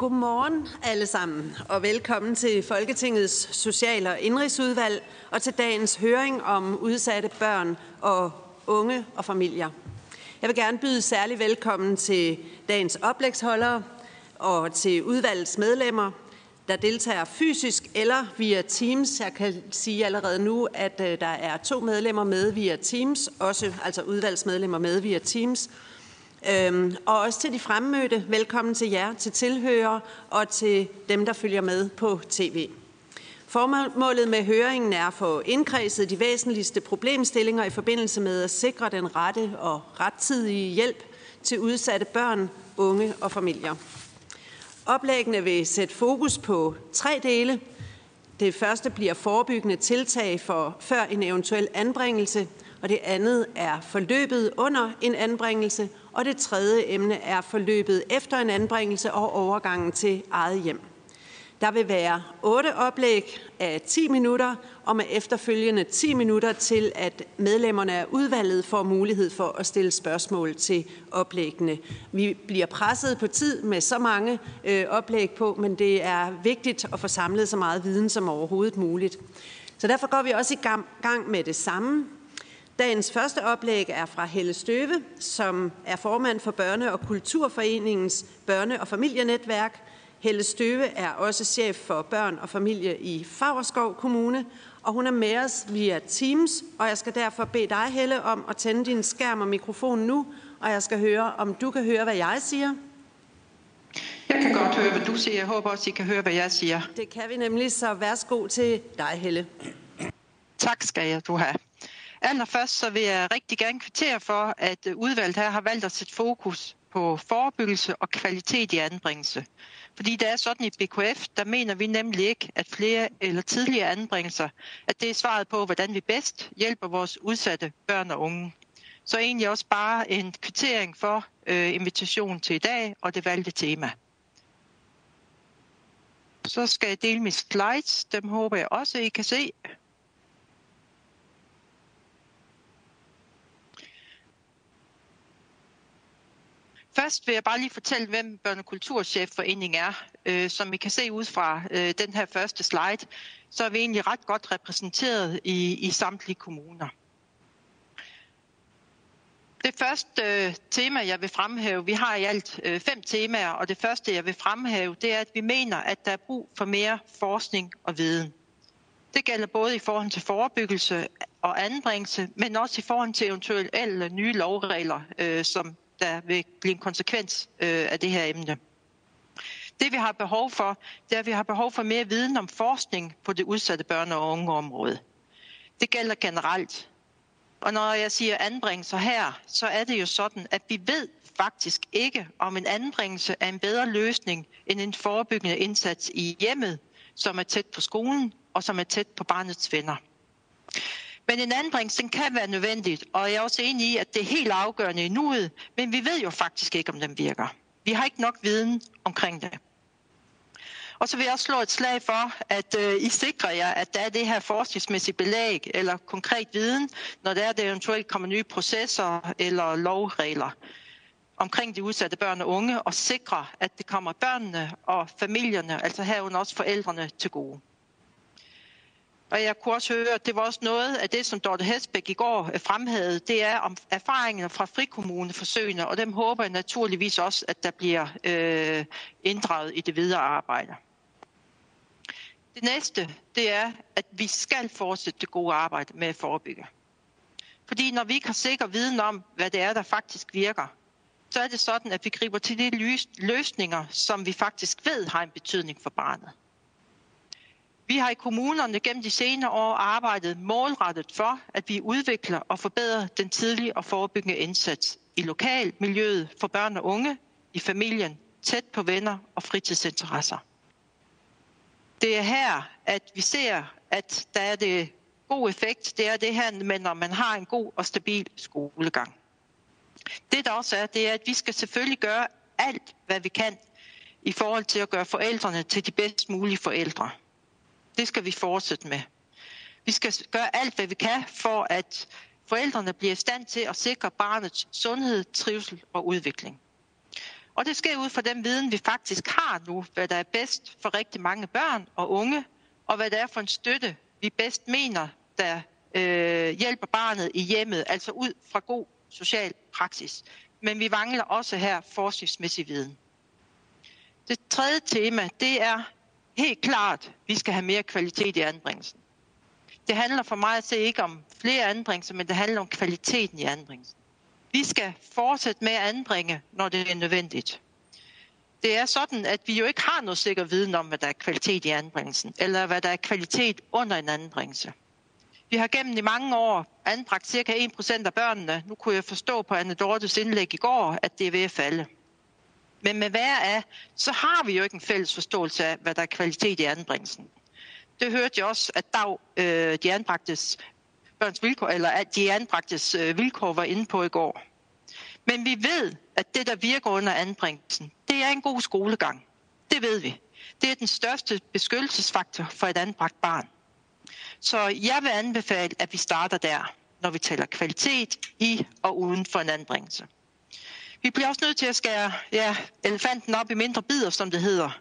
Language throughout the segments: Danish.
Godmorgen alle sammen, og velkommen til Folketingets Social- og Indrigsudvalg og til dagens høring om udsatte børn og unge og familier. Jeg vil gerne byde særlig velkommen til dagens oplægsholdere og til udvalgets medlemmer, der deltager fysisk eller via Teams. Jeg kan sige allerede nu, at øh, der er to medlemmer med via Teams, også altså udvalgsmedlemmer med via Teams. Øhm, og også til de fremmødte, velkommen til jer, til tilhører og til dem, der følger med på tv. Formålet med høringen er at få indkredset de væsentligste problemstillinger i forbindelse med at sikre den rette og rettidige hjælp til udsatte børn, unge og familier. Oplæggene vil sætte fokus på tre dele. Det første bliver forebyggende tiltag for før en eventuel anbringelse, og det andet er forløbet under en anbringelse, og det tredje emne er forløbet efter en anbringelse og overgangen til eget hjem. Der vil være otte oplæg af 10 minutter, og med efterfølgende 10 minutter til, at medlemmerne af udvalget får mulighed for at stille spørgsmål til oplæggene. Vi bliver presset på tid med så mange øh, oplæg på, men det er vigtigt at få samlet så meget viden som overhovedet muligt. Så derfor går vi også i gang med det samme. Dagens første oplæg er fra Helle Støve, som er formand for Børne- og Kulturforeningens børne- og familienetværk. Helle Støve er også chef for børn og familie i Fagerskov Kommune, og hun er med os via Teams, og jeg skal derfor bede dig, Helle, om at tænde din skærm og mikrofon nu, og jeg skal høre, om du kan høre, hvad jeg siger. Jeg kan godt høre, hvad du siger. Jeg håber også, I kan høre, hvad jeg siger. Det kan vi nemlig, så værsgo til dig, Helle. Tak skal jeg, du have. Allerførst så vil jeg rigtig gerne kvittere for, at øh, udvalget her har valgt at sætte fokus på forebyggelse og kvalitet i anbringelse. Fordi det er sådan i BKF, der mener vi nemlig ikke, at flere eller tidligere anbringelser, at det er svaret på, hvordan vi bedst hjælper vores udsatte børn og unge. Så egentlig også bare en kvittering for øh, invitationen til i dag og det valgte tema. Så skal jeg dele mine slides. Dem håber jeg også, I kan se. Først vil jeg bare lige fortælle, hvem Børnekulturchefforeningen er. Øh, som I kan se ud fra øh, den her første slide, så er vi egentlig ret godt repræsenteret i, i samtlige kommuner. Det første øh, tema, jeg vil fremhæve, vi har i alt øh, fem temaer, og det første, jeg vil fremhæve, det er, at vi mener, at der er brug for mere forskning og viden. Det gælder både i forhold til forebyggelse og anbringelse, men også i forhold til eventuelle nye lovregler, øh, som der vil blive en konsekvens øh, af det her emne. Det vi har behov for, det er, at vi har behov for mere viden om forskning på det udsatte børne- og ungeområde. Det gælder generelt. Og når jeg siger anbringelser her, så er det jo sådan, at vi ved faktisk ikke, om en anbringelse er en bedre løsning end en forebyggende indsats i hjemmet, som er tæt på skolen og som er tæt på barnets venner. Men en anbringelse kan være nødvendigt, og jeg er også enig i, at det er helt afgørende i nuet, men vi ved jo faktisk ikke, om den virker. Vi har ikke nok viden omkring det. Og så vil jeg også slå et slag for, at øh, I sikrer jer, at der er det her forskningsmæssige belæg eller konkret viden, når der er det eventuelt kommer nye processer eller lovregler omkring de udsatte børn og unge, og sikre, at det kommer børnene og familierne, altså herunder også forældrene, til gode. Og jeg kunne også høre, at det var også noget af det, som Dorte Hesbæk i går øh, fremhævede, det er om erfaringerne fra frikommuneforsøgene, og dem håber jeg naturligvis også, at der bliver øh, inddraget i det videre arbejde. Det næste, det er, at vi skal fortsætte det gode arbejde med at forebygge. Fordi når vi ikke har sikker viden om, hvad det er, der faktisk virker, så er det sådan, at vi griber til de løsninger, som vi faktisk ved har en betydning for barnet. Vi har i kommunerne gennem de senere år arbejdet målrettet for, at vi udvikler og forbedrer den tidlige og forebyggende indsats i lokalmiljøet for børn og unge, i familien, tæt på venner og fritidsinteresser. Det er her, at vi ser, at der er det god effekt. Det er det her, men når man har en god og stabil skolegang. Det der også er, det er, at vi skal selvfølgelig gøre alt, hvad vi kan i forhold til at gøre forældrene til de bedst mulige forældre. Det skal vi fortsætte med. Vi skal gøre alt, hvad vi kan, for at forældrene bliver i stand til at sikre barnets sundhed, trivsel og udvikling. Og det sker ud fra den viden, vi faktisk har nu, hvad der er bedst for rigtig mange børn og unge, og hvad det er for en støtte, vi bedst mener, der øh, hjælper barnet i hjemmet, altså ud fra god social praksis. Men vi mangler også her forskningsmæssig viden. Det tredje tema, det er helt klart, vi skal have mere kvalitet i anbringelsen. Det handler for mig at se ikke om flere anbringelser, men det handler om kvaliteten i anbringelsen. Vi skal fortsætte med at anbringe, når det er nødvendigt. Det er sådan, at vi jo ikke har noget sikker viden om, hvad der er kvalitet i anbringelsen, eller hvad der er kvalitet under en anbringelse. Vi har gennem i mange år anbragt ca. 1% af børnene. Nu kunne jeg forstå på Anne Dortes indlæg i går, at det er ved at falde. Men med hver af, så har vi jo ikke en fælles forståelse af, hvad der er kvalitet i anbringelsen. Det hørte jeg også, at Dag, øh, de anbragtes børns vilkår, eller at de anbragtes øh, vilkår var inde på i går. Men vi ved, at det, der virker under anbringelsen, det er en god skolegang. Det ved vi. Det er den største beskyttelsesfaktor for et anbragt barn. Så jeg vil anbefale, at vi starter der, når vi taler kvalitet i og uden for en anbringelse. Vi bliver også nødt til at skære ja, elefanten op i mindre bidder, som det hedder.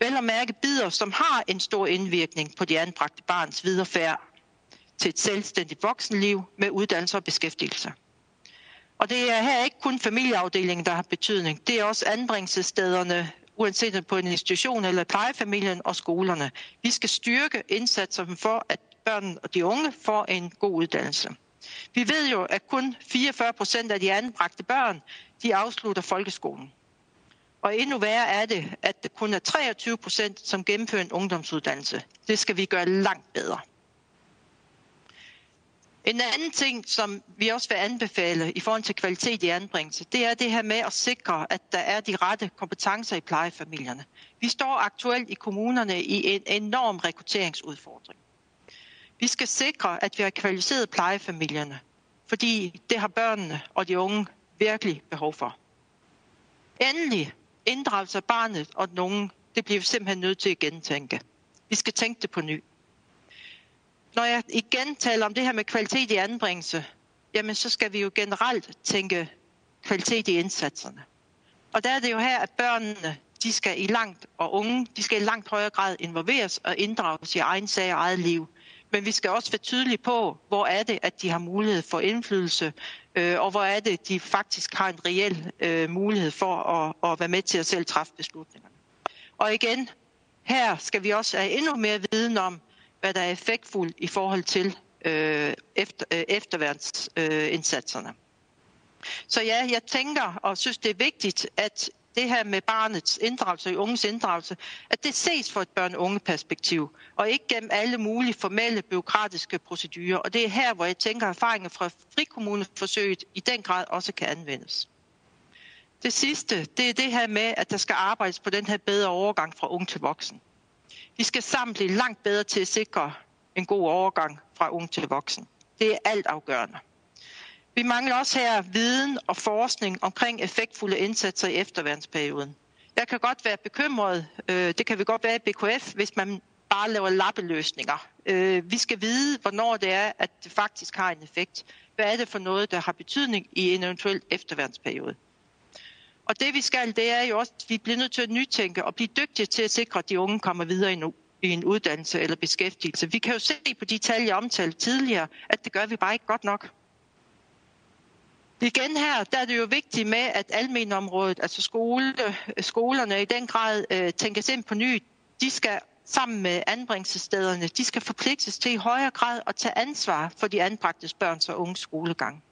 Vel at mærke bidder, som har en stor indvirkning på de anbragte barns viderefærd til et selvstændigt voksenliv med uddannelse og beskæftigelse. Og det er her ikke kun familieafdelingen, der har betydning. Det er også anbringelsesstederne, uanset på en institution eller plejefamilien og skolerne. Vi skal styrke indsatsen for, at børn og de unge får en god uddannelse. Vi ved jo, at kun 44 procent af de anbragte børn, de afslutter folkeskolen. Og endnu værre er det, at det kun er 23 procent, som gennemfører en ungdomsuddannelse. Det skal vi gøre langt bedre. En anden ting, som vi også vil anbefale i forhold til kvalitet i anbringelse, det er det her med at sikre, at der er de rette kompetencer i plejefamilierne. Vi står aktuelt i kommunerne i en enorm rekrutteringsudfordring. Vi skal sikre, at vi har kvalificeret plejefamilierne, fordi det har børnene og de unge virkelig behov for. Endelig inddragelse af barnet og den unge, det bliver vi simpelthen nødt til at gentænke. Vi skal tænke det på ny når jeg igen taler om det her med kvalitet i anbringelse, jamen så skal vi jo generelt tænke kvalitet i indsatserne. Og der er det jo her, at børnene, de skal i langt, og unge, de skal i langt højere grad involveres og inddrages i egen sag og eget liv. Men vi skal også være tydelige på, hvor er det, at de har mulighed for indflydelse, øh, og hvor er det, de faktisk har en reel øh, mulighed for at, at være med til at selv træffe beslutningerne. Og igen, her skal vi også have endnu mere viden om, hvad der er effektfuldt i forhold til øh, efter, øh, efterværnsindsatserne. Øh, så ja, jeg tænker og synes, det er vigtigt, at det her med barnets inddragelse og unges inddragelse, at det ses fra et børn-unge perspektiv, og ikke gennem alle mulige formelle, byråkratiske procedurer. Og det er her, hvor jeg tænker, at erfaringer fra frikommuneforsøget i den grad også kan anvendes. Det sidste, det er det her med, at der skal arbejdes på den her bedre overgang fra ung til voksen. Vi skal sammen blive langt bedre til at sikre en god overgang fra ung til voksen. Det er alt afgørende. Vi mangler også her viden og forskning omkring effektfulde indsatser i efterværnsperioden. Jeg kan godt være bekymret, øh, det kan vi godt være i BKF, hvis man bare laver lappeløsninger. Øh, vi skal vide, hvornår det er, at det faktisk har en effekt. Hvad er det for noget, der har betydning i en eventuel efterværnsperiode? Og det vi skal, det er jo også, at vi bliver nødt til at nytænke og blive dygtige til at sikre, at de unge kommer videre endnu i en uddannelse eller beskæftigelse. Vi kan jo se på de tal, jeg omtalte tidligere, at det gør vi bare ikke godt nok. Igen her, der er det jo vigtigt med, at almenområdet, altså skole, skolerne i den grad øh, tænkes ind på ny. De skal sammen med anbringelsesstederne, de skal forpligtes til i højere grad at tage ansvar for de anbragte børns og unges skolegang.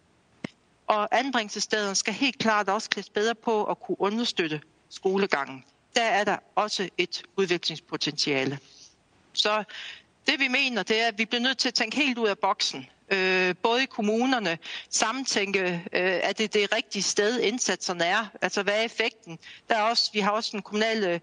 Og anbringelsesstederne skal helt klart også klædes bedre på at kunne understøtte skolegangen. Der er der også et udviklingspotentiale. Så det vi mener, det er, at vi bliver nødt til at tænke helt ud af boksen. Øh, både i kommunerne, samtænke, øh, at det er det rigtige sted, indsatserne er. Altså, hvad er effekten? Der er også, vi har også en kommunal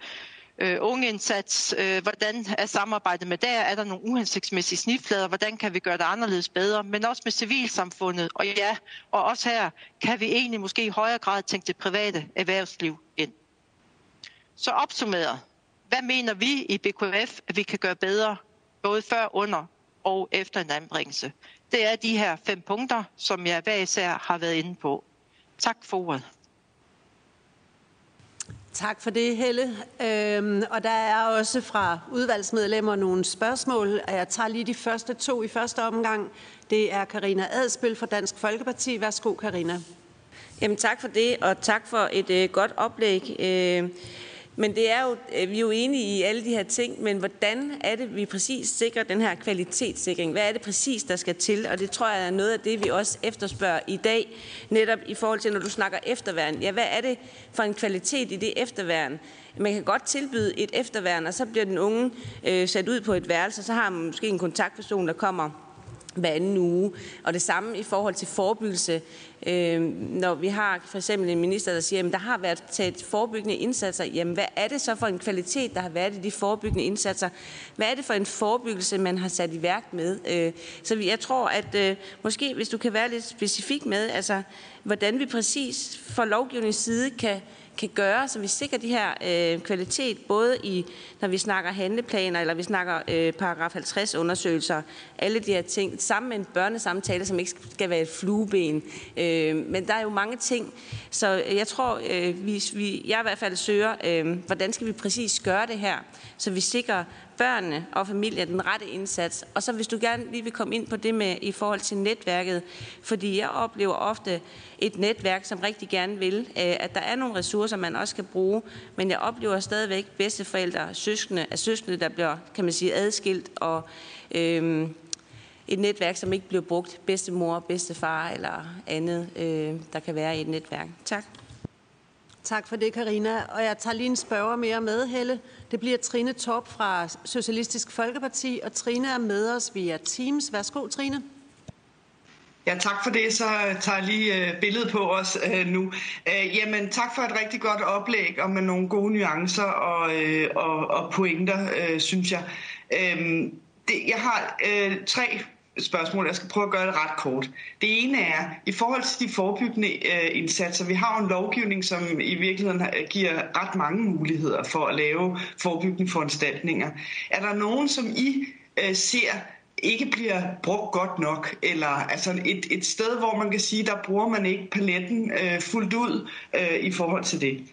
øh, ungeindsats, øh, hvordan er samarbejdet med der, er der nogle uhensigtsmæssige snitflader, hvordan kan vi gøre det anderledes bedre, men også med civilsamfundet, og ja, og også her kan vi egentlig måske i højere grad tænke det private erhvervsliv ind. Så opsummeret, hvad mener vi i BKF, at vi kan gøre bedre, både før, under og efter en anbringelse? Det er de her fem punkter, som jeg hver især har været inde på. Tak for ordet. Tak for det, Helle. Øhm, og der er også fra udvalgsmedlemmer nogle spørgsmål. Jeg tager lige de første to i første omgang. Det er Karina Adspil fra Dansk Folkeparti. Værsgo, Karina. Jamen tak for det, og tak for et øh, godt oplæg. Øh, men det er jo, øh, vi er jo enige i alle de her ting, men hvordan er det, vi præcis sikrer den her kvalitetssikring? Hvad er det præcis, der skal til? Og det tror jeg er noget af det, vi også efterspørger i dag, netop i forhold til, når du snakker efterværn. Ja, hvad er det for en kvalitet i det efterværn? Man kan godt tilbyde et efterværn, og så bliver den unge øh, sat ud på et værelse, og så har man måske en kontaktperson, der kommer hver anden uge. Og det samme i forhold til forebyggelse. Øh, når vi har for eksempel en minister, der siger, at der har været taget forebyggende indsatser, jamen hvad er det så for en kvalitet, der har været i de forebyggende indsatser? Hvad er det for en forebyggelse, man har sat i værk med? Øh, så jeg tror, at øh, måske hvis du kan være lidt specifik med, altså hvordan vi præcis fra lovgivningens side kan kan gøre, så vi sikrer de her øh, kvalitet, både i, når vi snakker handleplaner, eller vi snakker øh, paragraf 50 undersøgelser, alle de her ting, sammen med en børnesamtale, som ikke skal være et flueben. Øh, men der er jo mange ting, så jeg tror, øh, vi, vi, jeg i hvert fald søger, øh, hvordan skal vi præcis gøre det her, så vi sikrer børnene og familien den rette indsats. Og så hvis du gerne lige vil komme ind på det med i forhold til netværket, fordi jeg oplever ofte et netværk, som rigtig gerne vil, øh, at der er nogle ressourcer, man også kan bruge, men jeg oplever stadigvæk bedsteforældre, søskende, af søskende, der bliver, kan man sige, adskilt, og øhm, et netværk, som ikke bliver brugt, bedstemor, bedstefar eller andet, øh, der kan være i et netværk. Tak. Tak for det, Karina. Og jeg tager lige en spørger mere med, Helle. Det bliver Trine Torp fra Socialistisk Folkeparti, og Trine er med os via Teams. Værsgo, Trine. Ja, tak for det. Så øh, tager jeg lige øh, billedet på os øh, nu. Jamen, tak for et rigtig godt oplæg og med nogle gode nuancer og, og, og pointer, synes jeg. Øhm, det, jeg har tre spørgsmål. Jeg skal prøve at gøre det ret kort. Det ene er, i forhold til de forebyggende øh, indsatser, vi har en lovgivning, som i virkeligheden giver ret mange muligheder for at lave forebyggende foranstaltninger. Er der nogen, som I øh, ser ikke bliver brugt godt nok, eller altså et, et sted, hvor man kan sige, der bruger man ikke paletten øh, fuldt ud øh, i forhold til det.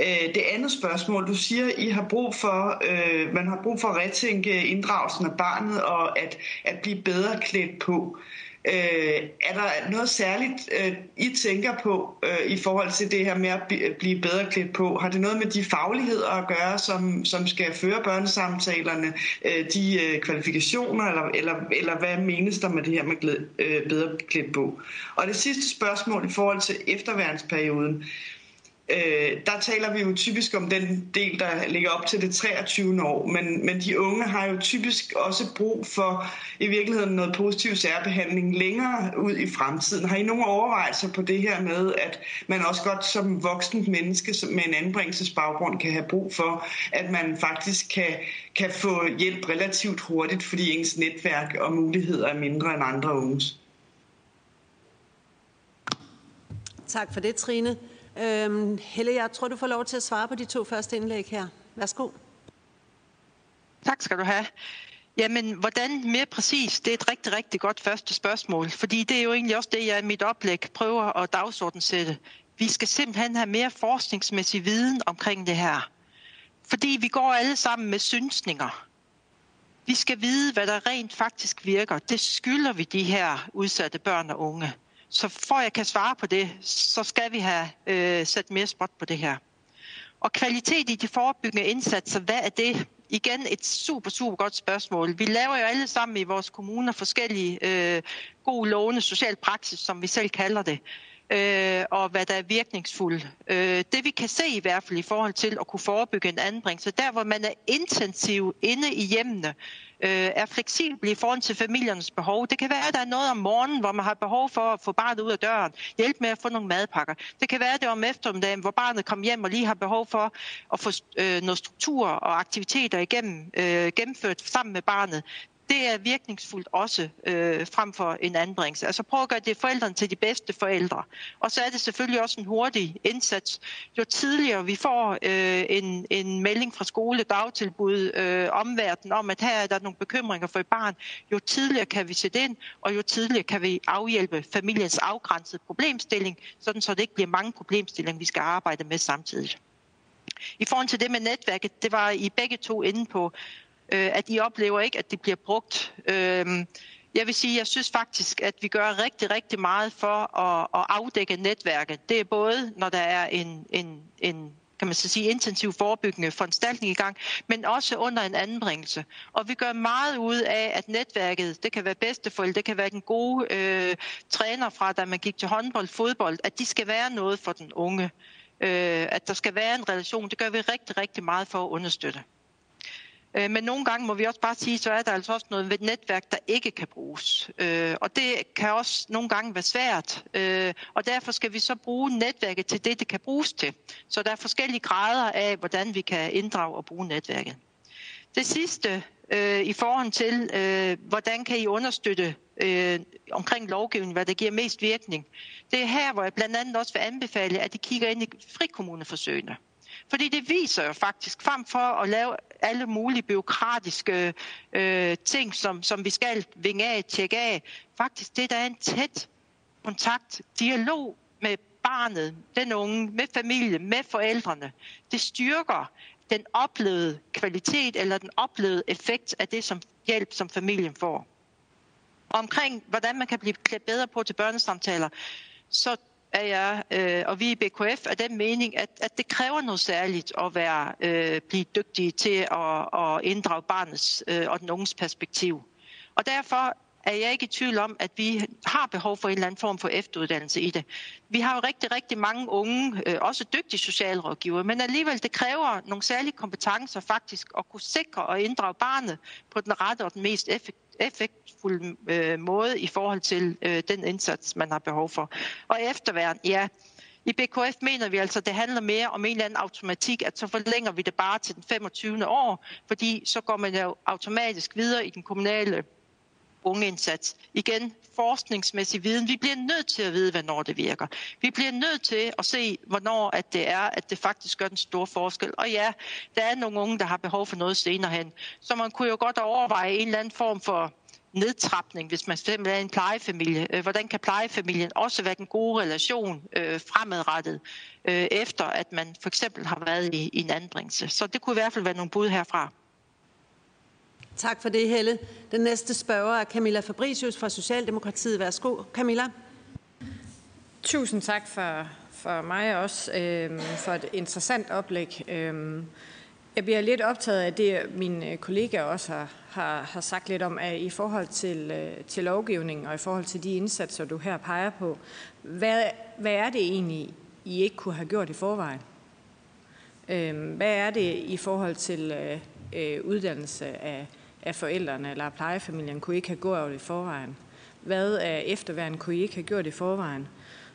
Øh, det andet spørgsmål, du siger, I har brug for, øh, man har brug for at retænke øh, inddragelsen af barnet og at, at blive bedre klædt på. Øh, Øh, er der noget særligt, øh, I tænker på øh, i forhold til det her med at blive bedre klædt på? Har det noget med de fagligheder at gøre, som, som skal føre børnesamtalerne, øh, de øh, kvalifikationer, eller, eller, eller hvad menes der med det her med glæd, øh, bedre klædt på? Og det sidste spørgsmål i forhold til efterværensperioden. Øh, øh, der taler vi jo typisk om den del, der ligger op til det 23. år, men, men de unge har jo typisk også brug for i virkeligheden noget positiv særbehandling længere ud i fremtiden. Har I nogle overvejelser på det her med, at man også godt som voksen menneske med en anbringelsesbaggrund kan have brug for, at man faktisk kan, kan få hjælp relativt hurtigt, fordi ens netværk og muligheder er mindre end andre unges? Tak for det, Trine. Øhm, Helle, jeg tror, du får lov til at svare på de to første indlæg her. Værsgo. Tak skal du have. Jamen, hvordan mere præcis? Det er et rigtig, rigtig godt første spørgsmål, fordi det er jo egentlig også det, jeg i mit oplæg prøver at dagsordensætte. Vi skal simpelthen have mere forskningsmæssig viden omkring det her. Fordi vi går alle sammen med synsninger. Vi skal vide, hvad der rent faktisk virker. Det skylder vi de her udsatte børn og unge. Så for at jeg kan svare på det, så skal vi have øh, sat mere spot på det her. Og kvalitet i de forebyggende indsatser, hvad er det? Igen et super, super godt spørgsmål. Vi laver jo alle sammen i vores kommuner forskellige øh, gode lovende social praksis, som vi selv kalder det øh, og hvad der er virkningsfuldt. Øh, det vi kan se i hvert fald i forhold til at kunne forebygge en anbringelse, der hvor man er intensiv inde i hjemmene, øh, øh, er fleksible i forhold til familiernes behov. Det kan være, at der er noget om morgenen, hvor man har behov for at få barnet ud af døren, hjælpe med at få nogle madpakker. Det kan være, at det er om eftermiddagen, hvor barnet kommer hjem og lige har behov for at få øh, noget struktur og aktiviteter igennem, øh, gennemført sammen med barnet det er virkningsfuldt også øh, frem for en anbringelse. Altså prøv at gøre det forældrene til de bedste forældre. Og så er det selvfølgelig også en hurtig indsats. Jo tidligere vi får øh, en, en melding fra skole, dagtilbud, øh, omverden om, at her er der nogle bekymringer for et barn, jo tidligere kan vi sætte ind, og jo tidligere kan vi afhjælpe familiens afgrænsede problemstilling, sådan så det ikke bliver mange problemstillinger, vi skal arbejde med samtidig. I forhold til det med netværket, det var I begge to inde på, øh, at I oplever ikke, at det bliver brugt. Øh, jeg vil sige, jeg synes faktisk, at vi gør rigtig, rigtig meget for at, at afdække netværket. Det er både, når der er en, en, en kan man så sige, intensiv forebyggende foranstaltning i gang, men også under en anbringelse. Og vi gør meget ud af, at netværket, det kan være bedsteforældre, det kan være den gode øh, træner fra, da man gik til håndbold, fodbold, at de skal være noget for den unge. Øh, at der skal være en relation, det gør vi rigtig, rigtig meget for at understøtte. Øh, men nogle gange må vi også bare sige, så er der altså også noget ved netværk, der ikke kan bruges. Øh, og det kan også nogle gange være svært. Øh, og derfor skal vi så bruge netværket til det, det kan bruges til. Så der er forskellige grader af, hvordan vi kan inddrage og bruge netværket. Det sidste øh, i forhold til, øh, hvordan kan I understøtte øh, omkring lovgivningen, hvad der giver mest virkning. Det er her, hvor jeg blandt andet også vil anbefale, at I kigger ind i frikommuneforsøgene. Fordi det viser jo faktisk, frem for at lave alle mulige byråkratiske øh, ting, som, som vi skal vinge af, tjekke af, faktisk det, der er en tæt kontakt, dialog med barnet, den unge, med familien, med forældrene, det styrker den oplevede kvalitet eller den oplevede effekt af det som hjælp, som familien får. Omkring, hvordan man kan blive klædt bedre på til børnesamtaler, så er jeg, øh, og vi i BKF er den mening, at, at det kræver noget særligt at være, øh, blive dygtige til at, at inddrage barnets øh, og den unges perspektiv. Og derfor er jeg ikke i tvivl om, at vi har behov for en eller anden form for efteruddannelse i det. Vi har jo rigtig, rigtig mange unge, øh, også dygtige socialrådgivere, men alligevel det kræver nogle særlige kompetencer faktisk at kunne sikre og inddrage barnet på den rette og den mest effektfulde øh, måde i forhold til øh, den indsats, man har behov for. Og efterværn, ja, i BKF mener vi altså, at det handler mere om en eller anden automatik, at så forlænger vi det bare til den 25. år, fordi så går man jo automatisk videre i den kommunale ungeindsats. Igen, forskningsmæssig viden. Vi bliver nødt til at vide, hvornår det virker. Vi bliver nødt til at se, hvornår at det er, at det faktisk gør den store forskel. Og ja, der er nogle unge, der har behov for noget senere hen. Så man kunne jo godt overveje en eller anden form for nedtrapning, hvis man simpelthen er en plejefamilie. Øh, hvordan kan plejefamilien også være den gode relation øh, fremadrettet, øh, efter at man for eksempel har været i, i en anbringelse. Så det kunne i hvert fald være nogle bud herfra. Tak for det, Helle. Den næste spørger er Camilla Fabricius fra Socialdemokratiet. Værsgo, Camilla. Tusind tak for, for mig også øh, for et interessant oplæg. Øh, jeg bliver lidt optaget af det, mine øh, kollegaer også har, har, har sagt lidt om, at i forhold til, øh, til lovgivning og i forhold til de indsatser, du her peger på. Hvad, hvad er det egentlig, I ikke kunne have gjort i forvejen? Øh, hvad er det i forhold til øh, øh uddannelse af af forældrene eller plejefamilien kunne ikke have gjort i forvejen? Hvad af efterværen kunne I ikke have gjort i forvejen?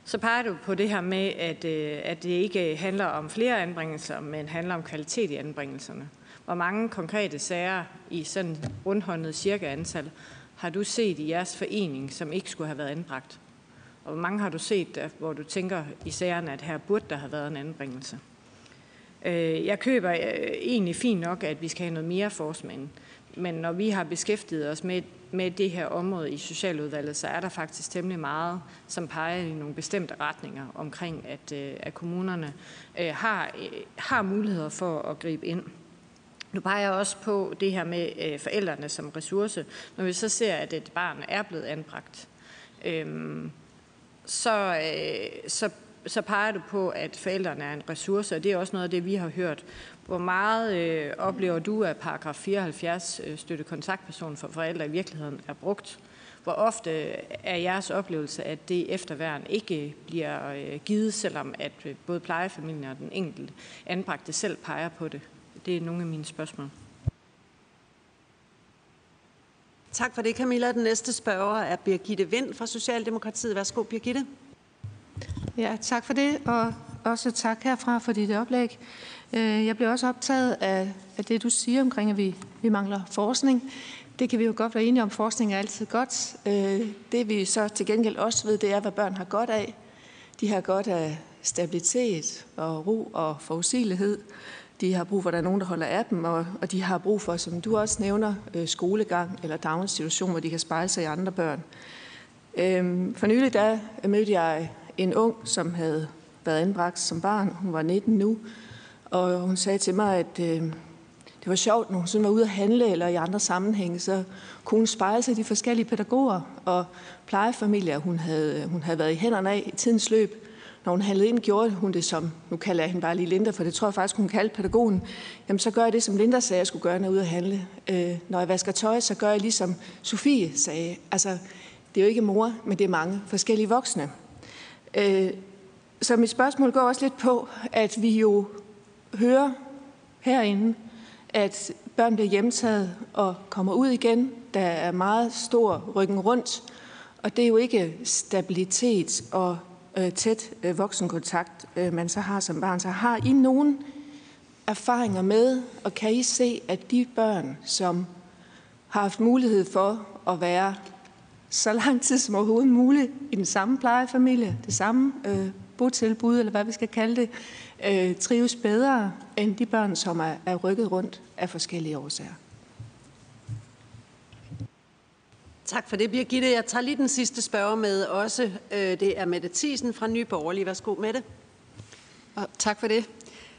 Så peger du på det her med, at, øh, at det ikke handler om flere anbringelser, men handler om kvalitet i anbringelserne. Hvor mange konkrete sager i sådan rundhåndet cirka antal har du set i jeres forening, som ikke skulle have været anbragt? Og hvor mange har du set, hvor du tænker i sagerne, at her burde der have været en anbringelse? Øh, jeg køber øh, egentlig fint nok, at vi skal have noget mere forskning men når vi har beskæftiget os med, med det her område i Socialudvalget, så er der faktisk temmelig meget, som peger i nogle bestemte retninger omkring, at, øh, at kommunerne øh, har, øh, har muligheder for at gribe ind. Nu peger jeg også på det her med forældrene som ressource. Når vi så ser, at et barn er blevet anbragt, øh, så, øh, så så peger du på, at forældrene er en ressource, og det er også noget af det, vi har hørt. Hvor meget øh, oplever du, at paragraf 74 øh, støtte kontaktperson for forældre i virkeligheden er brugt? Hvor ofte er jeres oplevelse, at det efterværn ikke bliver øh, givet, selvom at øh, både plejefamilien og den enkelte anbragte selv peger på det? Det er nogle af mine spørgsmål. Tak for det, Camilla. Den næste spørger er Birgitte Vind fra Socialdemokratiet. Værsgo, Birgitte. Ja, tak for det, og også tak herfra for dit oplæg. Øh, jeg bliver også optaget af, af det, du siger omkring, at vi, vi mangler forskning. Det kan vi jo godt være enige om. Forskning er altid godt. Øh, det vi så til gengæld også ved, det er, hvad børn har godt af. De har godt af stabilitet og ro og forudsigelighed. De har brug for, at der er nogen, der holder af dem, og, og de har brug for, som du også nævner, øh, skolegang eller daginstitution, hvor de kan spejle sig i andre børn. Øhm, for nylig der mødte jeg en ung, som havde været anbragt som barn. Hun var 19 nu. Og hun sagde til mig, at øh, det var sjovt, når hun sådan var ude at handle eller i andre sammenhænge, så kunne hun spejle sig de forskellige pædagoger og plejefamilier, hun havde, øh, hun havde været i hænderne af i tidens løb. Når hun handlede ind, gjorde hun det som, nu kalder jeg hende bare lige Linda, for det tror jeg faktisk, hun kaldte pædagogen, jamen så gør jeg det, som Linda sagde, jeg skulle gøre, når jeg ude at handle. Øh, når jeg vasker tøj, så gør jeg ligesom Sofie sagde. Altså, det er jo ikke mor, men det er mange forskellige voksne. Øh, så mit spørgsmål går også lidt på, at vi jo hører herinde, at børn bliver hjemtaget og kommer ud igen. Der er meget stor ryggen rundt, og det er jo ikke stabilitet og øh, tæt øh, voksenkontakt, øh, man så har som barn. Så har I nogen erfaringer med, og kan I se, at de børn, som har haft mulighed for at være så lang tid som overhovedet muligt i den samme plejefamilie, det samme øh, botilbud, eller hvad vi skal kalde det, øh, trives bedre end de børn, som er, er rykket rundt af forskellige årsager. Tak for det, Birgitte. Jeg tager lige den sidste spørger med også. Øh, det er Mette Thiesen fra Nye Borgerlige. Værsgo, Mette. Og tak for det.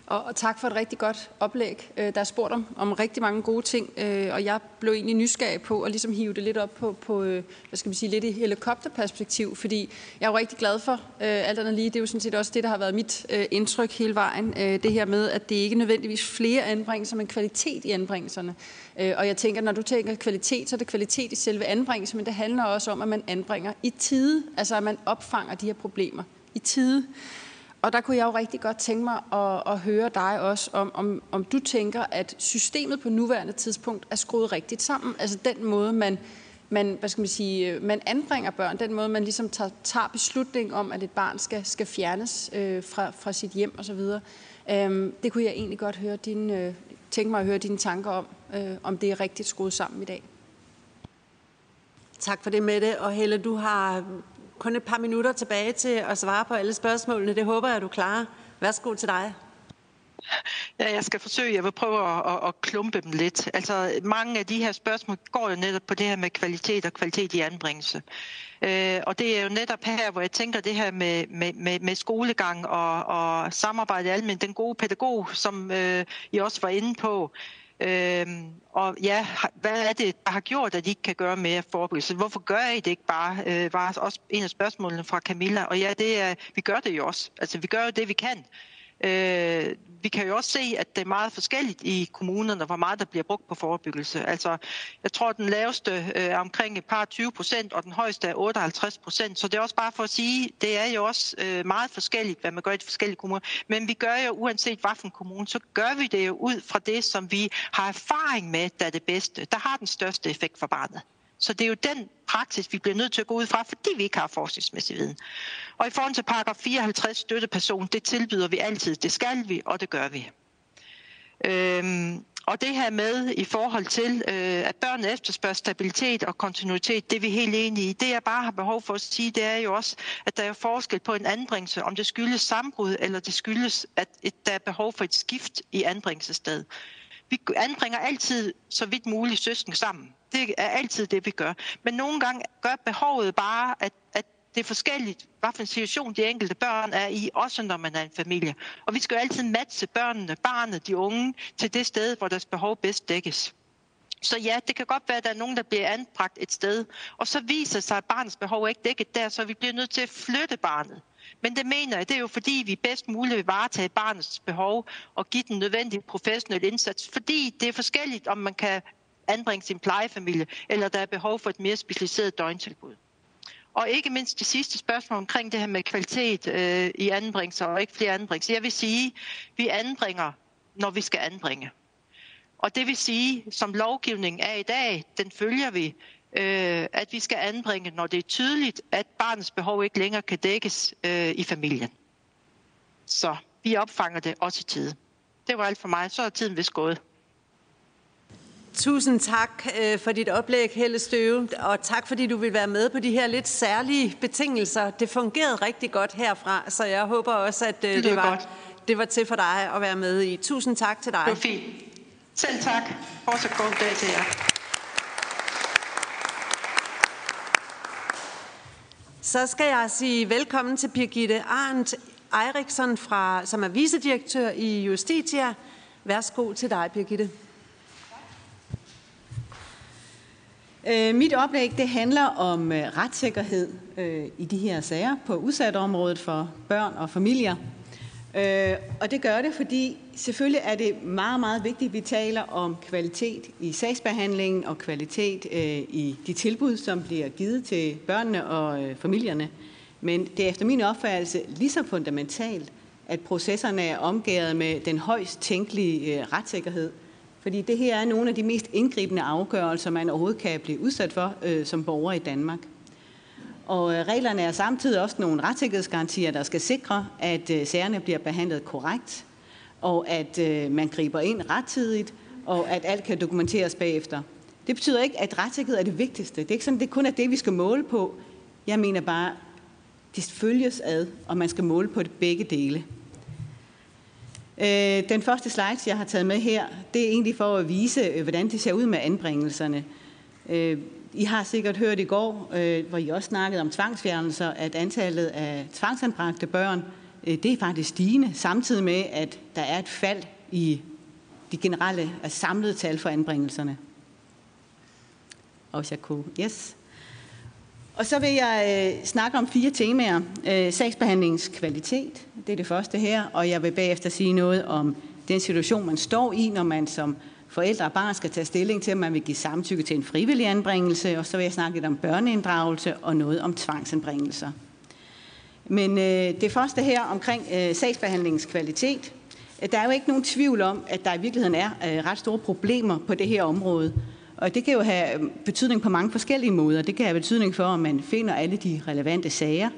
Og, og tak for et rigtig godt oplæg. Øh, der er spurgt om, om rigtig mange gode ting, øh, og jeg blev egentlig nysgerrig på at ligesom hive det lidt op på, på øh, hvad skal man sige, lidt i helikopterperspektiv, fordi jeg er jo rigtig glad for øh, alt andet lige. Det er jo sådan set også det, der har været mit øh, indtryk hele vejen. Øh, det her med, at det ikke nødvendigvis flere anbringelser, men kvalitet i anbringelserne. Øh, og jeg tænker, når du tænker kvalitet, så er det kvalitet i selve anbringelsen, men det handler også om, at man anbringer i tide, altså at man opfanger de her problemer i tide. Og der kunne jeg jo rigtig godt tænke mig at, at høre dig også, om, om, om du tænker, at systemet på nuværende tidspunkt er skruet rigtigt sammen. Altså den måde, man, man, hvad skal man, sige, øh, man anbringer børn, den måde, man ligesom tager, tager beslutning om, at et barn skal, skal fjernes øh, fra, fra sit hjem osv. Øhm, det kunne jeg egentlig godt høre din, øh, tænke mig at høre dine tanker om, øh, om det er rigtigt skruet sammen i dag. Tak for det, Mette. Og Helle, du har kun et par minutter tilbage til at svare på alle spørgsmålene. Det håber jeg, du klarer. Værsgo til dig. Ja, jeg skal forsøge. Jeg vil prøve at, at, at klumpe dem lidt. Altså, mange af de her spørgsmål går jo netop på det her med kvalitet og kvalitet i anbringelse. Øh, og det er jo netop her, hvor jeg tænker det her med, med, med, med skolegang og, og samarbejde almindeligt. Den gode pædagog, som øh, I også var inde på. Øhm, og ja, hvad er det, der har gjort, at de ikke kan gøre mere forebyggelse? Hvorfor gør I det ikke bare? Øh, var også en af spørgsmålene fra Camilla. Og ja, det er, vi gør det jo også. Altså, vi gør jo det, vi kan. Øh, vi kan jo også se, at det er meget forskelligt i kommunerne, hvor meget der bliver brugt på forebyggelse. Altså, jeg tror, at den laveste øh, er omkring et par 20 procent, og den højeste er 58 procent. Så det er også bare for at sige, det er jo også øh, meget forskelligt, hvad man gør i de forskellige kommuner. Men vi gør jo, uanset hvilken kommune, så gør vi det jo ud fra det, som vi har erfaring med, der er det bedste. Der har den største effekt for barnet. Så det er jo den praksis, vi bliver nødt til at gå ud fra, fordi vi ikke har forskningsmæssig viden. Og i forhold til paragraf 54 støtteperson, det tilbyder vi altid. Det skal vi, og det gør vi. Øhm, og det her med i forhold til, øh, at børnene efterspørger stabilitet og kontinuitet, det er vi helt enige i. Det jeg bare har behov for at sige, det er jo også, at der er forskel på en anbringelse, om det skyldes sambrud, eller det skyldes, at der er behov for et skift i anbringelsesstedet. Vi anbringer altid så vidt muligt søsken sammen. Det er altid det, vi gør. Men nogle gange gør behovet bare, at, at det er forskelligt, hvad for en situation de enkelte børn er i, også når man er en familie. Og vi skal jo altid matche børnene, barnet, de unge, til det sted, hvor deres behov bedst dækkes. Så ja, det kan godt være, at der er nogen, der bliver anbragt et sted, og så viser sig, at barnets behov er ikke dækket der, så vi bliver nødt til at flytte barnet. Men det mener jeg, det er jo fordi, vi bedst muligt vil varetage barnets behov og give den nødvendige professionelle indsats, fordi det er forskelligt, om man kan anbringe sin plejefamilie, eller der er behov for et mere specialiseret døgntilbud. Og ikke mindst det sidste spørgsmål omkring det her med kvalitet øh, i anbringelser og ikke flere anbringelser. Jeg vil sige, vi anbringer, når vi skal anbringe. Og det vil sige, som lovgivningen er i dag, den følger vi, øh, at vi skal anbringe, når det er tydeligt, at barnets behov ikke længere kan dækkes øh, i familien. Så vi opfanger det også i tide. Det var alt for mig. Så er tiden vist gået. Tusind tak øh, for dit oplæg, Helle Støve, og tak fordi du vil være med på de her lidt særlige betingelser. Det fungerede rigtig godt herfra, så jeg håber også, at øh, det, det, var, godt. det var til for dig at være med i. Tusind tak til dig. Det var fint. Selv tak. Også god dag til jer. Så skal jeg sige velkommen til Birgitte Arndt Eriksson, fra, som er vicedirektør i Justitia. Værsgo til dig, Birgitte. Øh, mit oplæg det handler om øh, retssikkerhed øh, i de her sager på udsatteområdet for børn og familier. Og det gør det, fordi selvfølgelig er det meget, meget vigtigt, at vi taler om kvalitet i sagsbehandlingen og kvalitet øh, i de tilbud, som bliver givet til børnene og øh, familierne. Men det er efter min opfattelse lige så fundamentalt, at processerne er omgået med den højst tænkelige øh, retssikkerhed. Fordi det her er nogle af de mest indgribende afgørelser, man overhovedet kan blive udsat for øh, som borger i Danmark. Og øh, reglerne er samtidig også nogle retssikkerhedsgarantier, der skal sikre, at øh, sagerne bliver behandlet korrekt, og at øh, man griber ind rettidigt, og at alt kan dokumenteres bagefter. Det betyder ikke, at retssikkerhed er det vigtigste. Det er ikke sådan, det kun er det, vi skal måle på. Jeg mener bare, det følges ad, og man skal måle på det begge dele. Øh, den første slide, jeg har taget med her, det er egentlig for at vise, øh, hvordan det ser ud med anbringelserne. Øh, I har sikkert hørt i går, øh, hvor I også snakkede om tvangsfjernelser, at antallet af tvangsanbragte børn, øh, Øh, det er faktisk stigende, samtidig med, at der er et fald i de generelle altså samlede tal for anbringelserne. Og hvis jeg kunne, yes. Og så vil jeg øh, snakke om fire temaer. Øh, sagsbehandlingens kvalitet, det er det første her, og jeg vil bagefter sige noget om den situation, man står i, når man som forældre og barn skal tage stilling til, om man vil give samtykke til en frivillig anbringelse, og så vil jeg snakke lidt om børneinddragelse og noget om tvangsanbringelser. Men øh, det første her omkring øh, sagsbehandlingens kvalitet. Øh, der er jo ikke nogen tvivl om, at der i virkeligheden er øh, ret store problemer på det her område. Og det kan jo have øh, betydning på mange forskellige måder. Det kan have betydning for, om man finder alle de relevante sager,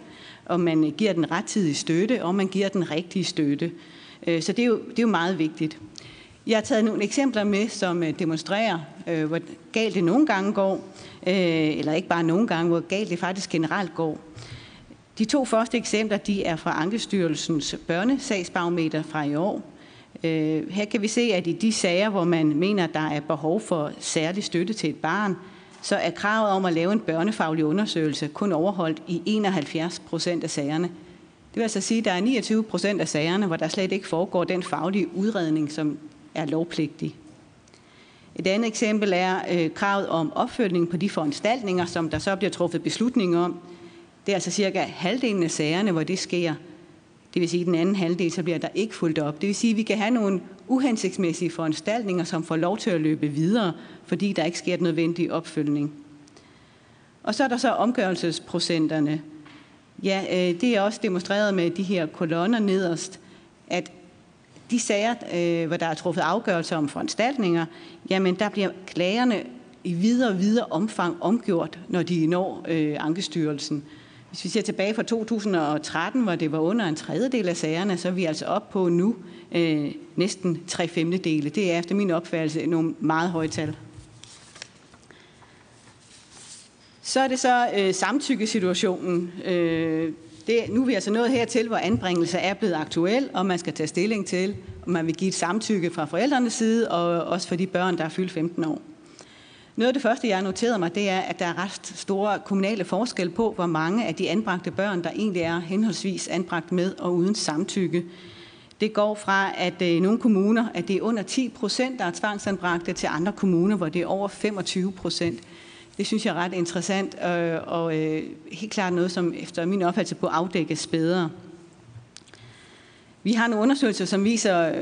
om man øh, giver den rettidige støtte, og om man giver den rigtige støtte. Øh, så det er, jo, det er jo meget vigtigt. Jeg har taget nogle eksempler med, som øh, demonstrerer, øh, hvor galt det nogle gange går, øh, eller ikke bare nogle gange, hvor galt det faktisk generelt går. De to første eksempler de er fra Ankestyrelsens børnesagsbarometer fra i år. Øh, her kan vi se, at i de sager, hvor man mener, der er behov for særlig støtte til et barn, så er kravet om at lave en børnefaglig undersøgelse kun overholdt i 71 procent af sagerne. Det vil altså sige, at der er 29 procent af sagerne, hvor der slet ikke foregår den faglige udredning, som er lovpligtig. Et andet eksempel er øh, kravet om opfølgning på de foranstaltninger, som der så bliver truffet beslutning om. Det er altså cirka halvdelen af sagerne, hvor det sker. Det vil sige, at den anden halvdel, så bliver der ikke fuldt op. Det vil sige, at vi kan have nogle uhensigtsmæssige foranstaltninger, som får lov til at løbe videre, fordi der ikke sker nødvendig opfølgning. Og så er der så omgørelsesprocenterne. Ja, øh, det er også demonstreret med de her kolonner nederst, at de sager, øh, hvor der er truffet afgørelser om foranstaltninger, jamen der bliver klagerne i videre og videre omfang omgjort, når de når øh, Ankestyrelsen. Hvis vi ser tilbage fra 2013, hvor det var under en tredjedel af sagerne, så er vi altså op på nu øh, næsten tre femtedele. Det er efter min opfattelse nogle meget høje tal. Så er det så øh, samtykkesituationen. Øh, det, nu er vi altså nået hertil, hvor anbringelse er blevet aktuel, og man skal tage stilling til, om man vil give et samtykke fra forældrenes side, og også for de børn, der er fyldt 15 år. Noget af det første, jeg har noteret mig, det er, at der er ret store kommunale forskel på, hvor mange af de anbragte børn, der egentlig er henholdsvis anbragt med og uden samtykke. Det går fra, at i nogle kommuner, at det er under 10 procent, der er tvangsanbragte, til andre kommuner, hvor det er over 25 procent. Det synes jeg er ret interessant, øh, og øh, helt klart noget, som efter min opfattelse på afdækkes bedre. Vi har nogle undersøgelser, som viser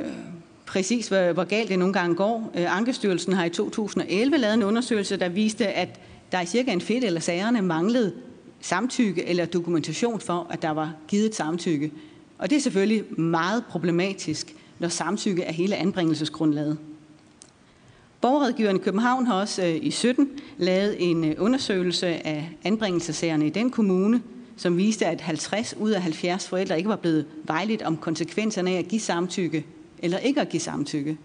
præcis, hvor galt det nogle gange går. Øh, Ankestyrelsen har i 2011 lavet en undersøgelse, der viste, at der i cirka en fedt eller sagerne manglede samtykke eller dokumentation for, at der var givet samtykke. Og det er selvfølgelig meget problematisk, når samtykke er hele anbringelsesgrundlaget. Borgerrådgiveren i København har også øh, i 17 lavet en øh, undersøgelse af anbringelsesagerne i den kommune, som viste, at 50 ud af 70 forældre ikke var blevet vejledt om konsekvenserne af at give samtykke eller ikke at give samtykke.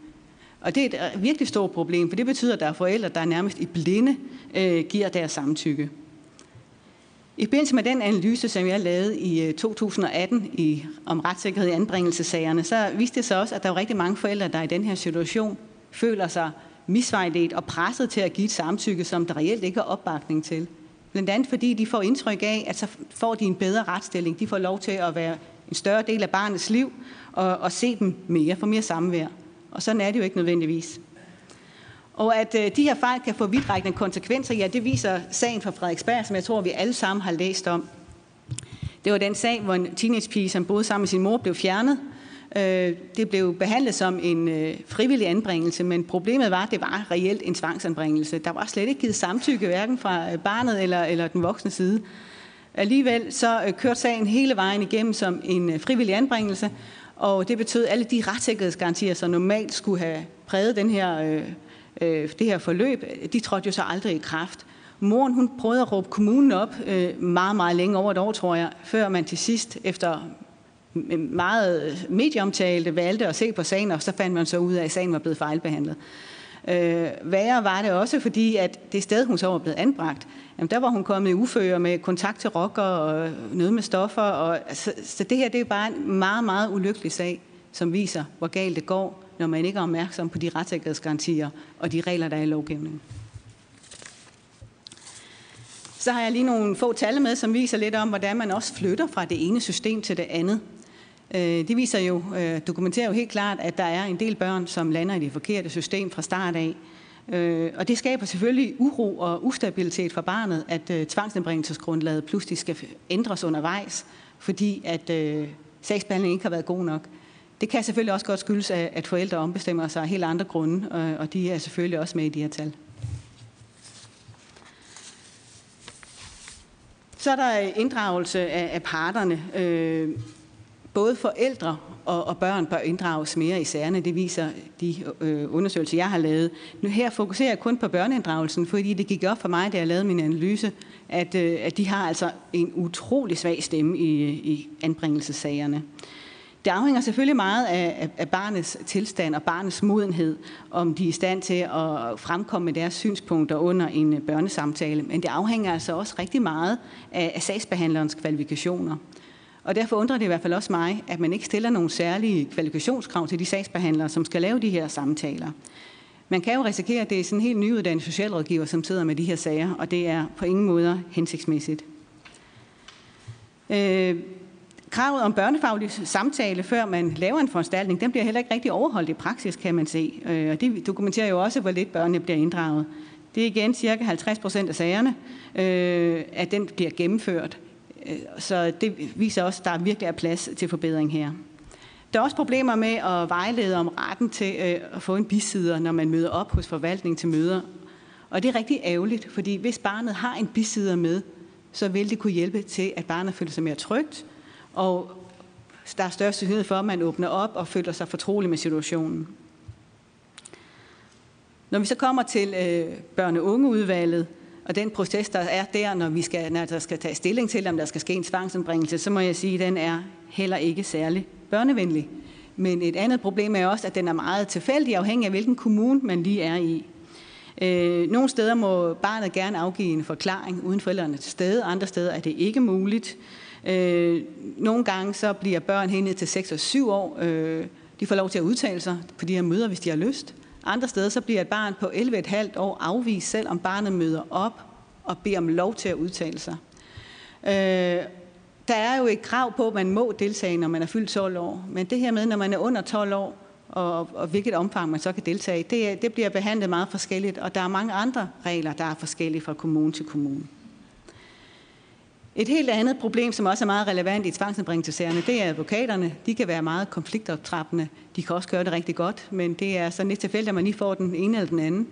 Og det er et øh, virkelig stort problem, for det betyder, at der er forældre, der nærmest i blinde øh, giver deres samtykke. I forbindelse med den analyse, som jeg lavede i øh, 2018 i, om retssikkerhed i anbringelsessagerne, så viste det sig også, at der er rigtig mange forældre, der i den her situation føler sig misvejledt og presset til at give et samtykke, som der reelt ikke er opbakning til. Blandt andet fordi de får indtryk af, at så får de en bedre retsstilling. De får lov til at være en større del af barnets liv og, og se dem mere, få mere samvær. Og sådan er det jo ikke nødvendigvis. Og at øh, de her fejl kan få vidtrækkende konsekvenser, ja, det viser sagen fra Frederiksberg, som jeg tror, vi alle sammen har læst om. Det var den sag, hvor en teenagepige, som boede sammen med sin mor, blev fjernet. Øh, det blev behandlet som en øh, frivillig anbringelse, men problemet var, at det var reelt en tvangsanbringelse. Der var slet ikke givet samtykke, hverken fra øh, barnet eller, eller den voksne side. Alligevel så øh, kørte sagen hele vejen igennem som en øh, frivillig anbringelse, og det betød, at alle de retssikkerhedsgarantier, som normalt skulle have præget den her, øh, øh, det her forløb, de trådte jo så aldrig i kraft. Moren hun prøvede at råbe kommunen op øh, meget, meget længe, over et år tror jeg, før man til sidst, efter meget medieomtale, valgte at se på sagen, og så fandt man så ud af, at sagen var blevet fejlbehandlet. Øh, værre var det også, fordi at det sted, hun så var blevet anbragt, jamen der var hun kommet i uføre med kontakt til rocker og noget med stoffer. Og, så, så det her det er bare en meget, meget ulykkelig sag, som viser, hvor galt det går, når man ikke er opmærksom på de retssikkerhedsgarantier og de regler, der er i lovgivningen. Så har jeg lige nogle få tal med, som viser lidt om, hvordan man også flytter fra det ene system til det andet. Øh, det viser jo, øh, dokumenterer jo helt klart, at der er en del børn, som lander i det forkerte system fra start af. Øh, og det skaber selvfølgelig uro og ustabilitet for barnet, at tvangsindbringelsesgrundlaget pludselig skal ændres undervejs, fordi at sagsbehandlingen ikke har været god nok. Det kan selvfølgelig også godt skyldes, at forældre ombestemmer sig af helt andre grunde, og de er selvfølgelig også med i de her tal. Så er der inddragelse af, parterne både forældre og, og børn bør inddrages mere i sagerne. Det viser de øh, undersøgelser, jeg har lavet. Nu her fokuserer jeg kun på børneinddragelsen, fordi det gik op for mig, da jeg lavede min analyse, at, øh, at de har altså en utrolig svag stemme i, i anbringelsessagerne. Det afhænger selvfølgelig meget af, af barnets tilstand og barnets modenhed, om de er i stand til at fremkomme med deres synspunkter under en børnesamtale. Men det afhænger altså også rigtig meget af, af sagsbehandlerens kvalifikationer. Og derfor undrer det i hvert fald også mig, at man ikke stiller nogle særlige kvalifikationskrav til de sagsbehandlere, som skal lave de her samtaler. Man kan jo risikere, at det er sådan en helt nyuddannet socialrådgiver, som sidder med de her sager, og det er på ingen måde hensigtsmæssigt. Øh, kravet om børnefaglig samtale, før man laver en foranstaltning, den bliver heller ikke rigtig overholdt i praksis, kan man se. Øh, og det dokumenterer jo også, hvor lidt børnene bliver inddraget. Det er igen cirka 50 procent af sagerne, øh, at den bliver gennemført. Øh, så det viser også, at der virkelig er plads til forbedring her. Der er også problemer med at vejlede om retten til øh, at få en bisider, når man møder op hos forvaltningen til møder. Og det er rigtig ærgerligt, fordi hvis barnet har en bisider med, så vil det kunne hjælpe til, at barnet føler sig mere trygt, og der er større sandsynlighed for, at man åbner op og føler sig fortrolig med situationen. Når vi så kommer til øh, børne- og ungeudvalget, og den proces, der er der, når, vi skal, når der skal tage stilling til, om der skal ske en tvangsanbringelse, så må jeg sige, at den er heller ikke særlig børnevenlig. Men et andet problem er også, at den er meget tilfældig, afhængig af hvilken kommune man lige er i. Øh, nogle steder må barnet gerne afgive en forklaring uden forældrene til stede, andre steder er det ikke muligt. Øh, nogle gange så bliver børn hen til 6 og 7 år. Øh, de får lov til at udtale sig på de her møder, hvis de har lyst. Andre steder så bliver et barn på 11,5 år afvist, selvom barnet møder op og beder om lov til at udtale sig. Øh, der er jo et krav på, at man må deltage, når man er fyldt 12 år. Men det her med, når man er under 12 år, og, og hvilket omfang man så kan deltage, i, det, det bliver behandlet meget forskelligt. Og der er mange andre regler, der er forskellige fra kommune til kommune. Et helt andet problem, som også er meget relevant i tvangsanbringelsesagerne, det er advokaterne. De kan være meget konfliktoptrappende. De kan også gøre det rigtig godt, men det er sådan lidt tilfældigt, at man lige får den ene eller den anden.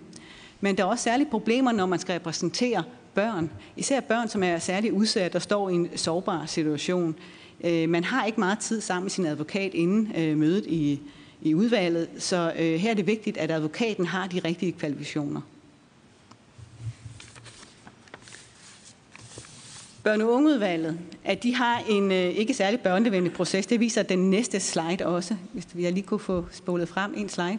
Men der er også særlige problemer, når man skal repræsentere børn. Især børn, som er særligt udsat og står i en sårbar situation. Øh, man har ikke meget tid sammen med sin advokat inden øh, mødet i, i udvalget, så øh, her er det vigtigt, at advokaten har de rigtige kvalifikationer. Børne- og ungeudvalget, at de har en øh, ikke særlig børnevenlig proces. Det viser den næste slide også, hvis vi lige kunne få spolet frem en slide.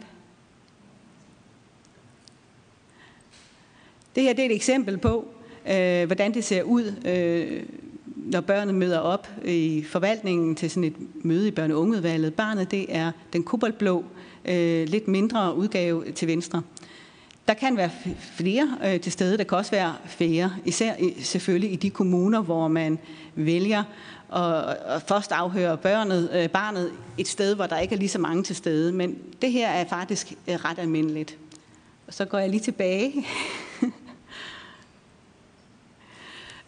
Det her det er et eksempel på, øh, hvordan det ser ud, øh, når børnene møder op i forvaltningen til sådan et møde i børne- og ungeudvalget. Barnet det er den koboldblå, øh, lidt mindre udgave til venstre. Der kan være flere øh, til stede, der kan også være færre, især i, selvfølgelig i de kommuner, hvor man vælger at, at først afhøre børnet, øh, barnet et sted, hvor der ikke er lige så mange til stede. Men det her er faktisk øh, ret almindeligt. Og så går jeg lige tilbage.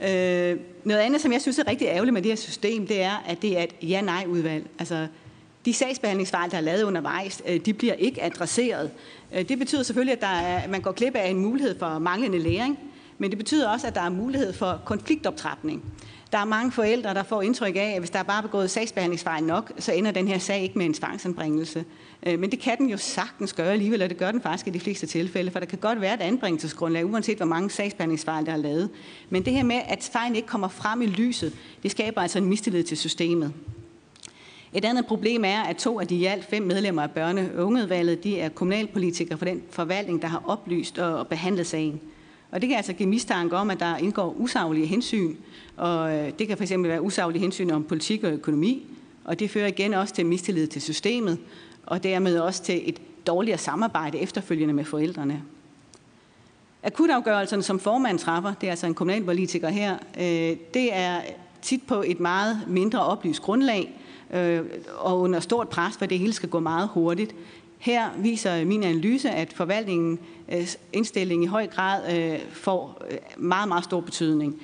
øh, noget andet, som jeg synes er rigtig ærgerligt med det her system, det er, at det er et ja-nej-udvalg. Altså, de sagsbehandlingsfejl, der er lavet undervejs, øh, de bliver ikke adresseret. Øh, det betyder selvfølgelig, at, der er, at man går glip af en mulighed for manglende læring, men det betyder også, at der er mulighed for konfliktoptrapning. Der er mange forældre, der får indtryk af, at hvis der er bare begået sagsbehandlingsfejl nok, så ender den her sag ikke med en tvangsanbringelse. Øh, men det kan den jo sagtens gøre alligevel, og det gør den faktisk i de fleste tilfælde, for der kan godt være et anbringelsesgrundlag, uanset hvor mange sagsbehandlingsfejl, der er lavet. Men det her med, at fejlen ikke kommer frem i lyset, det skaber altså en mistillid til systemet. Et andet problem er, at to af de i alt fem medlemmer af børne- og ungeudvalget, de er kommunalpolitikere for den forvaltning, der har oplyst og behandlet sagen. Og det kan altså give mistanke om, at der indgår usaglige hensyn, og øh, det kan fx være usaglige hensyn om politik og økonomi, og det fører igen også til mistillid til systemet, og dermed også til et dårligere samarbejde efterfølgende med forældrene. Akutafgørelserne, som formand træffer, det er altså en kommunalpolitiker her, øh, det er tit på et meget mindre oplyst grundlag, øh, og under stort pres, for det hele skal gå meget hurtigt. Her viser min analyse, at forvaltningens øh, indstilling i høj grad øh, får øh, meget, meget stor betydning.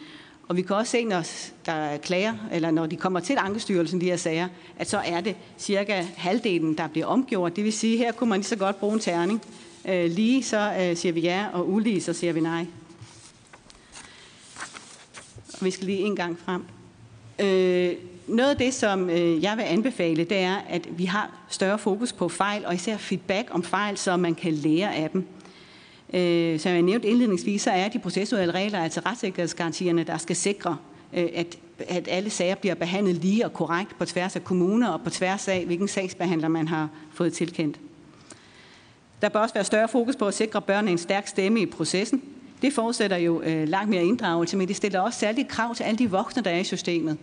Og vi kan også se, når der er klager, eller når de kommer til Ankestyrelsen, de her sager, at så er det cirka halvdelen, der bliver omgjort. Det vil sige, at her kunne man lige så godt bruge en terning. Øh, lige så siger vi ja, og ulige så siger vi nej. Og vi skal lige en gang frem. Øh, noget af det, som øh, jeg vil anbefale, det er, at vi har større fokus på fejl, og især feedback om fejl, så man kan lære af dem. Øh, som jeg nævnte indledningsvis, så er de processuelle regler, altså retssikkerhedsgarantierne, der skal sikre, øh, at, at alle sager bliver behandlet lige og korrekt på tværs af kommuner og på tværs af, hvilken sagsbehandler man har fået tilkendt. Der bør også være større fokus på at sikre børnene en stærk stemme i processen. Det forudsætter jo øh, langt mere inddragelse, men det stiller også særlige krav til alle de voksne, der er i systemet.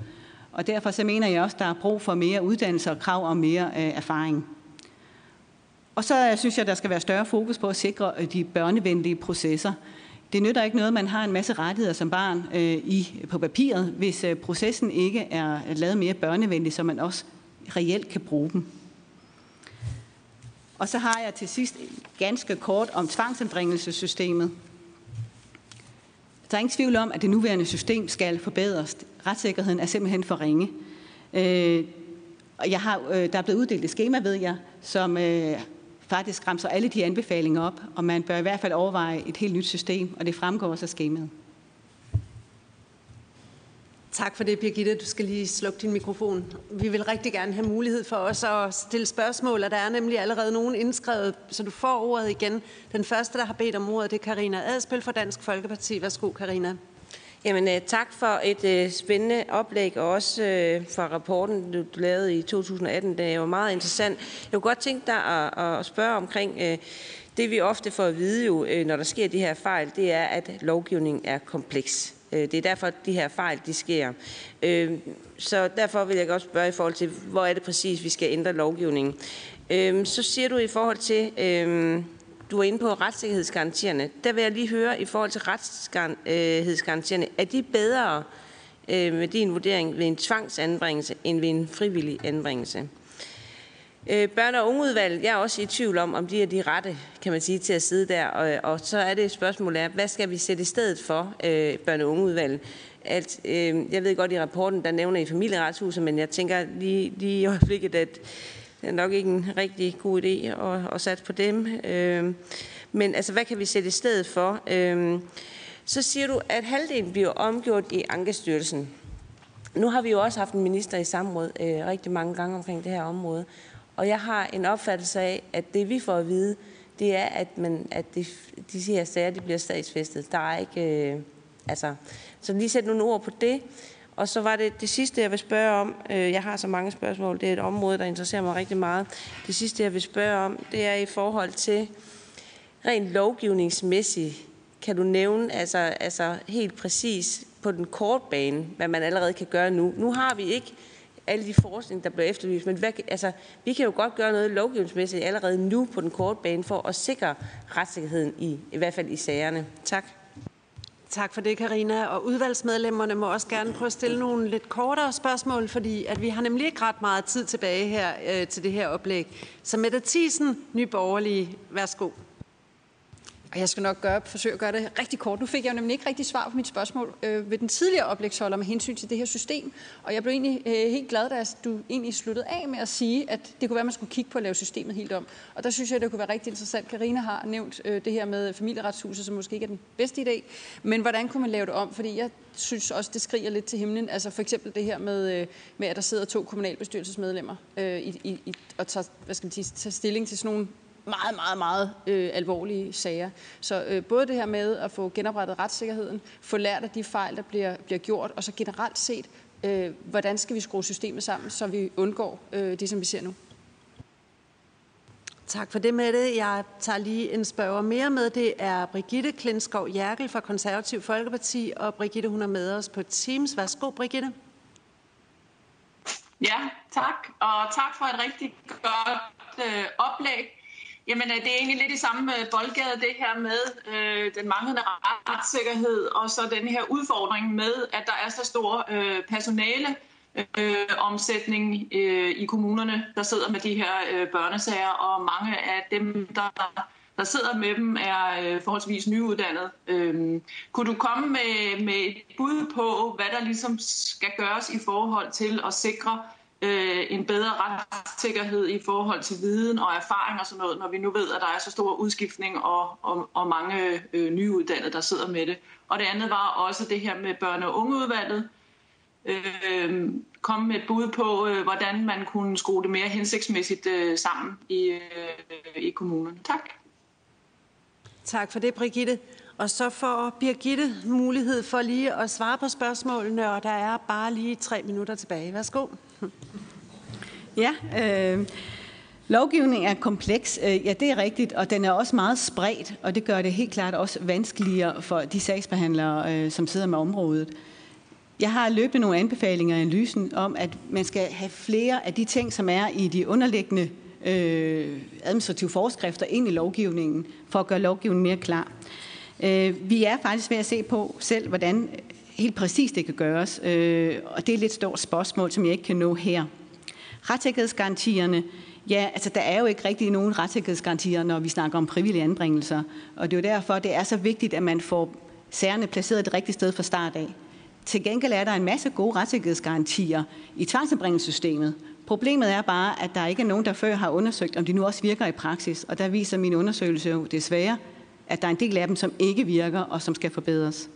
Og derfor så mener jeg også, at der er brug for mere uddannelse og krav om mere øh, erfaring. Og så øh, synes jeg, der skal være større fokus på at sikre øh, de børnevenlige processer. Det nytter ikke noget, at man har en masse rettigheder som barn øh, i, på papiret, hvis øh, processen ikke er lavet mere børnevenlig, så man også reelt kan bruge dem. Og så har jeg til sidst ganske kort om tvangsanbringelsessystemet. Der er ingen tvivl om, at det nuværende system skal forbedres. Retssikkerheden er simpelthen for ringe. Øh, jeg har, øh, der er blevet uddelt et schema, ved jeg, som øh, faktisk ramser alle de anbefalinger op, og man bør i hvert fald overveje et helt nyt system, og det fremgår også af skemaet. Tak for det, Birgitte. Du skal lige slukke din mikrofon. Vi vil rigtig gerne have mulighed for os at stille spørgsmål, og der er nemlig allerede nogen indskrevet, så du får ordet igen. Den første, der har bedt om ordet, det er Karina Adspil fra Dansk Folkeparti. Værsgo, Karina. Jamen, øh, tak for et øh, spændende oplæg, og også øh, for rapporten, du, lavede i 2018. Det er jo meget interessant. Jeg kunne godt tænke dig at, at spørge omkring øh, det, vi ofte får at vide, jo, øh, når der sker de her fejl, det er, at lovgivningen er kompleks. Øh, det er derfor, at de her fejl de sker. Øh, så derfor vil jeg godt spørge i forhold til, hvor er det præcis, vi skal ændre lovgivningen. Øh, så siger du i forhold til, du er inde på retssikkerhedsgarantierne. Der vil jeg lige høre i forhold til retssikkerhedsgarantierne, er de bedre med din vurdering ved en tvangsanbringelse end ved en frivillig anbringelse? Øh, børne- og ungeudvalget, jeg er også i tvivl om, om de er de rette, kan man sige, til at sidde der. Og, og så er det spørgsmålet hvad skal vi sætte i stedet for øh, børne- og ungeudvalget? At, øh, jeg ved godt, i rapporten, der nævner I familieretshuset, men jeg tænker lige, lige i øjeblikket, at det er nok ikke en rigtig god idé at, at satse på dem. Øh, men altså, hvad kan vi sætte i stedet for? Øh, så siger du, at halvdelen bliver omgjort i Ankestyrelsen. Nu har vi jo også haft en minister i samråd øh, rigtig mange gange omkring det her område. Og jeg har en opfattelse af, at det vi får at vide, det er, at, man, at de, de her sager de bliver statsfæstet. Der er ikke... Øh, altså, så lige sætte nogle ord på det. Og så var det det sidste, jeg vil spørge om. Øh, jeg har så mange spørgsmål. Det er et område, der interesserer mig rigtig meget. Det sidste, jeg vil spørge om, det er i forhold til rent lovgivningsmæssigt. Kan du nævne altså, altså helt præcis på den korte bane, hvad man allerede kan gøre nu? Nu har vi ikke alle de forskning, der bliver efterlyst. Men hvad, altså, vi kan jo godt gøre noget lovgivningsmæssigt allerede nu på den korte bane for at sikre retssikkerheden, i, i hvert fald i sagerne. Tak. Tak for det, Karina. Og udvalgsmedlemmerne må også gerne prøve at stille nogle lidt kortere spørgsmål, fordi at vi har nemlig ikke ret meget tid tilbage her øh, til det her oplæg. Så Mette Thiesen, Nye Borgerlige, værsgo. Og jeg skal nok gøre, forsøge at gøre det rigtig kort. Nu fik jeg jo nemlig ikke rigtig svar på mit spørgsmål øh, ved den tidligere oplægsholder med hensyn til det her system. Og jeg blev egentlig øh, helt glad, da du egentlig sluttede af med at sige, at det kunne være, at man skulle kigge på at lave systemet helt om. Og der synes jeg, det kunne være rigtig interessant. Karina har nævnt øh, det her med familieretshuset, som måske ikke er den bedste idé. Men hvordan kunne man lave det om? Fordi jeg synes også, det skriger lidt til himlen. Altså for eksempel det her med, øh, med at der sidder to kommunalbestyrelsesmedlemmer øh, i, i, og tager, hvad skal man sige, tager stilling til sådan nogle meget, meget, meget øh, alvorlige sager. Så øh, både det her med at få genoprettet retssikkerheden, få lært af de fejl, der bliver, bliver gjort, og så generelt set, øh, hvordan skal vi skrue systemet sammen, så vi undgår øh, det, som vi ser nu. Tak for det, Mette. Jeg tager lige en spørger mere med. Det er Brigitte Klinskov Jerkel fra Konservativ Folkeparti, og Brigitte, hun er med os på Teams. Værsgo, Brigitte. Ja, tak. Og tak for et rigtig godt øh, oplæg. Jamen, øh, det er egentlig lidt i samme øh, boldgade, det her med øh, den manglende retssikkerhed, og så den her udfordring med, at der er så stor øh, personale øh, omsætning øh, i kommunerne, der sidder med de her øh, børnesager, og mange af dem, der, der sidder med dem, er øh, forholdsvis nyuddannede. Øh, kunne du komme med, med et bud på, hvad der ligesom skal gøres i forhold til at sikre øh, en bedre retssikkerhed i forhold til viden og erfaring og sådan noget, når vi nu ved, at der er så stor udskiftning og, og, og mange øh, nyuddannede, der sidder med det. Og det andet var også det her med børne- og ungeudvalget. Øh, komme med et bud på, øh, hvordan man kunne skrue det mere hensigtsmæssigt øh, sammen i, øh, i kommunerne. Tak. Tak for det, Brigitte. Og så får Birgitte mulighed for lige at svare på spørgsmålene, og der er bare lige tre minutter tilbage. Værsgo. Ja, øh, lovgivningen er kompleks. Øh, ja, det er rigtigt, og den er også meget spredt, og det gør det helt klart også vanskeligere for de sagsbehandlere, øh, som sidder med området. Jeg har løbet nogle anbefalinger i analysen om, at man skal have flere af de ting, som er i de underliggende øh, administrative forskrifter ind i lovgivningen, for at gøre lovgivningen mere klar. Øh, vi er faktisk ved at se på selv, hvordan helt præcist det kan gøres, øh, og det er et lidt stort spørgsmål, som jeg ikke kan nå her. Retssikkerhedsgarantierne, ja, altså der er jo ikke rigtig nogen retssikkerhedsgarantier, når vi snakker om frivillige anbringelser, og det er jo derfor, det er så vigtigt, at man får sagerne placeret det rigtige sted fra start af. Til gengæld er der en masse gode retssikkerhedsgarantier i tvangsanbringelsessystemet. Problemet er bare, at der ikke er nogen, der før har undersøgt, om de nu også virker i praksis. Og der viser min undersøgelse jo desværre, at der er en del af dem, som ikke virker og som skal forbedres.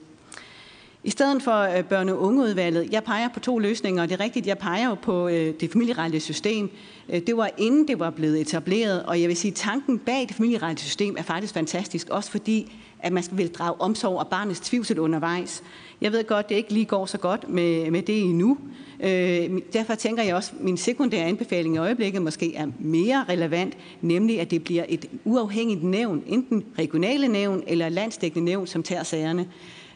I stedet for øh, børne- og ungeudvalget, jeg peger på to løsninger, og det er rigtigt, jeg peger jo på øh, det familieretlige system. Øh, det var inden det var blevet etableret, og jeg vil sige, at tanken bag det familieretlige system er faktisk fantastisk, også fordi, at man vil drage omsorg og barnets tvivl undervejs. Jeg ved godt, det ikke lige går så godt med, med det endnu. Øh, derfor tænker jeg også, at min sekundære anbefaling i øjeblikket måske er mere relevant, nemlig at det bliver et uafhængigt nævn, enten regionale nævn eller landsdækkende nævn, som tager sagerne.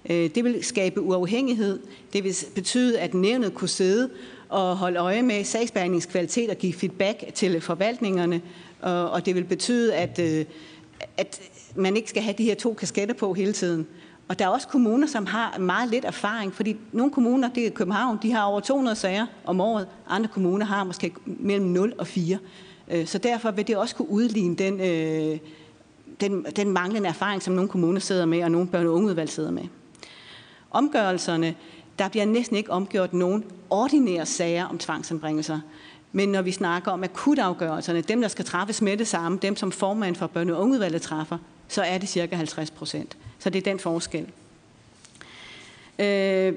Øh, det vil skabe uafhængighed. Det vil betyde, at nævnet kunne sidde og holde øje med sagsbehandlingskvalitet og give feedback til forvaltningerne. Og det vil betyde, at, øh, at man ikke skal have de her to kasketter på hele tiden. Og der er også kommuner, som har meget lidt erfaring, fordi nogle kommuner, det er København, de har over 200 sager om året. Andre kommuner har måske mellem 0 og 4. Øh, så derfor vil det også kunne udligne den, øh, den, den manglende erfaring, som nogle kommuner sidder med, og nogle børne- og ungeudvalg sidder med omgørelserne, der bliver næsten ikke omgjort nogen ordinære sager om tvangsanbringelser. Men når vi snakker om akutafgørelserne, dem der skal træffes med det samme, dem som formand for børne- og ungeudvalget træffer, så er det cirka 50 procent. Så det er den forskel. Øh,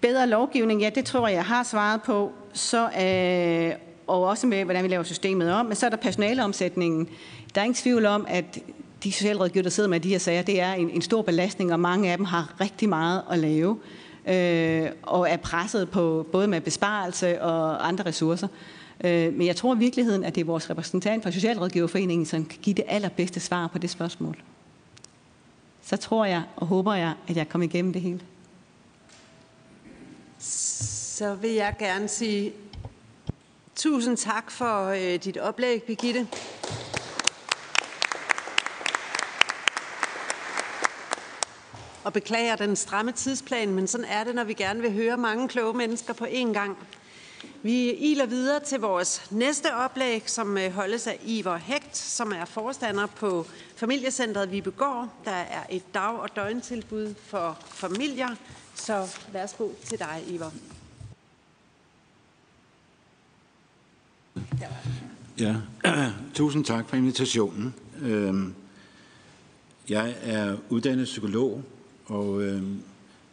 bedre lovgivning, ja, det tror jeg, jeg har svaret på. Så, øh, og også med, hvordan vi laver systemet om. Men så er der personaleomsætningen. Der er ingen tvivl om, at de socialrådgiver, der sidder med de her sager, det er en, en stor belastning, og mange af dem har rigtig meget at lave, øh, og er presset på både med besparelse og andre ressourcer. Øh, men jeg tror i virkeligheden, at det er vores repræsentant fra Socialrådgiverforeningen, som kan give det allerbedste svar på det spørgsmål. Så tror jeg og håber jeg, at jeg kommer igennem det hele. Så vil jeg gerne sige Tusind tak for øh, dit oplæg, Birgitte. Og beklager den stramme tidsplan, men sådan er det, når vi gerne vil høre mange kloge mennesker på én gang. Vi iler videre til vores næste oplæg, som øh, holdes af Ivor Hægt, som er forstander på familiecentret Vibegård. Der er et dag- og døgntilbud for familier. Så værsgo til dig, Ivor. Ja, tusind tak for invitationen. Øhm, jeg er uddannet psykolog, og øh,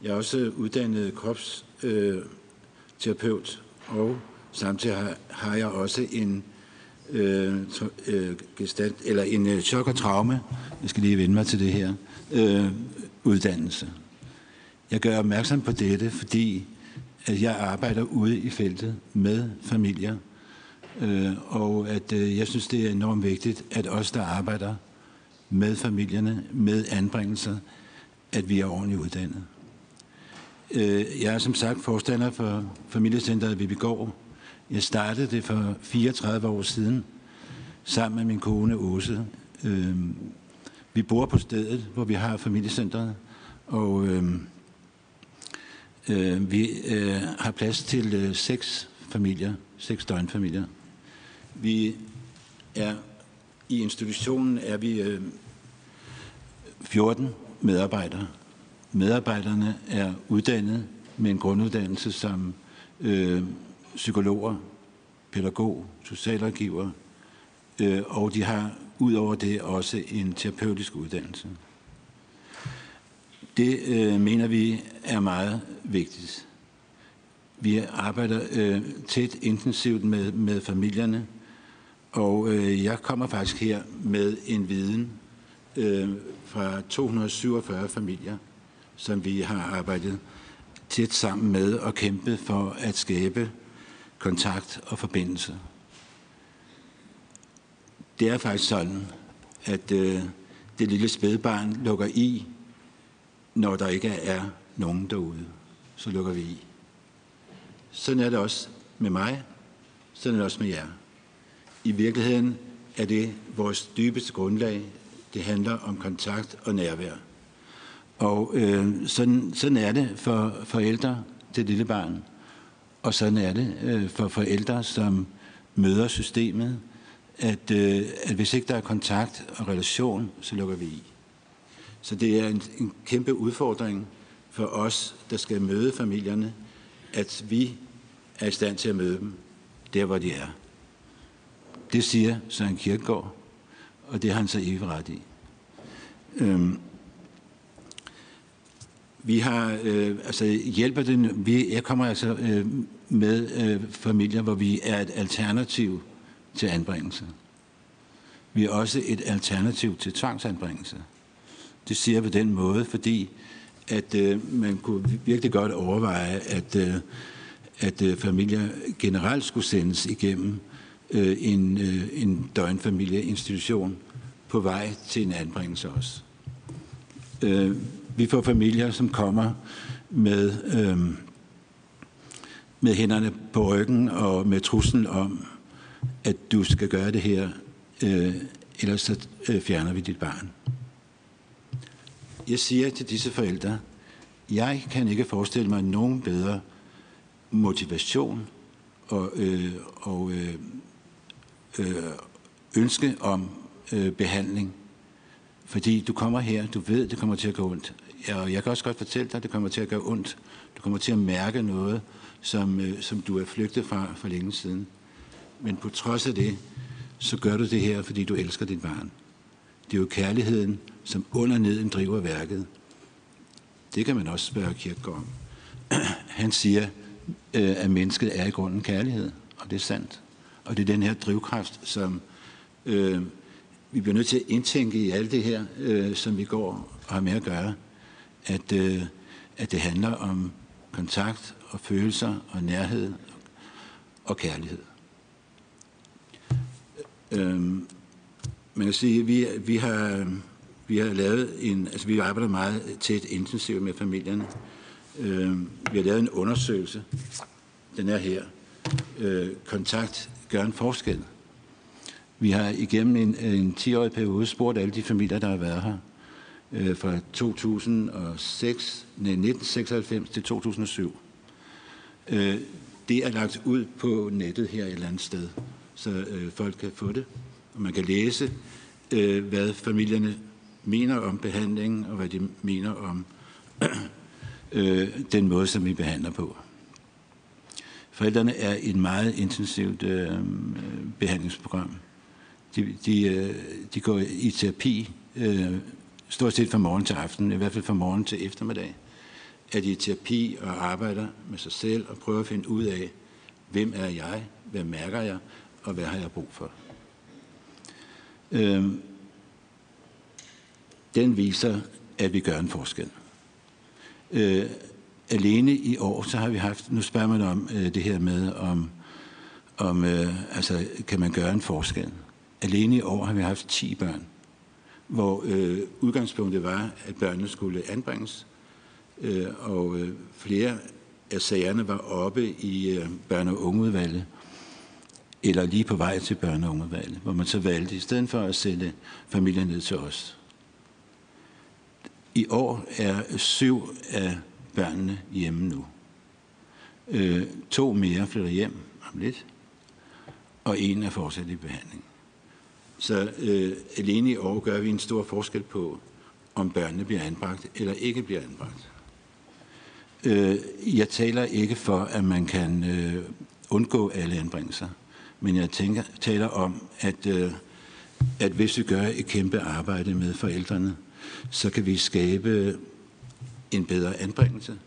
jeg er også uddannet kropsterapeut, øh, og samtidig har jeg også en øh, øh, gestalt, eller en øh, chok og traume, jeg skal lige vende mig til det her, øh, uddannelse. Jeg gør opmærksom på dette, fordi at jeg arbejder ude i feltet med familier, øh, og at øh, jeg synes, det er enormt vigtigt, at os, der arbejder med familierne, med anbringelser, at vi er ordentligt uddannet. Øh, jeg er som sagt forstander for familiecenteret Vibigård. Jeg startede det for 34 år siden, sammen med min kone Åse. Øh, vi bor på stedet, hvor vi har familiecenteret, og øh, vi har plads til seks familier, seks døgnfamilier. Vi er i institutionen er vi 14 medarbejdere. Medarbejderne er uddannet med en grunduddannelse som øh, psykologer, pædagog, socialrådgiver, øh, og de har udover det også en terapeutisk uddannelse. Det øh, mener vi er meget vigtigt. Vi arbejder øh, tæt intensivt med, med familierne, og øh, jeg kommer faktisk her med en viden øh, fra 247 familier, som vi har arbejdet tæt sammen med og kæmpet for at skabe kontakt og forbindelse. Det er faktisk sådan, at øh, det lille spædbarn lukker i, når der ikke er nogen derude. Så lukker vi i. Sådan er det også med mig. Sådan er det også med jer. I virkeligheden er det vores dybeste grundlag. Det handler om kontakt og nærvær. Og øh, sådan, sådan er det for forældre til lille barn. Og sådan er det øh, for forældre, som møder systemet, at, øh, at hvis ikke der er kontakt og relation, så lukker vi i. Så det er en, en kæmpe udfordring for os, der skal møde familierne, at vi er i stand til at møde dem der, hvor de er. Det siger Søren Kierkegaard, og det har han så ikke ret i. Øhm, vi har, øh, altså hjælper det, vi, jeg kommer altså øh, med øh, familier, hvor vi er et alternativ til anbringelse. Vi er også et alternativ til tvangsanbringelse. Det siger jeg på den måde, fordi at øh, man kunne virkelig godt overveje, at, øh, at øh, familier generelt skulle sendes igennem øh, Øh, en, øh, en døgnfamilieinstitution på vej til en anbringelse også. Øh, vi får familier, som kommer med, øh, med hænderne på ryggen og med truslen om, at du skal gøre det her, øh, ellers så øh, fjerner vi dit barn. Jeg siger til disse forældre, jeg kan ikke forestille mig nogen bedre motivation og, øh, og øh, øh, ønske om øh, behandling. Fordi du kommer her, du ved, det kommer til at gå ondt. Og jeg kan også godt fortælle dig, at det kommer til at gøre ondt. Du kommer til at mærke noget, som, øh, som du er flygtet fra for længe siden. Men på trods af det, så gør du det her, fordi du elsker dit barn. Det er jo kærligheden, som under neden driver værket. Det kan man også spørge Kierkegaard om. Han siger, øh, at mennesket er i grunden kærlighed, og det er sandt. Og det er den her drivkraft, som øh, vi bliver nødt til at indtænke i alt det her, øh, som vi går og har med at gøre. At, øh, at det handler om kontakt og følelser og nærhed og kærlighed. Øh, man kan sige, at vi, vi, har, vi har lavet en, altså vi arbejder meget tæt intensivt med familierne. Øh, vi har lavet en undersøgelse, den er her, øh, kontakt gøre en forskel. Vi har igennem en, en 10-årig periode spurgt alle de familier, der har været her, øh, fra 2006, nej, 1996 til 2007. Øh, det er lagt ud på nettet her et eller andet sted, så øh, folk kan få det, og man kan læse, øh, hvad familierne mener om behandlingen, og hvad de mener om øh, den måde, som vi behandler på. Forældrene er et meget intensivt øh, behandlingsprogram. De, de, øh, de går i terapi øh, stort set fra morgen til aften, i hvert fald fra morgen til eftermiddag. Er de i terapi og arbejder med sig selv og prøver at finde ud af, hvem er jeg, hvad mærker jeg, og hvad har jeg brug for. Øh, den viser, at vi gør en forskel. Øh, alene i år, så har vi haft, nu spørger man om øh, det her med, om, om øh, altså, kan man gøre en forskel. Alene i år har vi haft 10 børn, hvor øh, udgangspunktet var, at børnene skulle anbringes, øh, og øh, flere af sagerne var oppe i øh, børne- og ungeudvalget, eller lige på vej til børne- og ungeudvalget, hvor man så valgte, i stedet for at sende familien ned til os. I år er syv af børnene hjemme nu. Øh, to mere flytter hjem om lidt, og en er fortsat i behandling. Så øh, alene i år gør vi en stor forskel på, om børnene bliver anbragt eller ikke bliver anbragt. Øh, jeg taler ikke for, at man kan øh, undgå alle anbringelser, men jeg tænker, taler om, at, øh, at hvis vi gør et kæmpe arbejde med forældrene, så kan vi skabe en bedre anbringelse,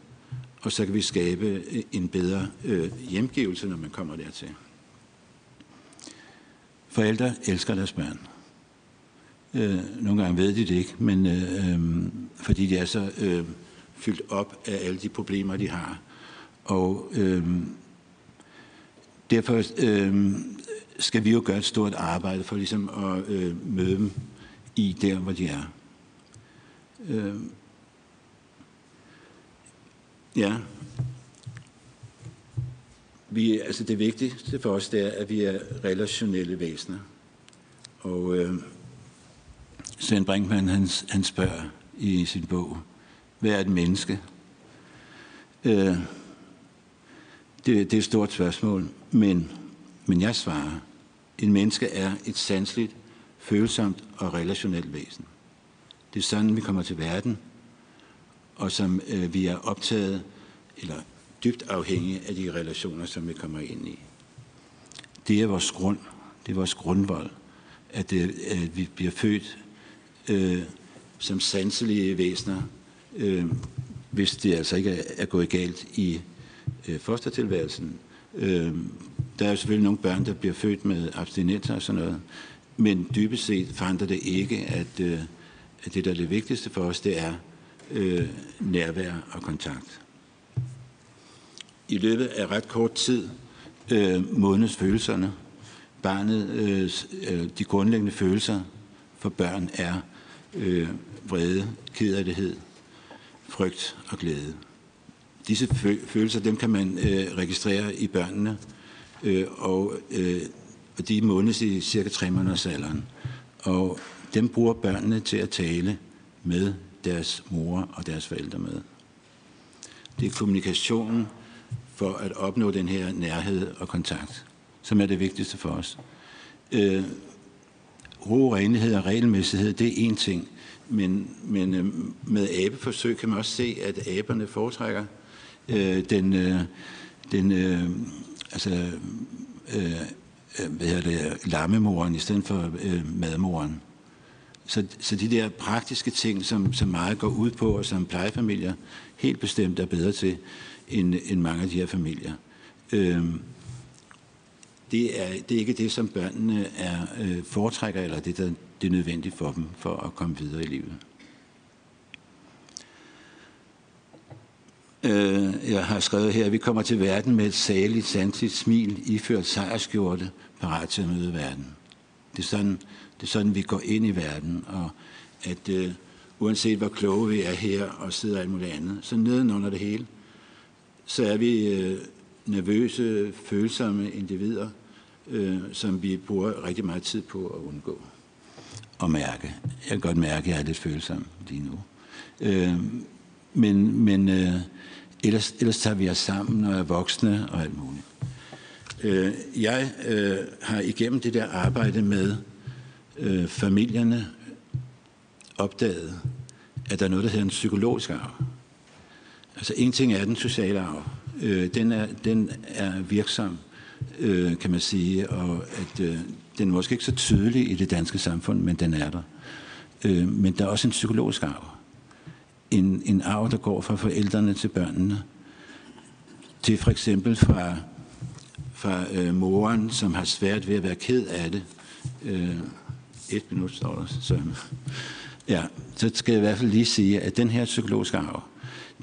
og så kan vi skabe øh, en bedre øh, hjemgivelse, når man kommer dertil. Forældre elsker deres børn. Øh, nogle gange ved de det ikke, men øh, øh, fordi de er så øh, fyldt op af alle de problemer, de har. Og øh, derfor øh, skal vi jo gøre et stort arbejde for ligesom at øh, møde dem i der, hvor de er. Øh, ja. Vi, altså det vigtigste for os det er, at vi er relationelle væsener. Og øh, Svend Brinkmann, han, han spørger i sin bog, hvad er et menneske? Øh, det, det er et stort spørgsmål, men, men jeg svarer, en menneske er et sanseligt, følsomt og relationelt væsen. Det er sådan, vi kommer til verden, og som øh, vi er optaget, eller dybt afhængige af de relationer, som vi kommer ind i. Det er vores grund, det er vores grundvold, at, det, at vi bliver født øh, som sanselige væsener, øh, hvis det altså ikke er, er gået galt i øh, fostertilværelsen. Øh, der er jo selvfølgelig nogle børn, der bliver født med abstinenser og sådan noget, men dybest set forandrer det ikke, at, øh, at det, der er det vigtigste for os, det er øh, nærvær og kontakt. I løbet af ret kort tid øh, modnes følelserne. Barnet, øh, øh, de grundlæggende følelser for børn er øh, vrede, kederlighed, frygt og glæde. Disse følelser, dem kan man øh, registrere i børnene, øh, og, øh, og de modnes i cirka 3 måneders alderen. Og dem bruger børnene til at tale med deres mor og deres forældre med. Det er kommunikationen for at opnå den her nærhed og kontakt, som er det vigtigste for os. Øh, ro, renlighed og regelmæssighed, det er én ting, men, men øh, med abeforsøg kan man også se, at aberne foretrækker øh, den, øh, den øh, altså, øh, øh hvad hedder det, lammemoren i stedet for øh, madmoren. Så, så de der praktiske ting, som, som meget går ud på, og som plejefamilier helt bestemt er bedre til end, end mange af de her familier. Øhm, det, er, det er ikke det, som børnene er øh, foretrækker, eller det, der det er nødvendigt for dem for at komme videre i livet. Øh, jeg har skrevet her, at vi kommer til verden med et saligt, sanseligt smil, iført sejrskjorte, parat til at møde verden. Det er sådan, det er sådan vi går ind i verden, og at øh, uanset hvor kloge vi er her og sidder alt muligt andet, så nedenunder det hele, så er vi øh, nervøse, følsomme individer, øh, som vi bruger rigtig meget tid på at undgå og mærke. Jeg kan godt mærke, at jeg er lidt følsom lige nu. Øh, men men øh, ellers, ellers tager vi os sammen og er voksne og alt muligt. Øh, jeg øh, har igennem det der arbejde med øh, familierne opdagede, at der er noget, der hedder en psykologisk arv. Altså en ting er den sociale arv. Øh, den, er, den er virksom, øh, kan man sige, og at øh, den er måske ikke så tydelig i det danske samfund, men den er der. Øh, men der er også en psykologisk arv. En, en arv, der går fra forældrene til børnene. Til for eksempel fra, fra øh, moren, som har svært ved at være ked af det. Øh, et minut står der, så, ja, så skal jeg i hvert fald lige sige, at den her psykologiske arv,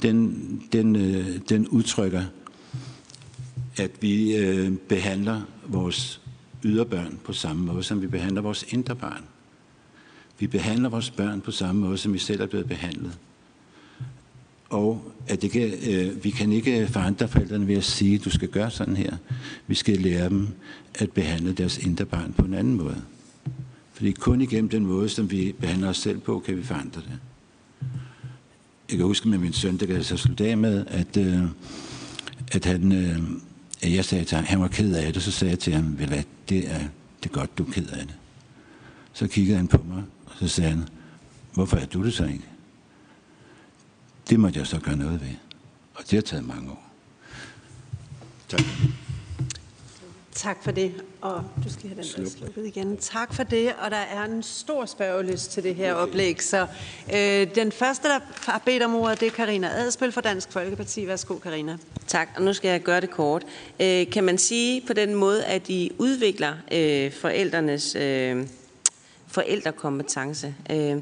den, den, øh, den udtrykker, at vi øh, behandler vores yderbørn på samme måde, som vi behandler vores indre børn. Vi behandler vores børn på samme måde, som vi selv er blevet behandlet. Og at det kan, øh, vi kan ikke forandre forældrene ved at sige, at du skal gøre sådan her. Vi skal lære dem at behandle deres indre barn på en anden måde. Fordi kun igennem den måde, som vi behandler os selv på, kan vi forandre det. Jeg kan huske med min søn, der kan jeg så slutte af med, at, øh, at han, øh, at jeg sagde til ham, han var ked af det, så sagde jeg til ham, vel hvad, det er, det er godt, du er ked af det. Så kiggede han på mig, og så sagde han, hvorfor er du det så ikke? Det måtte jeg så gøre noget ved. Og det har taget mange år. Tak. Tak for det. Og du skal have den der slukket igen. Tak for det. Og der er en stor spørgeløst til det her okay. oplæg. Så øh, den første, der har bedt om ordet, det er Karina Adspil fra Dansk Folkeparti. Værsgo, Karina. Tak, og nu skal jeg gøre det kort. Øh, kan man sige på den måde, at I udvikler øh, forældrenes øh, forældrekompetence? Øh,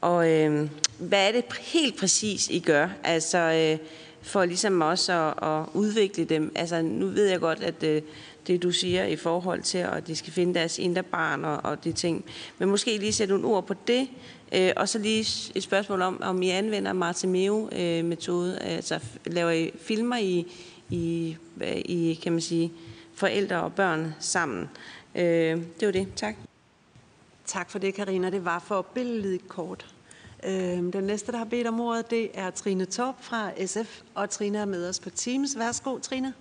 og øh, hvad er det helt præcis, I gør? Altså, øh, for ligesom også at, at udvikle dem. Altså, nu ved jeg godt, at øh, det du siger i forhold til, at de skal finde deres indre barn og, og de ting. Men måske lige sætte nogle ord på det, øh, og så lige et spørgsmål om, om I anvender Martimeo-metode, øh, altså laver I filmer i, i, øh, i, kan man sige, forældre og børn sammen. Øh, det var det. Tak. Tak for det, Karina. Det var for billedet kort. Øh, den næste, der har bedt om ordet, det er Trine Torp fra SF, og Trine er med os på Teams. Værsgo, Trine.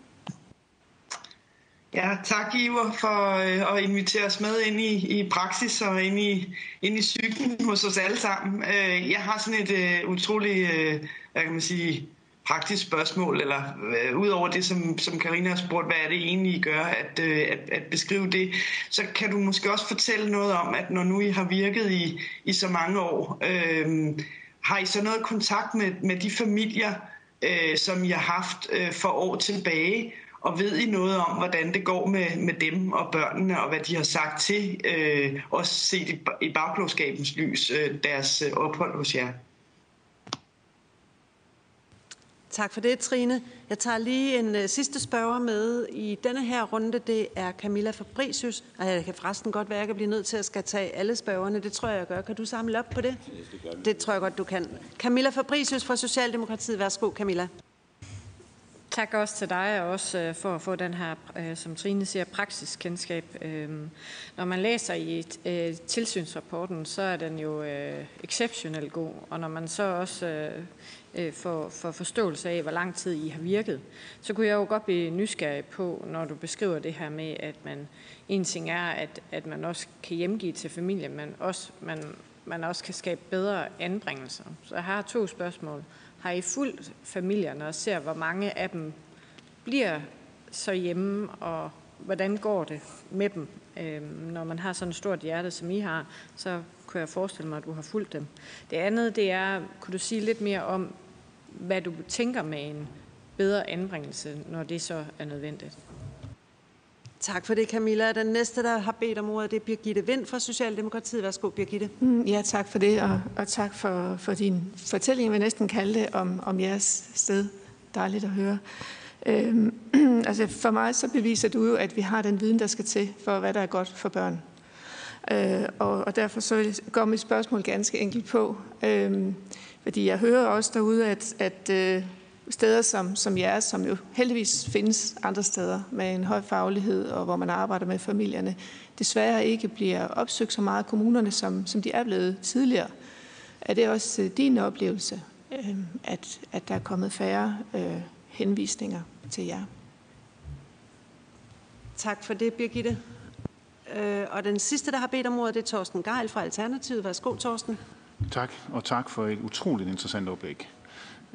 Ja, tak Iver for øh, at invitere os med ind i, i praksis og ind i, ind i psyken hos os alle sammen. Øh, jeg har sådan et øh, utroligt, øh, hvad kan man sige, praktisk spørgsmål, eller øh, ud over det, som, som Karina har spurgt, hvad er det egentlig, I gør, at, øh, at, at beskrive det, så kan du måske også fortælle noget om, at når nu I har virket i, i så mange år, øh, har I så noget kontakt med, med de familier, øh, som I har haft øh, for år tilbage, og ved I noget om, hvordan det går med, med dem og børnene, og hvad de har sagt til, øh, også set i, i bagklogskabens lys, øh, deres øh, ophold hos jer? Tak for det, Trine. Jeg tager lige en uh, sidste spørger med i denne her runde. Det er Camilla Fabricius. Og jeg kan forresten godt være, at jeg kan blive nødt til at skal tage alle spørgerne. Det tror jeg, jeg gør. Kan du samle op på det? Det tror jeg godt, du kan. Camilla Fabricius fra Socialdemokratiet. Værsgo, Camilla. Tak også til dig, og også øh, for at få den her, øh, som Trine siger, praksiskendskab. Øhm, når man læser i øh, tilsynsrapporten, så er den jo exceptionelt god, og når man så også får, får forståelse af, hvor lang tid I har virket, så kunne jeg jo godt blive nysgerrig på, når du beskriver det her med, at man, en ting er, at, at man også kan hjemgive til familien, men også, man, man også kan skabe bedre anbringelser. Så jeg har to spørgsmål. Har I fulgt familierne og ser, hvor mange af dem bliver så hjemme, og hvordan går det med dem? Øhm, når man har sådan et stort hjerte, som I har, så kunne jeg forestille mig, at du har fulgt dem. Det andet, det er, kunne du sige lidt mere om, hvad du tænker med en bedre anbringelse, når det så er nødvendigt? Tak for det, Camilla. Den næste, der har bedt om ordet, det er Birgitte Vind fra Socialdemokratiet. Værsgo, Birgitte. Mm, ja, tak for det, og, og tak for, for din fortælling, vil næsten kalde det, om, om jeres sted. Dejligt at høre. Øhm, altså for mig så beviser du jo, at vi har den viden, der skal til for, hvad der er godt for børn. Øh, og, og derfor så går mit spørgsmål ganske enkelt på. Øh, fordi jeg hører også derude, at, at øh, steder som, som jeres, som jo heldigvis findes andre steder med en høj faglighed, og hvor man arbejder med familierne, desværre ikke bliver opsøgt så meget af kommunerne, som, som de er blevet tidligere. Er det også øh, din oplevelse, øh, at, at der er kommet færre øh, henvisninger til jer? Tak for det, Birgitte. Øh, og den sidste, der har bedt om ordet, det er Torsten Geil fra Alternativet. Værsgo, Torsten. Tak, og tak for et utroligt interessant oplæg.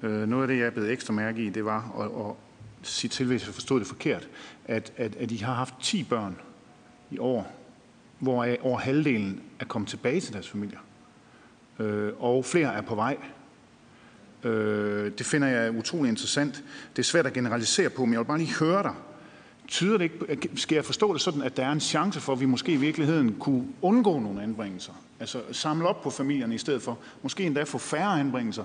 Øh, noget af det, jeg blev ekstra mærke i, det var at, at sige til, hvis jeg forstod det forkert, at, at, at I har haft 10 børn i år, hvor over halvdelen er kommet tilbage til deres familier. Øh, og flere er på vej. Øh, det finder jeg utrolig interessant. Det er svært at generalisere på, men jeg vil bare lige høre dig. Tyder det ikke, skal jeg forstå det sådan, at der er en chance for, at vi måske i virkeligheden kunne undgå nogle anbringelser? Altså samle op på familierne i stedet for, måske endda få færre anbringelser,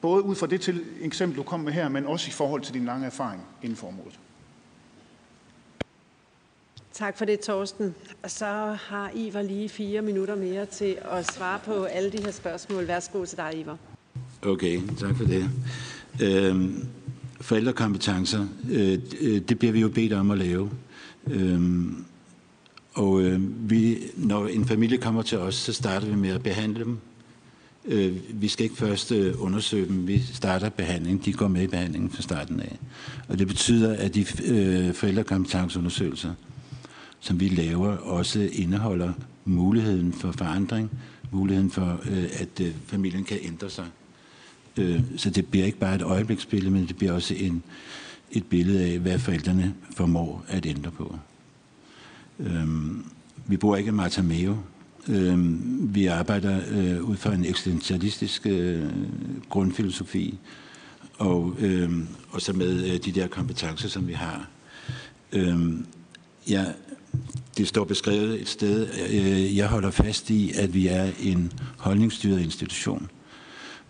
både ud fra det til, eksempel, du kom med her, men også i forhold til din lange erfaring inden for området. Tak for det, Torsten. Og så har Ivar lige fire minutter mere til at svare på alle de her spørgsmål. Værsgo til dig, Ivar. Okay, tak for det. Øhm, forældrekompetencer, øh, det bliver vi jo bedt om at lave. Øhm, og øh, vi, når en familie kommer til os, så starter vi med at behandle dem. Øh, vi skal ikke først øh, undersøge dem, vi starter behandlingen. De går med i behandlingen fra starten af. Og det betyder, at de øh, forældrekompetenceundersøgelser, som vi laver, også indeholder muligheden for forandring, muligheden for, øh, at øh, familien kan ændre sig. Øh, så det bliver ikke bare et øjebliksbillede, men det bliver også en, et billede af, hvad forældrene formår at ændre på. Øh, vi bruger ikke Martha Meo. Øhm, vi arbejder øh, ud fra en eksistentialistisk øh, grundfilosofi, og, øh, og så med øh, de der kompetencer, som vi har. Øh, ja, det står beskrevet et sted. Øh, jeg holder fast i, at vi er en holdningsstyret institution.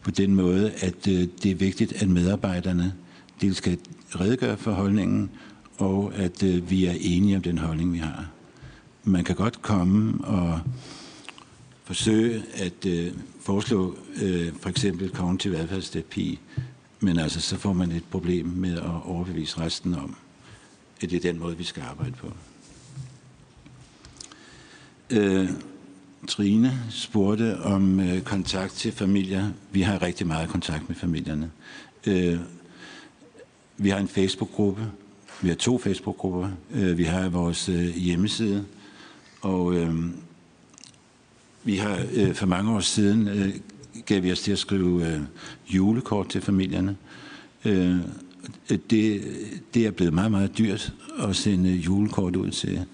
På den måde, at øh, det er vigtigt, at medarbejderne dels skal redegøre for holdningen, og at øh, vi er enige om den holdning, vi har. Man kan godt komme og forsøge at øh, foreslå øh, for eksempel kognitiv adfærdsterapi, men altså så får man et problem med at overbevise resten om, at det er den måde, vi skal arbejde på. Øh, Trine spurgte om øh, kontakt til familier. Vi har rigtig meget kontakt med familierne. Øh, vi har en Facebook-gruppe. Vi har to Facebook-grupper. Øh, vi har vores øh, hjemmeside. Og øh, vi har øh, for mange år siden øh, gav vi os til at skrive øh, julekort til familierne. Øh, det, det er blevet meget, meget dyrt at sende julekort ud til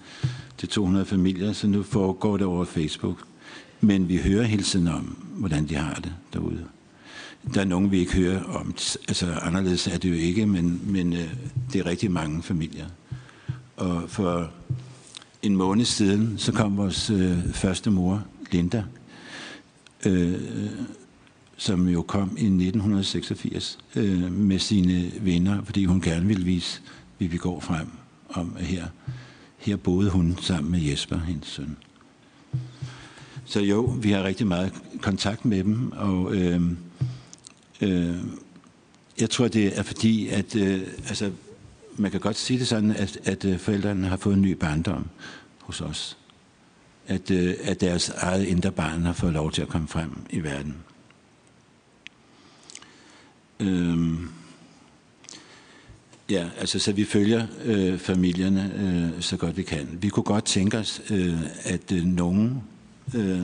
til 200 familier, så nu foregår det over Facebook. Men vi hører hele tiden om, hvordan de har det derude. Der er nogen, vi ikke hører om. Altså anderledes er det jo ikke, men, men øh, det er rigtig mange familier. Og for en måned siden, så kom vores øh, første mor, Linda, øh, som jo kom i 1986 øh, med sine venner, fordi hun gerne ville vise, vi vi går frem om her her boede hun sammen med Jesper, hendes søn. Så jo, vi har rigtig meget kontakt med dem, og øh, øh, jeg tror, det er fordi, at øh, altså, man kan godt sige det sådan, at, at øh, forældrene har fået en ny barndom hos os. At, øh, at deres eget indre barn har fået lov til at komme frem i verden. Øhm. Ja, altså så vi følger øh, familierne øh, så godt vi kan. Vi kunne godt tænke os, øh, at øh, nogen øh,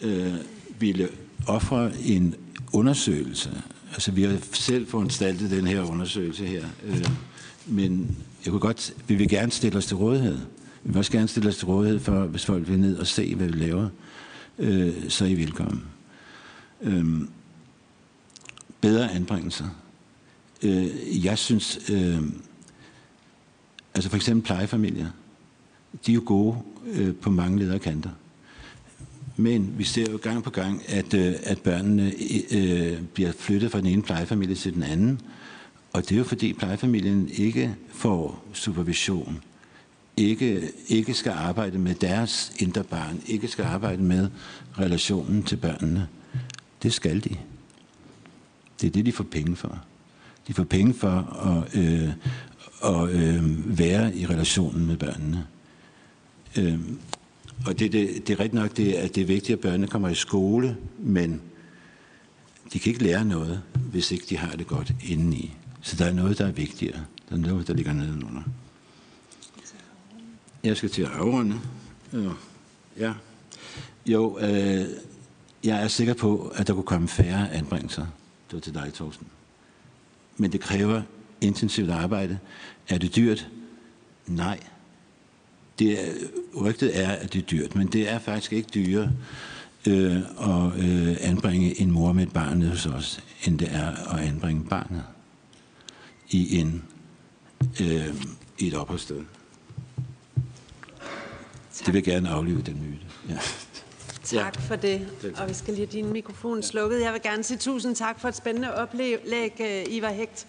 øh, ville ofre en undersøgelse. Altså vi har selv foranstaltet den her undersøgelse her, øh, men jeg kunne godt, vi vil gerne stille os til rådighed. Vi vil også gerne stille os til rådighed for, hvis folk vil ned og se, hvad vi laver, øh, så er I velkommen. Øh, bedre anbringelser Øh, jeg synes, øh, altså for eksempel plejefamilier, de er jo gode øh, på mange lederkanter. Men vi ser jo gang på gang, at, øh, at børnene øh, bliver flyttet fra den ene plejefamilie til den anden. Og det er jo fordi plejefamilien ikke får supervision, ikke, ikke skal arbejde med deres indre barn, ikke skal arbejde med relationen til børnene. Det skal de. Det er det, de får penge for. De får penge for at, øh, at øh, være i relationen med børnene. Øh, og det, det, det er rigtigt nok, det, at det er vigtigt, at børnene kommer i skole, men de kan ikke lære noget, hvis ikke de har det godt indeni. Så der er noget, der er vigtigere. Der er noget, der ligger nedenunder. Jeg skal til at afrunde. Øh, ja. Jo, øh, jeg er sikker på, at der kunne komme færre anbringelser. Det var til dig, Thorsten. Men det kræver intensivt arbejde. Er det dyrt? Nej. Det er, rygtet er, at det er dyrt, men det er faktisk ikke dyrere øh, at øh, anbringe en mor med et barn hos os, end det er at anbringe barnet i, en, øh, i et opholdssted. Tak. Det vil gerne aflive den myte. Ja. Tak for det. Og vi skal lige have din mikrofon slukket. Jeg vil gerne sige tusind tak for et spændende oplæg, øh, Ivar Hægt.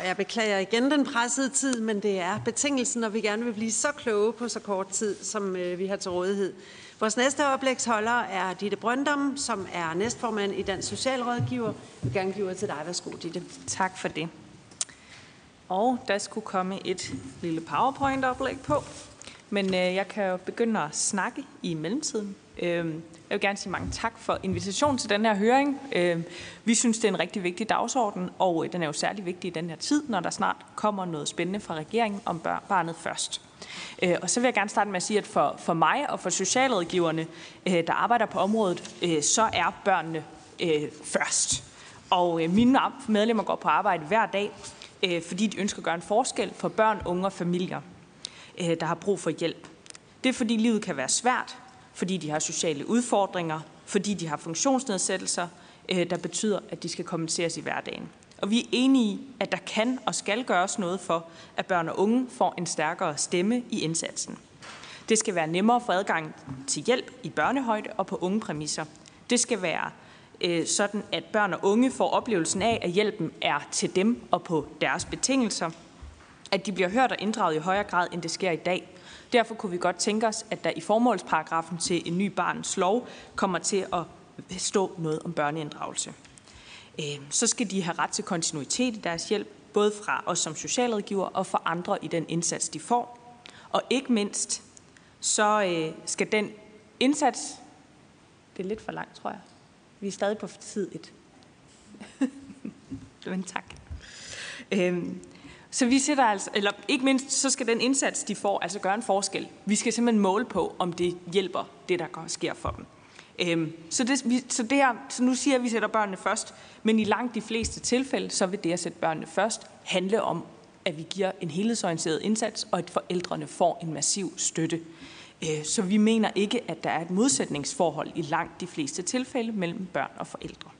Og jeg beklager igen den pressede tid, men det er betingelsen, når vi gerne vil blive så kloge på så kort tid, som øh, vi har til rådighed. Vores næste oplægsholder er Ditte Brøndum, som er næstformand i Dansk Socialrådgiver. Jeg vil gerne give til dig. Værsgo, Ditte. Tak for det. Og der skulle komme et lille PowerPoint-oplæg på. Men øh, jeg kan jo begynde at snakke i mellemtiden. Øh, jeg vil gerne sige mange tak for invitationen til den her høring. Øh, vi synes, det er en rigtig vigtig dagsorden, og øh, den er jo særlig vigtig i den her tid, når der snart kommer noget spændende fra regeringen om barnet først. Øh, og så vil jeg gerne starte med at sige, at for, for mig og for socialrådgiverne, øh, der arbejder på området, øh, så er børnene øh, først. Og øh, mine medlemmer går på arbejde hver dag Øh, fordi de ønsker at gøre en forskel for børn, unge og familier, øh, der har brug for hjælp. Det er fordi livet kan være svært, fordi de har sociale udfordringer, fordi de har funktionsnedsættelser, øh, der betyder, at de skal kompenseres i hverdagen. Og vi er enige i, at der kan og skal gøres noget for, at børn og unge får en stærkere stemme i indsatsen. Det skal være nemmere for adgang til hjælp i børnehøjde og på unge præmisser. Det skal være Øh, sådan at børn og unge får oplevelsen af, at hjælpen er til dem og på deres betingelser. At de bliver hørt og inddraget i højere grad, end det sker i dag. Derfor kunne vi godt tænke os, at der i formålsparagrafen til en ny barns lov kommer til at stå noget om børneinddragelse. Øh, så skal de have ret til kontinuitet i deres hjælp, både fra os som socialrådgiver og fra andre i den indsats, de får. Og ikke mindst, så øh, skal den indsats, det er lidt for langt, tror jeg, vi er stadig på tid et. Men tak. Øhm, så vi sætter altså, eller ikke mindst, så skal den indsats, de får, altså gøre en forskel. Vi skal simpelthen måle på, om det hjælper det, der sker for dem. Øhm, så, det, vi, så, det her, så nu siger jeg, at vi sætter børnene først, men i langt de fleste tilfælde, så vil det at sætte børnene først handle om, at vi giver en helhedsorienteret indsats, og at forældrene får en massiv støtte. Øh, så vi mener ikke, at der er et modsætningsforhold i langt de fleste tilfælde mellem børn og forældre.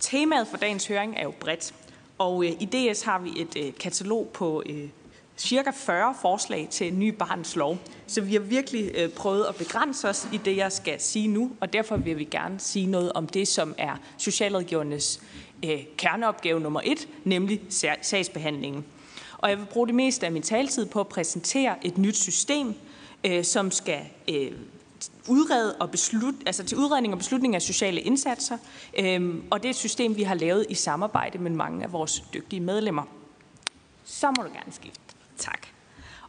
Temaet for dagens høring er jo bredt, og øh, i DS har vi et øh, katalog på øh, cirka 40 forslag til en ny barns lov. Så vi har virkelig prøvet at begrænse os i det, jeg skal sige nu, og derfor vil vi gerne sige noget om det, som er socialrådgivernes kerneopgave nummer et, nemlig sagsbehandlingen. Og jeg vil bruge det meste af min taletid på at præsentere et nyt system, øh, som skal øh, udrede og beslut, altså til udredning og beslutning af sociale indsatser. Øh, og det er et system, vi har lavet i samarbejde med mange af vores dygtige medlemmer. Så må du gerne skifte. Tak.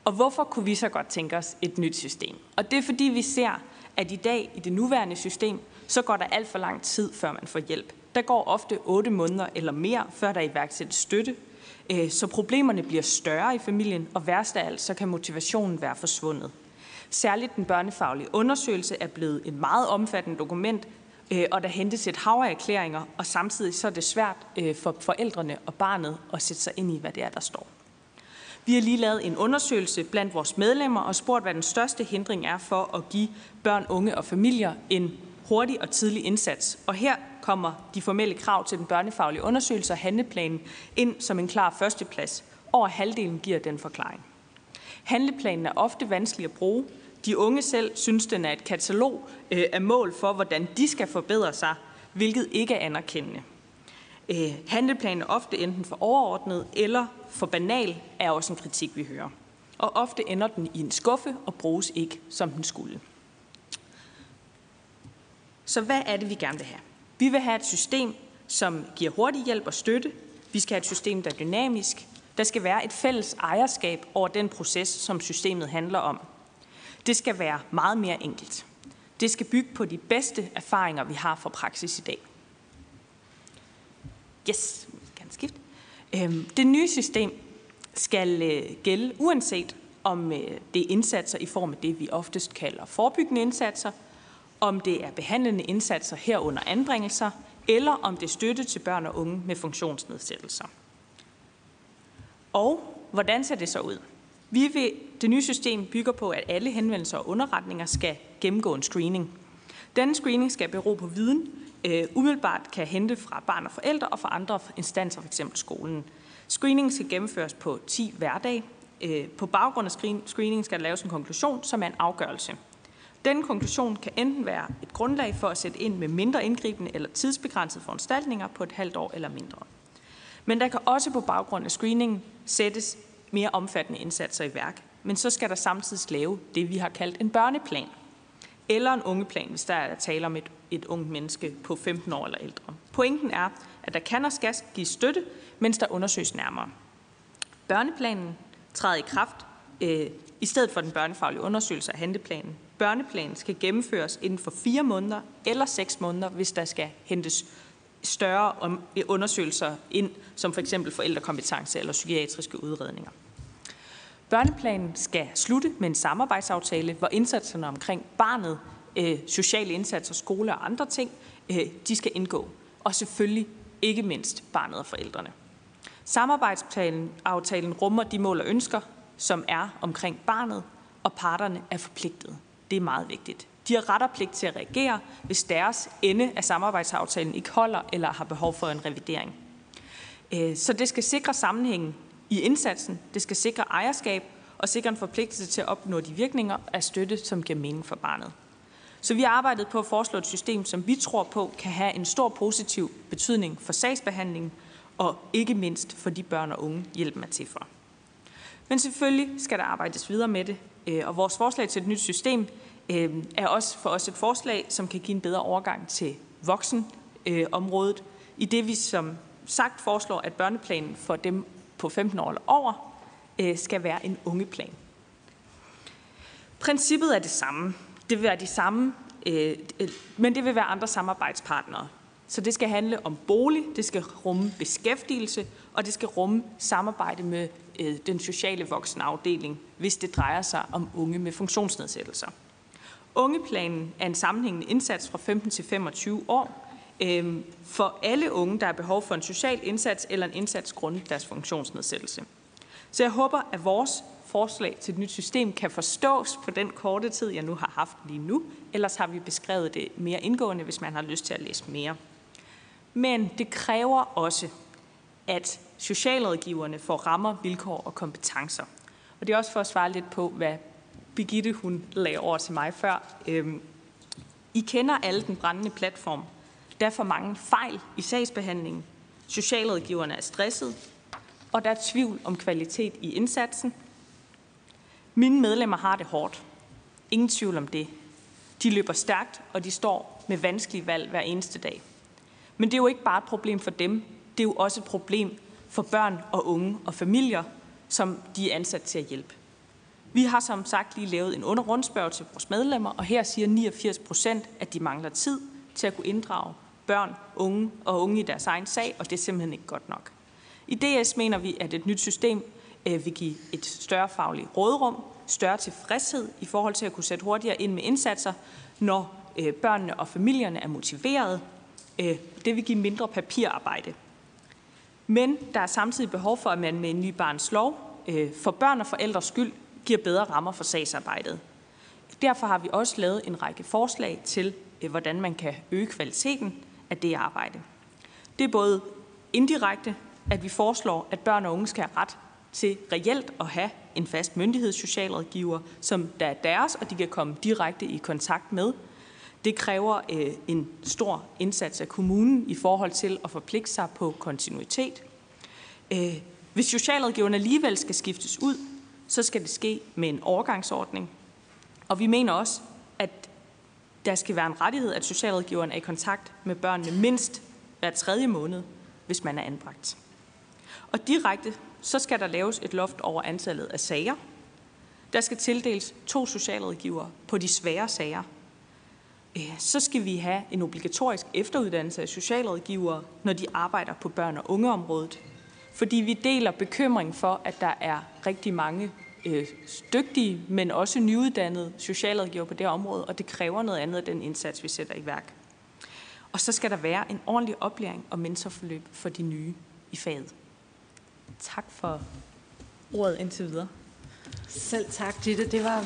Og hvorfor kunne vi så godt tænke os et nyt system? Og det er fordi, vi ser, at i dag i det nuværende system, så går der alt for lang tid, før man får hjælp. Der går ofte 8 måneder eller mere, før der iværksættes støtte. Øh, så problemerne bliver større i familien, og værst af alt, så kan motivationen være forsvundet. Særligt den børnefaglige undersøgelse er blevet et meget omfattende dokument, øh, og der hentes et hav af erklæringer, og samtidig så er det svært øh, for forældrene og barnet at sætte sig ind i, hvad det er, der står. Vi har lige lavet en undersøgelse blandt vores medlemmer og spurgt, hvad den største hindring er for at give børn, unge og familier en hurtig og tidlig indsats. Og her kommer de formelle krav til den børnefaglige undersøgelse og handleplanen ind som en klar førsteplads. Over halvdelen giver den forklaring. Handleplanen er ofte vanskelig at bruge, de unge selv synes, den er et katalog øh, af mål for, hvordan de skal forbedre sig, hvilket ikke er anerkendende. Øh, handleplanen er ofte enten for overordnet eller for banal, er også en kritik, vi hører. Og ofte ender den i en skuffe og bruges ikke, som den skulle. Så hvad er det, vi gerne vil have? Vi vil have et system, som giver hurtig hjælp og støtte. Vi skal have et system, der er dynamisk. Der skal være et fælles ejerskab over den proces, som systemet handler om. Det skal være meget mere enkelt. Det skal bygge på de bedste erfaringer, vi har fra praksis i dag. Yes, kan skifte. Øhm, det nye system skal øh, gælde uanset om øh, det er indsatser i form af det, vi oftest kalder forebyggende indsatser, om det er behandlende indsatser herunder anbringelser, eller om det er støtte til børn og unge med funktionsnedsættelser. Og hvordan ser det så ud? Vi vil, det nye system bygger på, at alle henvendelser og underretninger skal gennemgå en screening. Denne screening skal bero på viden, øh, umiddelbart kan hente fra barn og forældre og fra andre instanser, f.eks. skolen. Screeningen skal gennemføres på 10 hverdage. Øh, på baggrund af screeningen skal der laves en konklusion, som er en afgørelse. Den konklusion kan enten være et grundlag for at sætte ind med mindre indgribende eller tidsbegrænsede foranstaltninger på et halvt år eller mindre. Men der kan også på baggrund af screeningen sættes mere omfattende indsatser i værk. Men så skal der samtidig lave det, vi har kaldt en børneplan. Eller en ungeplan, hvis der er tale om et, et ungt menneske på 15 år eller ældre. Pointen er, at der kan og skal gives støtte, mens der undersøges nærmere. Børneplanen træder i kraft øh, i stedet for den børnefaglige undersøgelse af handleplanen. Børneplanen skal gennemføres inden for fire måneder eller seks måneder, hvis der skal hentes større undersøgelser ind, som for eksempel forældrekompetence eller psykiatriske udredninger. Børneplanen skal slutte med en samarbejdsaftale, hvor indsatserne omkring barnet, øh, sociale indsatser, skole og andre ting, øh, de skal indgå. Og selvfølgelig ikke mindst barnet og forældrene. Samarbejdsaftalen aftalen rummer de mål og ønsker, som er omkring barnet, og parterne er forpligtet. Det er meget vigtigt. De har ret og pligt til at reagere, hvis deres ende af samarbejdsaftalen ikke holder eller har behov for en revidering. Øh, så det skal sikre sammenhængen i indsatsen, det skal sikre ejerskab og sikre en forpligtelse til at opnå de virkninger af støtte, som giver mening for barnet. Så vi har arbejdet på at foreslå et system, som vi tror på kan have en stor positiv betydning for sagsbehandlingen og ikke mindst for de børn og unge, hjælpen er til for. Men selvfølgelig skal der arbejdes videre med det, øh, og vores forslag til et nyt system øh, er også for os et forslag, som kan give en bedre overgang til voksenområdet, i det vi som sagt foreslår, at børneplanen for dem på 15 år eller over øh, skal være en ungeplan. Princippet er det samme. Det vil være de samme, øh, men det vil være andre samarbejdspartnere. Så det skal handle om bolig, det skal rumme beskæftigelse, og det skal rumme samarbejde med øh, den sociale voksenafdeling, hvis det drejer sig om unge med funktionsnedsættelser. Ungeplanen er en sammenhængende indsats fra 15 til 25 år øh, for alle unge, der har behov for en social indsats eller en indsats grundet deres funktionsnedsættelse. Så jeg håber, at vores forslag til et nyt system kan forstås på den korte tid, jeg nu har haft lige nu. Ellers har vi beskrevet det mere indgående, hvis man har lyst til at læse mere. Men det kræver også, at socialrådgiverne får rammer, vilkår og kompetencer. Og det er også for at svare lidt på, hvad Birgitte hun lagde over til mig før. Øhm, I kender alle den brændende platform. Der er for mange fejl i sagsbehandlingen. Socialrådgiverne er stresset, og der er tvivl om kvalitet i indsatsen. Mine medlemmer har det hårdt. Ingen tvivl om det. De løber stærkt, og de står med vanskelige valg hver eneste dag. Men det er jo ikke bare et problem for dem. Det er jo også et problem for børn og unge og familier, som de er ansat til at hjælpe. Vi har som sagt lige lavet en underrundspørg til vores medlemmer, og her siger 89 procent, at de mangler tid til at kunne inddrage børn, unge og unge i deres egen sag, og det er simpelthen ikke godt nok. I DS mener vi, at et nyt system øh, vil give et større fagligt rådrum, større tilfredshed i forhold til at kunne sætte hurtigere ind med indsatser, når øh, børnene og familierne er motiverede. Øh, det vil give mindre papirarbejde. Men der er samtidig behov for, at man med en ny barns lov for børn og forældres skyld giver bedre rammer for sagsarbejdet. Derfor har vi også lavet en række forslag til, øh, hvordan man kan øge kvaliteten af det arbejde. Det er både indirekte, at vi foreslår, at børn og unge skal have ret til reelt at have en fast myndighedssocialrådgiver, som der er deres, og de kan komme direkte i kontakt med. Det kræver øh, en stor indsats af kommunen i forhold til at forpligte sig på kontinuitet. Øh, hvis socialrådgiverne alligevel skal skiftes ud, så skal det ske med en overgangsordning. Og vi mener også, at Der skal være en rettighed, at socialrådgiveren er i kontakt med børnene mindst hver tredje måned, hvis man er anbragt. Og direkte, så skal der laves et loft over antallet af sager. Der skal tildeles to socialrådgivere på de svære sager. Øh, så skal vi have en obligatorisk efteruddannelse af socialrådgivere, når de arbejder på børn- og ungeområdet. Fordi vi deler bekymring for, at der er rigtig mange øh, dygtige, men også nyuddannede socialrådgiver på det område, og det kræver noget andet af den indsats, vi sætter i værk. Og så skal der være en ordentlig oplæring og mentorforløb for de nye i faget. Tak for ordet indtil videre. Selv tak, Ditte. Det var,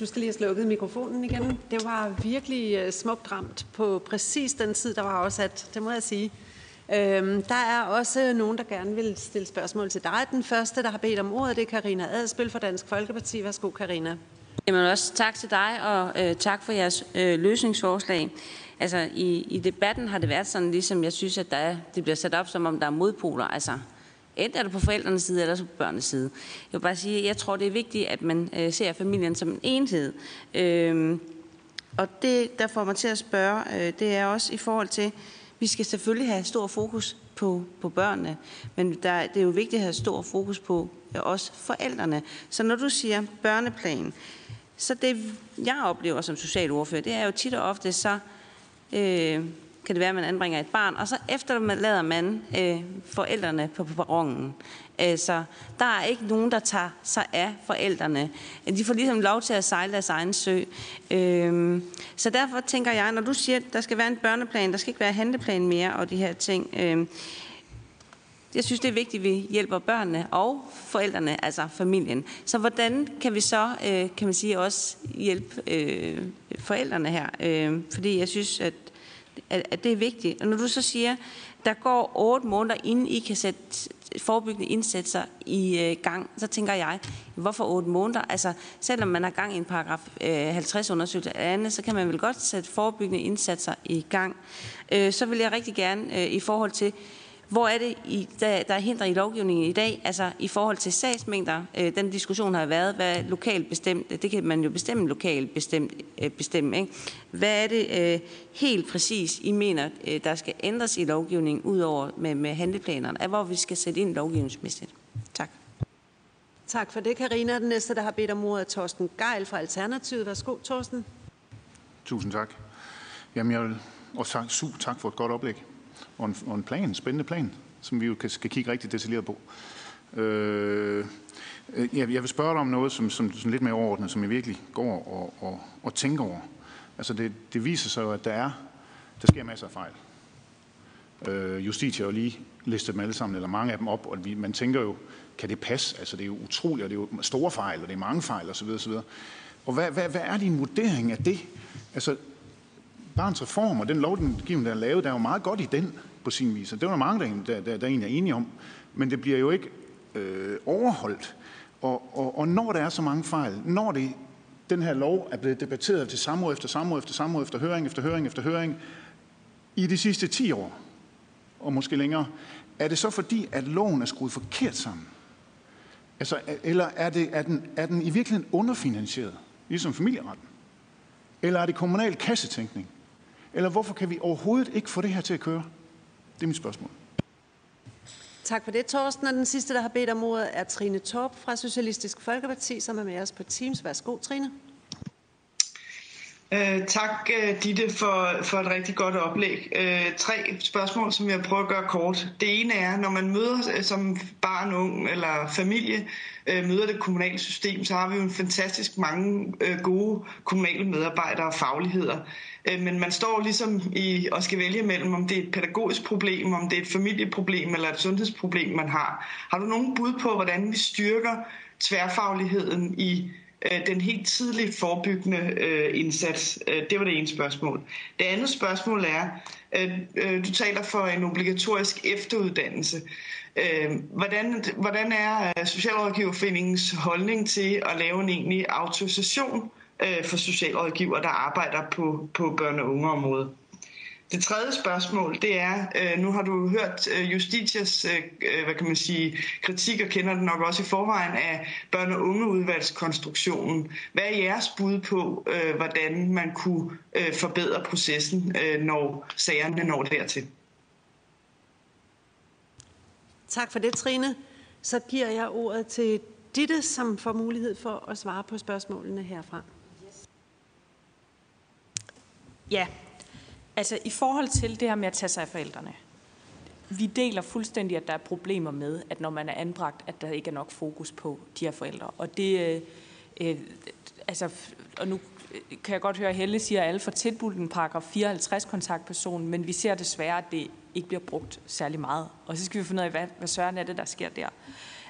du skal lige have slukket mikrofonen igen. Det var virkelig øh, smukt ramt på præcis den tid, der var afsat. Det må jeg sige. Øhm, der er også nogen, der gerne vil stille spørgsmål til dig. Den første, der har bedt om ordet, det er Karina Adspil fra Dansk Folkeparti. Værsgo, Karina. Jamen også tak til dig, og øh, tak for jeres øh, løsningsforslag. Altså, i, i debatten har det været sådan, ligesom jeg synes, at der er, det bliver sat op, som om der er modpoler. Altså, enten er det på forældrenes side, eller på børnenes side. Jeg vil bare sige, at jeg tror, det er vigtigt, at man øh, ser familien som en enhed. Øh, og det, der får mig til at spørge, øh, det er også i forhold til, vi skal selvfølgelig have stor fokus på, på børnene, men der, det er jo vigtigt at have stor fokus på øh, også forældrene. Så når du siger børneplan, så det jeg oplever som socialordfører, det er jo tit og ofte så, øh, kan det være, at man anbringer et barn, og så efterlader man øh, forældrene på perronen. Altså, der er ikke nogen, der tager sig af forældrene. De får ligesom lov til at sejle deres egen sø. Øhm, så derfor tænker jeg, når du siger, at der skal være en børneplan, der skal ikke være handleplan mere og de her ting. Øhm, jeg synes, det er vigtigt, at vi hjælper børnene og forældrene, altså familien. Så hvordan kan vi så, øh, kan man sige, også hjælpe øh, forældrene her? Øh, fordi jeg synes, at, at det er vigtigt. Og når du så siger, der går otte måneder, inden I kan sætte forebyggende indsatser i øh, gang, så tænker jeg, hvorfor otte måneder? Altså, selvom man har gang i en paragraf øh, 50 undersøgelse eller andet, så kan man vel godt sætte forebyggende indsatser i gang. Øh, så vil jeg rigtig gerne i forhold til, hvor er det, i, der, der er hindret i lovgivningen i dag, altså i forhold til sagsmængder? Øh, den diskussion har været, hvad er lokalt bestemt? Det kan man jo bestemme lokalt bestemt, øh, bestemme. Ikke? Hvad er det øh, helt præcis, I mener, øh, der skal ændres i lovgivningen, udover med, med handleplanerne? Er, hvor vi skal sætte ind lovgivningsmæssigt? Tak. Tak for det, Karina. Den næste, der har bedt om ordet, er Torsten Geil fra Alternativet. Værsgo, Torsten. Tusind tak. Jamen, jeg vil også sige super tak for et godt oplæg og en, og en plan, en spændende plan, som vi jo skal kigge rigtig detaljeret på. Øh, øh, jeg, jeg vil spørge dig om noget, som, som som lidt mere overordnet, som jeg virkelig går og, og, og tænker over. Altså det, det viser sig jo, at der er, der sker masser af fejl. Øh, Justitia har jo lige listet dem alle sammen, eller mange af dem op, og vi, man tænker jo, kan det passe? Altså det er jo utroligt, og det er jo store fejl, og det er mange fejl osv. osv. Og hvad, hvad, hvad er din vurdering af det? Altså Barns Reform og den lovgivning, der er lavet, der er jo meget godt i den på sin vis. Og det er der mange, der, der, der egentlig er enige om. Men det bliver jo ikke øh, overholdt. Og, og, og når der er så mange fejl, når det, den her lov er blevet debatteret til samråd efter samråd efter samråd efter høring efter høring efter høring i de sidste 10 år, og måske længere, er det så fordi, at loven er skruet forkert sammen? Altså, eller er, det, er, den, er den i virkeligheden underfinansieret, ligesom familieretten? Eller er det kommunal kassetænkning? Eller hvorfor kan vi overhovedet ikke få det her til at køre? Det er mit spørgsmål. Tak for det, Torsten. Og den sidste, der har bedt om ordet, er Trine Torp fra Socialistisk Folkeparti, som er med os på Teams. Værsgo, Trine. Uh, tak, uh, Ditte, for, for et rigtig godt oplæg. Uh, tre spørgsmål, som jeg prøver at gøre kort. Det ene er, når man møder uh, som barn, ung eller familie, uh, møder det kommunale system, så har vi jo en fantastisk mange uh, gode kommunale medarbejdere og fagligheder. Øh, men man står ligesom i, og skal vælge mellem, om det er et pædagogisk problem, om det er et familieproblem eller et sundhedsproblem, man har. Har du nogen bud på, hvordan vi styrker tværfagligheden i øh, den helt tidlige forebyggende øh, indsats? Øh, det var det ene spørgsmål. Det andet spørgsmål er, du taler for en obligatorisk efteruddannelse. Hvordan, hvordan er Socialrådgiverforeningens holdning til at lave en egentlig autorisation Øh, for socialrådgiver, der arbejder på, på børne- og ungeområdet? Det tredje spørgsmål, det er, øh, nu har du hørt øh, Justitias, øh, øh, hvad kan man sige, kritik, og kender den nok også i forvejen af børne- og ungeudvalgskonstruktionen. Hvad er jeres bud på, øh, hvordan man kunne øh, forbedre processen, øh, når sagerne når dertil? Tak for det, Trine. Så giver jeg ordet til Ditte, som får mulighed for at svare på spørgsmålene herfra. Ja, altså i forhold til det her med at tage sig af forældrene. Vi deler fuldstændig, at der er problemer med, at når man er anbragt, at der ikke er nok fokus på de her forældre. Og det, øh, øh, altså, og nu kan jeg godt høre, at Helle siger, at alle får tilbudt en paragraf 54 kontaktperson, men vi ser desværre, at det ikke bliver brugt særlig meget. Og så skal vi finde ud af, hvad, hvad søren er det, der sker der.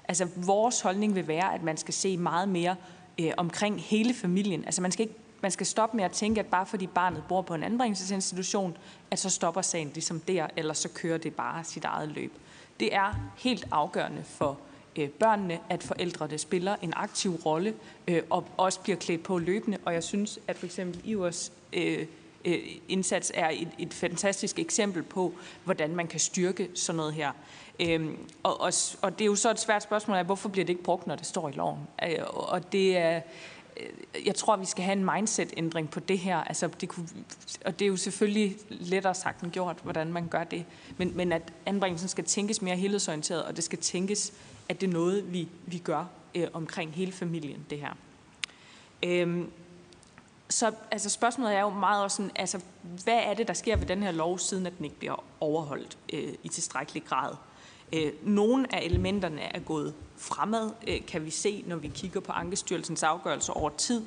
Altså, vores holdning vil være, at man skal se meget mere øh, omkring hele familien. Altså, man skal, ikke, man skal stoppe med at tænke, at bare fordi barnet bor på en anbringelsesinstitution, at så stopper sagen ligesom der, eller så kører det bare sit eget løb. Det er helt afgørende for øh, børnene, at forældrene spiller en aktiv rolle øh, og også bliver klædt på løbende. Og jeg synes, at for eksempel Ivers øh, øh, indsats er et, et fantastisk eksempel på, hvordan man kan styrke sådan noget her. Øhm, og, og, og det er jo så et svært spørgsmål af, hvorfor bliver det ikke brugt, når det står i loven? Øh, og det er, øh, Øh, jeg tror, vi skal have en mindset-ændring på det her. Altså, det kunne, og det er jo selvfølgelig lettere sagt end gjort, hvordan man gør det. Men, men at anbringelsen skal tænkes mere helhedsorienteret, og det skal tænkes, at det er noget, vi, vi gør øh, omkring hele familien, det her. Øhm, så altså, spørgsmålet er jo meget også sådan, altså, hvad er det, der sker ved den her lov, siden at den ikke bliver overholdt øh, i tilstrækkelig grad? Øh, Øh, nogle af elementerne er gået fremad, øh, kan vi se, når vi kigger på Ankestyrelsens afgørelse over tid,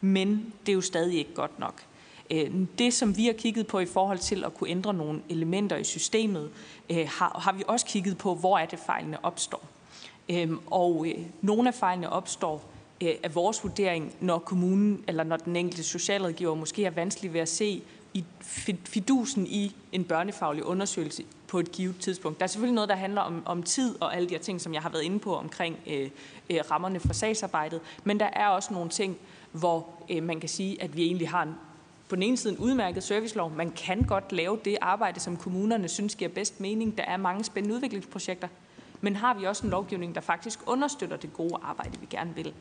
men det er jo stadig ikke godt nok. Øh, det, som vi har kigget på i forhold til at kunne ændre nogle elementer i systemet, har, har vi også kigget på, hvor er det fejlene opstår. Øhm, og nogle af fejlene opstår af vores vurdering, når kommunen eller når den enkelte socialrådgiver måske er vanskelig ved at se i fidusen i en børnefaglig undersøgelse på et givet tidspunkt. Der er selvfølgelig noget, der handler om, om tid og alle de her ting, som jeg har været inde på omkring øh, øh, rammerne for sagsarbejdet. Men der er også nogle ting, hvor øh, man kan sige, at vi egentlig har en, på den ene side en udmærket servicelov. Man kan godt lave det arbejde, som kommunerne synes giver bedst mening. Der er mange spændende udviklingsprojekter. Men har vi også en lovgivning, der faktisk understøtter det gode arbejde, vi gerne vil?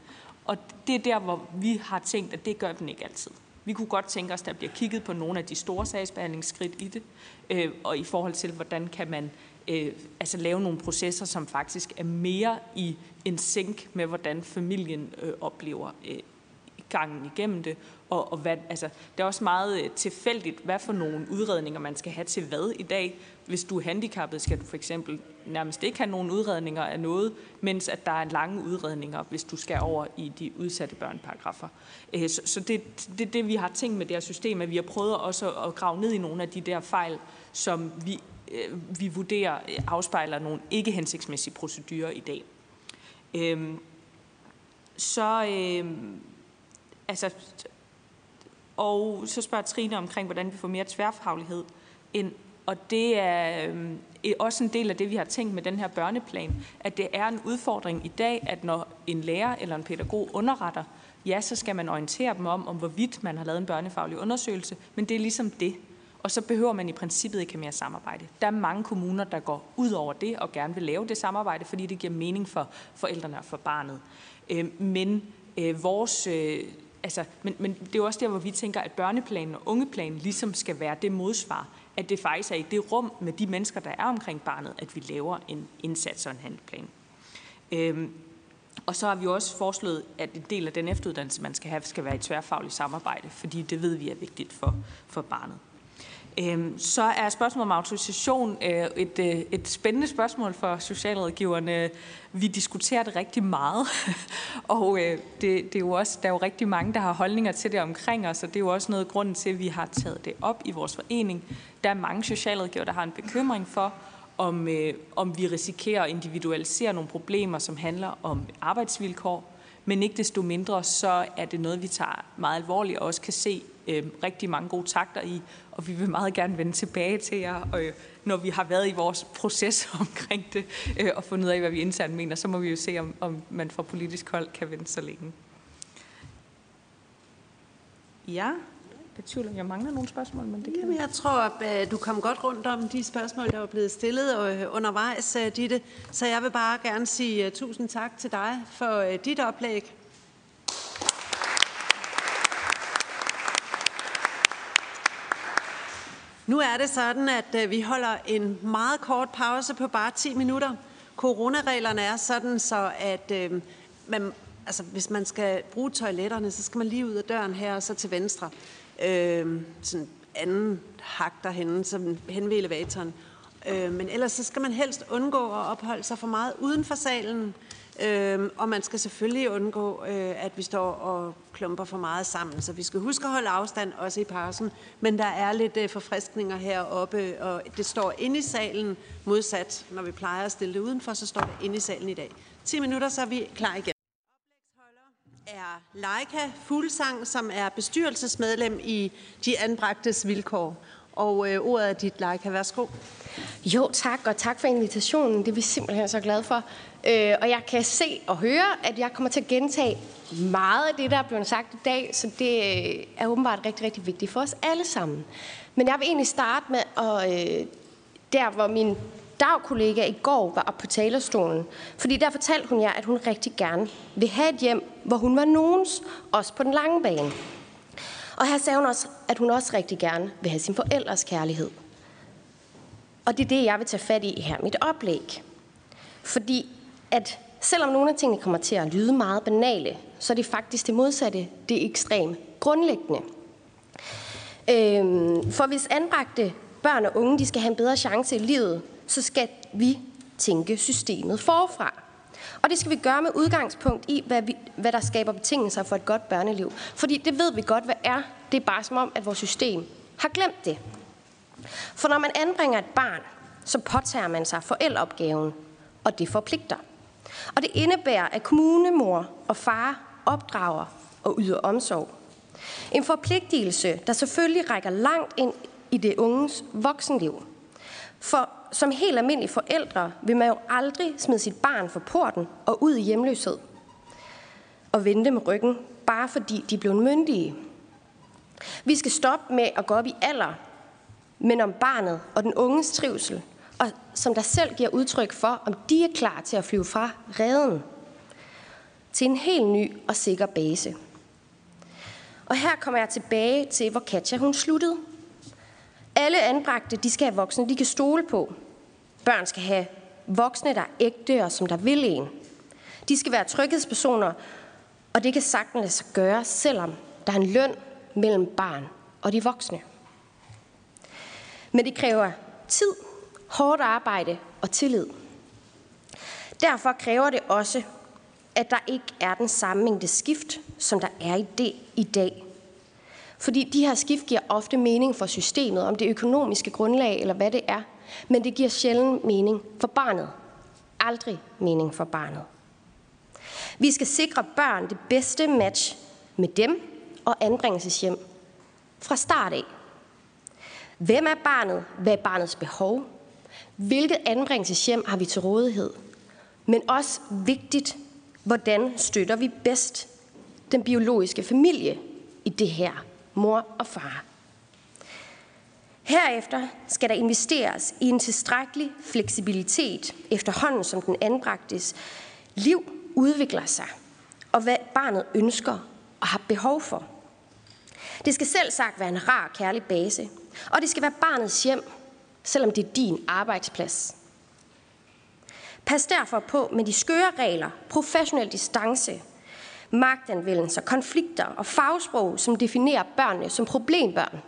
Og det er der, hvor vi har tænkt, at det gør den ikke altid. Vi kunne godt tænke os, at der bliver kigget på nogle af de store sagsbehandlingsskridt i det, øh, og i forhold til, hvordan kan man øh, altså lave nogle processer, som faktisk er mere i en sink med, hvordan familien øh, oplever øh, gangen igennem det, og, og hvad, altså, det er også meget øh, tilfældigt, hvad for nogle udredninger man skal have til hvad i dag. Hvis du er handicappet, skal du for eksempel nærmest ikke have nogen udredninger af noget, mens at der er lange udredninger, hvis du skal over i de udsatte børneparagrafer. Øh, så, så det er det, det, vi har tænkt med det her system, at vi har prøvet også at grave ned i nogle af de der fejl, som vi, øh, vi vurderer afspejler nogle ikke hensigtsmæssige procedurer i dag. Øhm, så, øh, altså, og så spørger Trine omkring, hvordan vi får mere tværfaglighed ind. Og det er øh, også en del af det, vi har tænkt med den her børneplan, at det er en udfordring i dag, at når en lærer eller en pædagog underretter, ja, så skal man orientere dem om, om hvorvidt man har lavet en børnefaglig undersøgelse, men det er ligesom det. Og så behøver man i princippet ikke mere samarbejde. Der er mange kommuner, der går ud over det og gerne vil lave det samarbejde, fordi det giver mening for forældrene og for barnet. Øh, men øh, vores øh, altså, men, men det er jo også der, hvor vi tænker, at børneplanen og ungeplanen ligesom skal være det modsvar, at det faktisk er i det rum med de mennesker, der er omkring barnet, at vi laver en indsats og en handleplan. Øhm, og så har vi også foreslået, at en del af den efteruddannelse, man skal have, skal være i tværfagligt samarbejde, fordi det ved vi er vigtigt for, for barnet. Øhm, så er spørgsmålet om autorisation øh, et, øh, et spændende spørgsmål for socialrådgiverne. Vi diskuterer det rigtig meget, og øh, det, det er jo også, der er jo rigtig mange, der har holdninger til det omkring os, og det er jo også noget af grunden til, at vi har taget det op i vores forening. Der er mange socialrådgiver, der har en bekymring for, om, om vi risikerer at individualisere nogle problemer, som handler om arbejdsvilkår, men ikke desto mindre, så er det noget, vi tager meget alvorligt og også kan se øh, rigtig mange gode takter i, og vi vil meget gerne vende tilbage til jer, og, øh, når vi har været i vores proces omkring det, øh, og fundet ud af, hvad vi internt mener, så må vi jo se, om, om man fra politisk hold kan vente så længe. Ja, betvivler, jeg mangler nogle spørgsmål, men det kan Jamen, jeg tror, at øh, du kom godt rundt om de spørgsmål, der var blevet stillet øh, undervejs, øh, Ditte. Så jeg vil bare gerne sige tusind tak til dig for dit oplæg. Nu er det sådan, at øh, vi holder en meget kort pause på bare 10 minutter. Coronareglerne er sådan, så at øh, man, altså, hvis man skal bruge toiletterne, så skal man lige ud af døren her og så til venstre øh, sådan anden hak derhenne, som hen ved elevatoren. Øh, men ellers så skal man helst undgå at opholde sig for meget uden for salen, øh, og man skal selvfølgelig undgå, øh, at vi står og klumper for meget sammen. Så vi skal huske at holde afstand, også i pausen. Men der er lidt øh, forfriskninger heroppe, og det står inde i salen modsat. Når vi plejer at stille det udenfor, så står det inde i salen i dag. 10 minutter, så er vi klar igen er Leica Fuglsang, som er bestyrelsesmedlem i De Anbragtes Vilkår. Og øh, ordet er dit, Leica. Værsgo. Jo, tak, og tak for invitationen. Det er vi simpelthen så glade for. Øh, og jeg kan se og høre, at jeg kommer til at gentage meget af det, der er blevet sagt i dag, så det øh, er åbenbart rigtig, rigtig vigtigt for os alle sammen. Men jeg vil egentlig starte med, at, øh, der hvor min dagkollega i går var oppe på talerstolen, fordi der fortalte hun jer, at hun rigtig gerne vil have et hjem, hvor hun var nogens, også på den lange bane. Og her sagde hun også, at hun også rigtig gerne vil have sin forældres kærlighed. Og det er det, jeg vil tage fat i her mit oplæg. Fordi at selvom nogle af tingene kommer til at lyde meget banale, så er det faktisk det modsatte, det er ekstremt grundlæggende. Øhm, for hvis anbragte børn og unge de skal have en bedre chance i livet, så skal vi tænke systemet forfra. Og det skal vi gøre med udgangspunkt i, hvad, vi, hvad der skaber betingelser for et godt børneliv. Fordi det ved vi godt, hvad er. Det er bare som om, at vores system har glemt det. For når man anbringer et barn, så påtager man sig forældreopgaven, og det forpligter. Og det indebærer, at kommunemor og far opdrager og yder omsorg. En forpligtelse, der selvfølgelig rækker langt ind i det unges voksenliv. For som helt almindelige forældre vil man jo aldrig smide sit barn for porten og ud i hjemløshed og vente med ryggen, bare fordi de blev myndige. Vi skal stoppe med at gå op i alder, men om barnet og den unges trivsel, og som der selv giver udtryk for, om de er klar til at flyve fra redden til en helt ny og sikker base. Og her kommer jeg tilbage til, hvor Katja hun sluttede. Alle anbragte, de skal have voksne, de kan stole på. Børn skal have voksne, der er ægte og som der vil en. De skal være tryghedspersoner, og det kan sagtens lade sig gøre, selvom der er en løn mellem barn og de voksne. Men det kræver tid, hårdt arbejde og tillid. Derfor kræver det også, at der ikke er den samme mængde skift, som der er i det i dag. Fordi de her skift giver ofte mening for systemet, om det økonomiske grundlag eller hvad det er. Men det giver sjældent mening for barnet. Aldrig mening for barnet. Vi skal sikre børn det bedste match med dem og anbringelseshjem fra start af. Hvem er barnet? Hvad er barnets behov? Hvilket anbringelseshjem har vi til rådighed? Men også vigtigt, hvordan støtter vi bedst den biologiske familie i det her mor og far. Herefter skal der investeres i en tilstrækkelig fleksibilitet efterhånden som den anbragtes liv udvikler sig, og hvad barnet ønsker og har behov for. Det skal selv sagt være en rar, kærlig base, og det skal være barnets hjem, selvom det er din arbejdsplads. Pas derfor på med de skøre regler, professionel distance, magtanvendelser, konflikter og fagsprog, som definerer børnene som problembørn.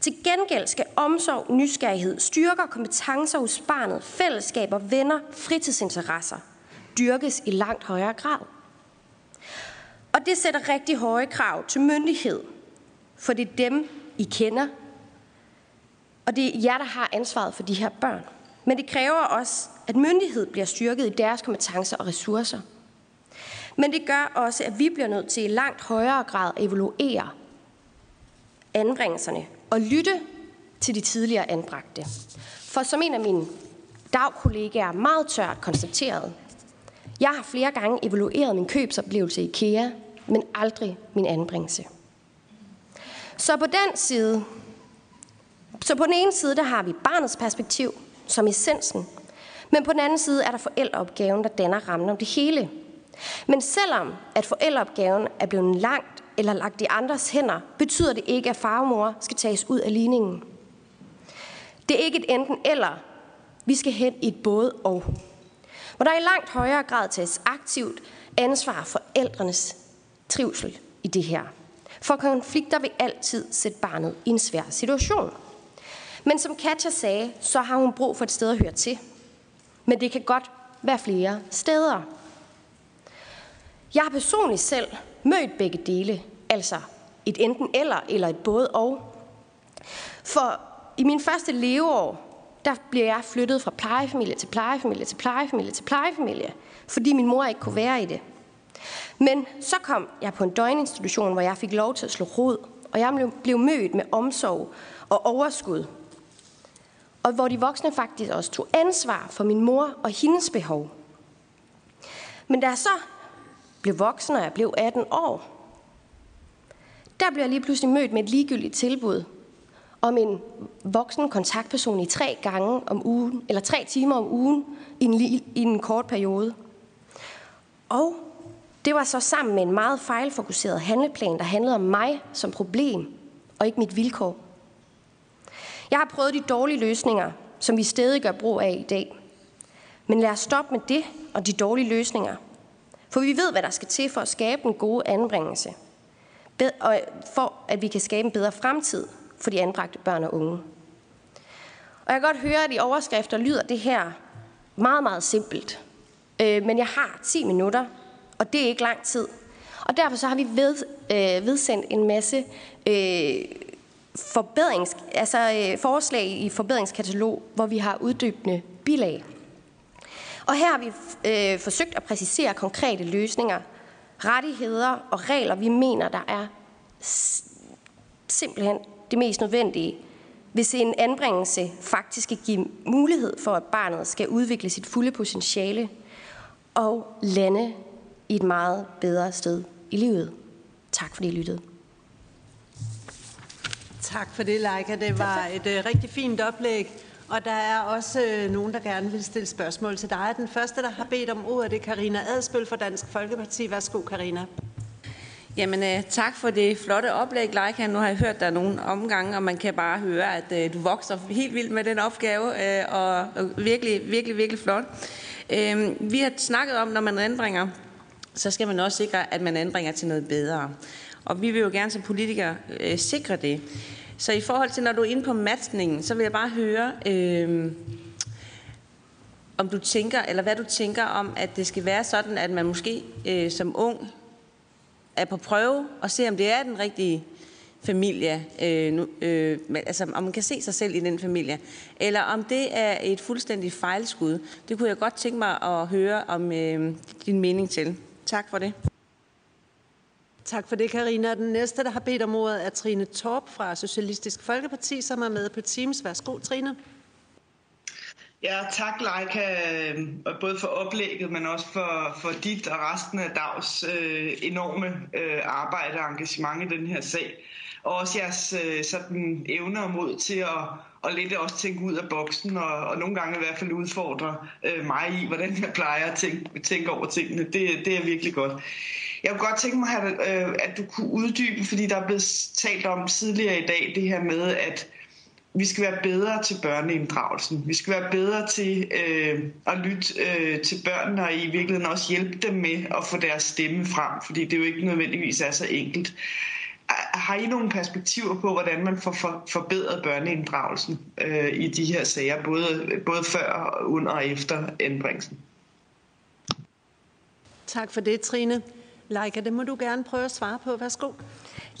Til gengæld skal omsorg, nysgerrighed, styrker kompetencer hos barnet, fællesskaber, venner, fritidsinteresser dyrkes i langt højere grad. Og det sætter rigtig høje krav til myndighed, for det er dem, I kender, og det er jer, der har ansvaret for de her børn. Men det kræver også, at myndighed bliver styrket i deres kompetencer og ressourcer – men det gør også, at vi bliver nødt til i langt højere grad at evaluere anbringelserne og lytte til de tidligere anbragte. For som en af mine dagkollegaer meget tørt konstateret, jeg har flere gange evalueret min købsoplevelse i IKEA, men aldrig min anbringelse. Så på den side, så på den ene side, der har vi barnets perspektiv som essensen, men på den anden side er der forældreopgaven, der danner rammen om det hele. Men selvom at forældreopgaven er blevet langt eller lagt i andres hænder, betyder det ikke, at far og mor skal tages ud af ligningen. Det er ikke et enten eller. Vi skal hen i et både og. Hvor der i langt højere grad tages aktivt ansvar for forældrenes trivsel i det her. For konflikter vil altid sætte barnet i en svær situation. Men som Katja sagde, så har hun brug for et sted at høre til. Men det kan godt være flere steder. Jeg har personligt selv mødt begge dele, altså et enten eller eller et både og. For i min første leveår, der bliver jeg flyttet fra plejefamilie til plejefamilie til plejefamilie til plejefamilie, fordi min mor ikke kunne være i det. Men så kom jeg på en døgninstitution, hvor jeg fik lov til at slå rod, og jeg blev mødt med omsorg og overskud. Og hvor de voksne faktisk også tog ansvar for min mor og hendes behov. Men da jeg så blev voksen, og jeg blev 18 år, der blev jeg lige pludselig mødt med et ligegyldigt tilbud om en voksen kontaktperson i tre gange om ugen, eller tre timer om ugen i en, i en kort periode. Og det var så sammen med en meget fejlfokuseret handleplan, der handlede om mig som problem, og ikke mit vilkår. Jeg har prøvet de dårlige løsninger, som vi stadig gør brug af i dag. Men lad os stoppe med det og de dårlige løsninger. For vi ved, hvad der skal til for at skabe en god anbringelse. Og for at vi kan skabe en bedre fremtid for de anbragte børn og unge. Og jeg kan godt høre, at i overskrifter lyder det her meget, meget simpelt. Øh, men jeg har 10 minutter, og det er ikke lang tid. Og derfor så har vi ved, øh, vedsendt en masse øh, forbedrings, altså, øh, forslag i forbedringskatalog, hvor vi har uddybende bilag. Og her har vi øh, forsøgt at præcisere konkrete løsninger, rettigheder og regler, vi mener, der er simpelthen det mest nødvendige, hvis en anbringelse faktisk skal give mulighed for, at barnet skal udvikle sit fulde potentiale og lande i et meget bedre sted i livet. Tak fordi I lyttede. Tak for det, Leica. Det var et uh, rigtig fint oplæg. Og der er også uh, nogen, der gerne vil stille spørgsmål til dig. Den første, der har bedt om ordet, det er Karina Adspøl fra Dansk Folkeparti. Værsgo, Karina. Jamen, uh, tak for det flotte oplæg, Leica. Nu har jeg hørt dig nogle omgange, og man kan bare høre, at uh, du vokser helt vildt med den opgave, uh, og, og virkelig, virkelig, virkelig flot. Uh, vi har snakket om, når man anbringer, så skal man også sikre, at man anbringer til noget bedre. Og vi vil jo gerne som politikere øh, sikre det. Så i forhold til, når du er inde på matchningen, så vil jeg bare høre, øh, om du tænker, eller hvad du tænker om, at det skal være sådan, at man måske øh, som ung er på prøve og se, om det er den rigtige familie, øh, nu, øh, altså om man kan se sig selv i den familie, eller om det er et fuldstændigt fejlskud. Det kunne jeg godt tænke mig at høre om øh, din mening til. Tak for det. Tak for det, Karina. Den næste, der har bedt om ordet, er Trine Torp fra Socialistisk Folkeparti, som er med på Teams. Værsgo, Trine. Ja, tak Leica, øh, både for oplægget, men også for, for dit og resten af Dags øh, enorme øh, arbejde og engagement i den her sag. Og også jeres øh, sådan, evner og mod til at, og lidt også tænke ud af boksen, og, og nogle gange i hvert fald udfordre øh, mig i, hvordan jeg plejer at tænke, tænke over tingene. Det, det er virkelig godt. Jeg kunne godt tænke mig, at, øh, at du kunne uddybe, fordi der er blevet talt om tidligere i dag, det her med, at vi skal være bedre til børneinddragelsen. Vi skal være bedre til øh, at lytte øh, til børnene og i virkeligheden også hjælpe dem med at få deres stemme frem, fordi det jo ikke nødvendigvis er så enkelt. Har I nogle perspektiver på, hvordan man får for, forbedret børneinddragelsen øh, i de her sager, både, både før, under og efter anbringelsen? Tak for det, Trine. Leica, det må du gerne prøve at svare på. Værsgo.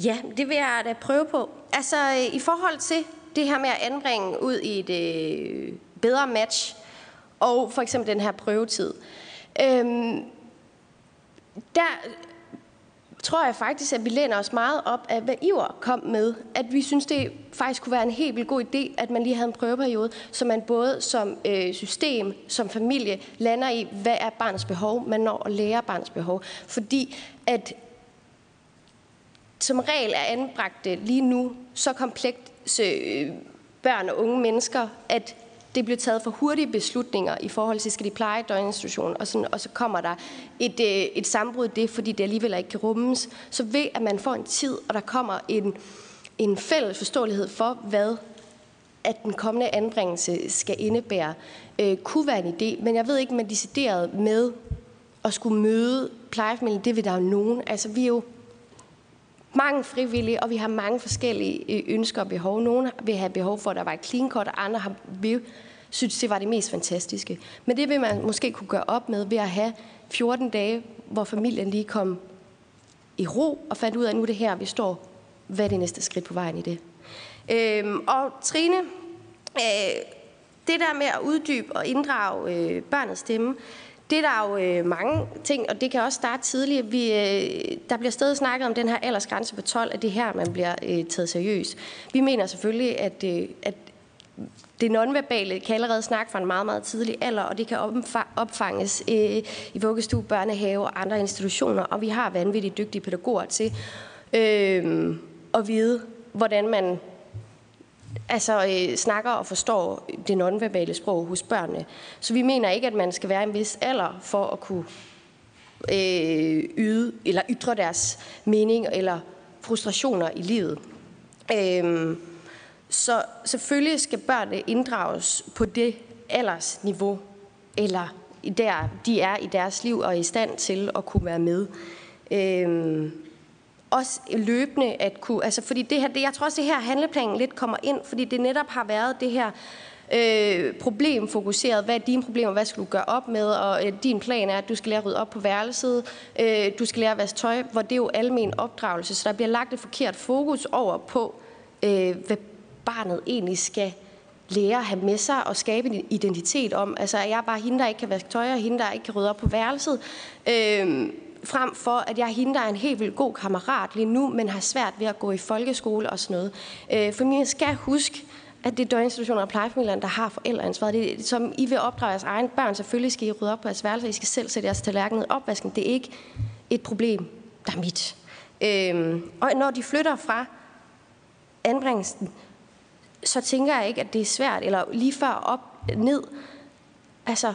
Ja, det vil jeg da prøve på. Altså, øh, i forhold til det her med at anbringe ud i et øh, bedre match, og for eksempel den her prøvetid, øhm, der tror jeg faktisk, at vi læner os meget op af, hvad Iver kom med. At vi synes, det faktisk kunne være en helt vildt god idé, at man lige havde en prøveperiode, så man både som øh, system, som familie, lander i, hvad er barnets behov, man når at lære barnets behov. Fordi at som regel er anbragte lige nu så komplekse øh, børn og unge mennesker, at det bliver taget for hurtige beslutninger i forhold til, skal de pleje døgninstitutionen, og, sådan, og så kommer der et, øh, et sambrud det, fordi det alligevel ikke kan rummes. Så ved, at man får en tid, og der kommer en, en fælles forståelighed for, hvad at den kommende anbringelse skal indebære, øh, kunne være en idé. Men jeg ved ikke, man decideret med at skulle møde plejefamilien, det vil der jo nogen. Altså, vi er jo mange frivillige, og vi har mange forskellige øh, ønsker og behov. Nogle vil have behov for, at der var et clean cut, og andre har vil, synes, det var det mest fantastiske. Men det vil man måske kunne gøre op med ved at have 14 dage, hvor familien lige kom i ro og fandt ud af, at nu er det her, vi står. Hvad er det næste skridt på vejen i det? Øhm, og Trine, øh, det der med at uddybe og inddrage øh, børnets stemme, det er der jo øh, mange ting, og det kan også starte tidligt. Vi, øh, der bliver stadig snakket om den her aldersgrænse på 12, at det her, man bliver øh, taget seriøst. Vi mener selvfølgelig, at, øh, at det nonverbale kan allerede snakke fra en meget, meget tidlig alder, og det kan opfanges øh, i vuggestue, børnehave og andre institutioner, og vi har vanvittigt dygtige pædagoger til øh, at vide, hvordan man altså, øh, snakker og forstår det nonverbale sprog hos børnene. Så vi mener ikke, at man skal være en vis alder for at kunne øh, yde eller ytre deres mening eller frustrationer i livet. Øh, så selvfølgelig skal børnene inddrages på det aldersniveau, eller der de er i deres liv og er i stand til at kunne være med. Øh, også løbende at kunne, altså fordi det her, det, jeg tror også, det her handleplanen lidt kommer ind, fordi det netop har været det her øh, problemfokuseret. Hvad er dine problemer? Hvad skal du gøre op med? Og øh, din plan er, at du skal lære at rydde op på værelset. Øh, du skal lære at vaske tøj, hvor det er jo almen opdragelse. Så der bliver lagt et forkert fokus over på, øh, hvad barnet egentlig skal lære at have med sig og skabe en identitet om. Altså, er jeg bare hende, der ikke kan vaske tøj, og hende, der ikke kan rydde op på værelset? Øh, frem for, at jeg er hende, der er en helt vildt god kammerat lige nu, men har svært ved at gå i folkeskole og sådan noget. Øh, for skal huske, at det er døgninstitutioner og plejefamilierne, der har forældreansvaret. Det er, som I vil opdrage jeres egen børn, selvfølgelig skal I rydde op på jeres værelse, I skal selv sætte jeres tallerken ned opvasken. Det er ikke et problem, der er mit. Øhm, og når de flytter fra anbringelsen, så tænker jeg ikke, at det er svært, eller lige før op, ned. Altså,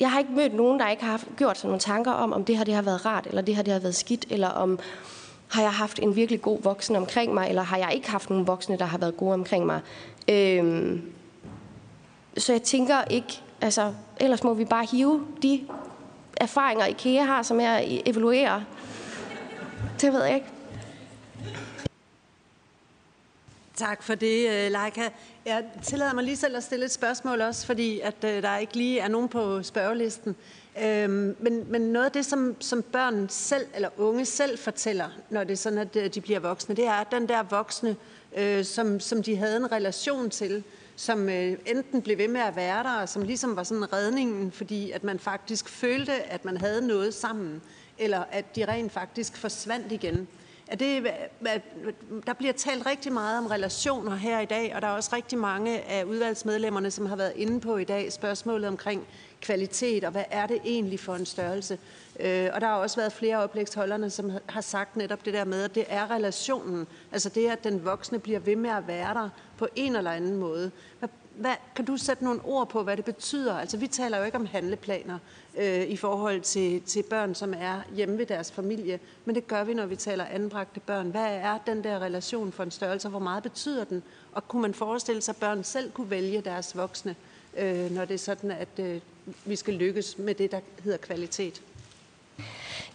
jeg har ikke mødt nogen, der ikke har haft, gjort sig nogle tanker om, om det her det har været rart, eller det her det har været skidt, eller om har jeg haft en virkelig god voksen omkring mig, eller har jeg ikke haft nogen voksne, der har været gode omkring mig. Øhm, så jeg tænker ikke, altså, ellers må vi bare hive de erfaringer, IKEA har, som jeg e- evaluerer. Det ved jeg ikke. Tak for det, øh, Leica. Jeg tillader mig lige selv at stille et spørgsmål også, fordi at øh, der ikke lige er nogen på spørgelisten. Øhm, men, men noget af det, som, som børn selv, eller unge selv fortæller, når det er sådan, at øh, de bliver voksne, det er, at den der voksne, øh, som, som de havde en relation til, som øh, enten blev ved med at være der, og som ligesom var sådan redningen, fordi at man faktisk følte, at man havde noget sammen, eller at de rent faktisk forsvandt igen. Er det, der bliver talt rigtig meget om relationer her i dag, og der er også rigtig mange af udvalgsmedlemmerne, som har været inde på i dag spørgsmålet omkring kvalitet, og hvad er det egentlig for en størrelse? Øh, og der har også været flere oplægsholderne, som har sagt netop det der med, at det er relationen. Altså det, at den voksne bliver ved med at være der på en eller anden måde. Hvad, hvad, kan du sætte nogle ord på, hvad det betyder? Altså vi taler jo ikke om handleplaner øh, i forhold til, til børn, som er hjemme ved deres familie, men det gør vi, når vi taler anbragte børn. Hvad er den der relation for en størrelse, hvor meget betyder den? Og kunne man forestille sig, at børn selv kunne vælge deres voksne, øh, når det er sådan, at øh, vi skal lykkes med det, der hedder kvalitet?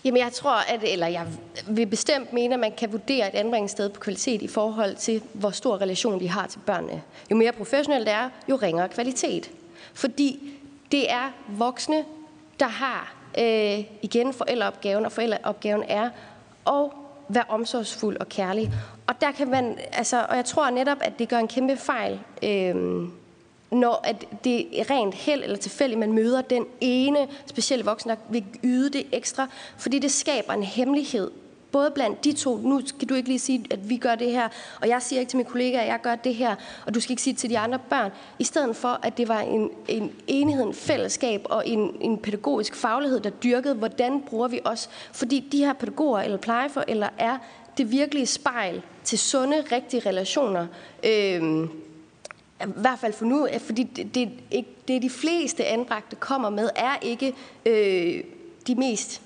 Jamen jeg tror, at, eller jeg vil bestemt mene, at man kan vurdere et anbringelsessted på kvalitet i forhold til, hvor stor relation de har til børnene. Jo mere professionelt det er, jo ringere kvalitet. Fordi det er voksne, der har øh, igen forældreopgaven, og forældreopgaven er at være omsorgsfuld og kærlig. Og der kan man, altså, og jeg tror netop, at det gør en kæmpe fejl, øh, når at det er rent held eller tilfældigt, man møder den ene specielle voksen, der vil yde det ekstra, fordi det skaber en hemmelighed. Både blandt de to, nu skal du ikke lige sige, at vi gør det her, og jeg siger ikke til mine kollegaer, at jeg gør det her, og du skal ikke sige det til de andre børn, i stedet for, at det var en, en enhed, en fællesskab og en, en pædagogisk faglighed, der dyrkede, hvordan bruger vi os, fordi de her pædagoger eller plejeforældre er det virkelige spejl til sunde, rigtige relationer. Øh, i hvert fald for nu, øh, fordi det, det, det de fleste anbragte kommer med, er ikke øh, de mest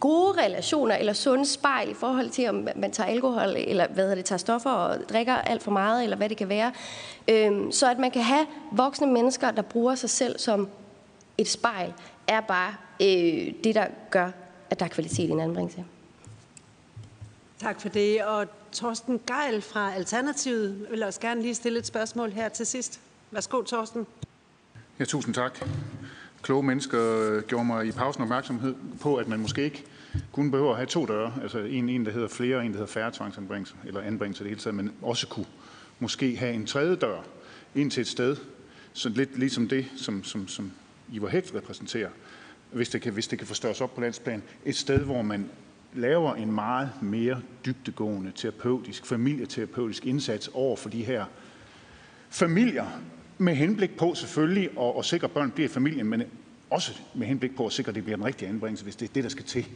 gode relationer eller sunde spejl i forhold til, om man tager alkohol, eller hvad hedder det, tager stoffer og drikker alt for meget, eller hvad det kan være. Øhm, så at man kan have voksne mennesker, der bruger sig selv som et spejl, er bare øh, det, der gør, at der er kvalitet i en anbringelse. Tak for det. Og Torsten Geil fra Alternativet vil også gerne lige stille et spørgsmål her til sidst. Værsgo, Torsten. Ja, tusind tak kloge mennesker øh, gjorde mig i pausen opmærksomhed på, at man måske ikke kun behøver at have to døre, altså en, en der hedder flere, og en, der hedder færre tvangsanbringelser, eller anbringelser det hele taget, men også kunne måske have en tredje dør ind til et sted, så lidt ligesom det, som, som, som Ivar Hægt repræsenterer, hvis det, kan, hvis det kan forstørres op på landsplan, et sted, hvor man laver en meget mere dybdegående terapeutisk, familieterapeutisk indsats over for de her familier, med henblik på selvfølgelig at, at sikre, at børn bliver i familien, men også med henblik på at sikre, at det bliver den rigtige anbringelse, hvis det er det, der skal til.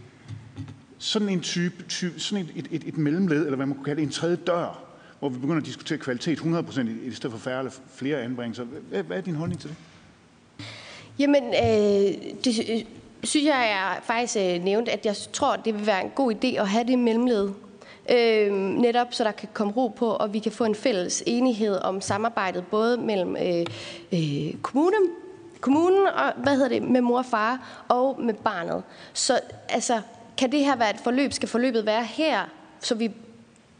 Sådan en type, type sådan et, et, et, et mellemled, eller hvad man kunne kalde en tredje dør, hvor vi begynder at diskutere kvalitet 100% i stedet for færre eller flere anbringelser. Hvad, hvad er din holdning til det? Jamen, øh, det synes jeg, jeg faktisk øh, nævnt, at jeg tror, det vil være en god idé at have det mellemled øh, netop så der kan komme ro på, og vi kan få en fælles enighed om samarbejdet, både mellem øh, øh, kommunen, kommunen og, hvad hedder det, med mor og far, og med barnet. Så altså, kan det her være et forløb? Skal forløbet være her, så vi,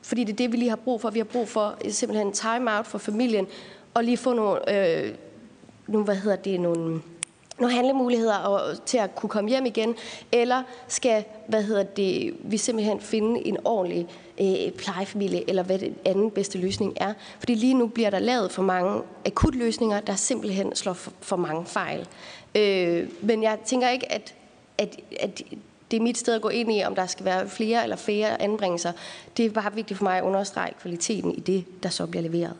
fordi det er det, vi lige har brug for. Vi har brug for simpelthen en time-out for familien, og lige få nogle, øh, nogle hvad hedder det, nogle nogle handlemuligheder og, til at kunne komme hjem igen, eller skal hvad hedder det, vi simpelthen finde en ordentlig øh, plejefamilie, eller hvad den anden bedste løsning er. Fordi lige nu bliver der lavet for mange akutløsninger, der simpelthen slår for, for mange fejl. Øh, men jeg tænker ikke, at, at, at det er mit sted at gå ind i, om der skal være flere eller færre anbringelser. Det er bare vigtigt for mig at understrege kvaliteten i det, der så bliver leveret.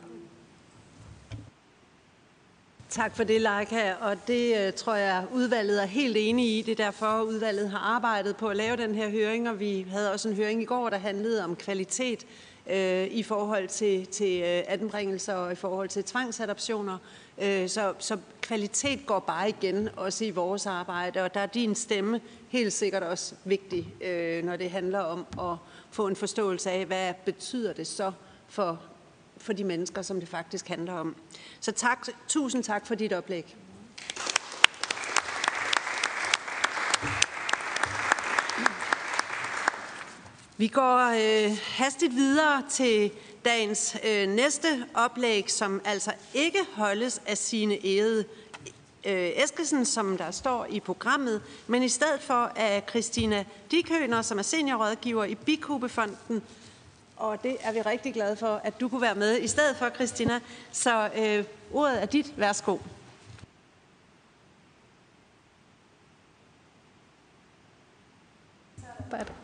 Tak for det, Leica, og det øh, tror jeg, udvalget er helt enige i. Det er derfor, udvalget har arbejdet på at lave den her høring, og vi havde også en høring i går, der handlede om kvalitet øh, i forhold til, til øh, anbringelser og i forhold til tvangsadoptioner. Øh, så, så kvalitet går bare igen, også i vores arbejde, og der er din stemme helt sikkert også vigtig, øh, når det handler om at få en forståelse af, hvad betyder det så for for de mennesker, som det faktisk handler om. Så tak, tusind tak for dit oplæg. Vi går øh, hastigt videre til dagens øh, næste oplæg, som altså ikke holdes af sine ærede øh, Eskesen, som der står i programmet, men i stedet for af Christina Dikøner, som er seniorrådgiver i Bikubefonden, og det er vi rigtig glade for, at du kunne være med i stedet for, Christina. Så øh, ordet er dit. Værsgo.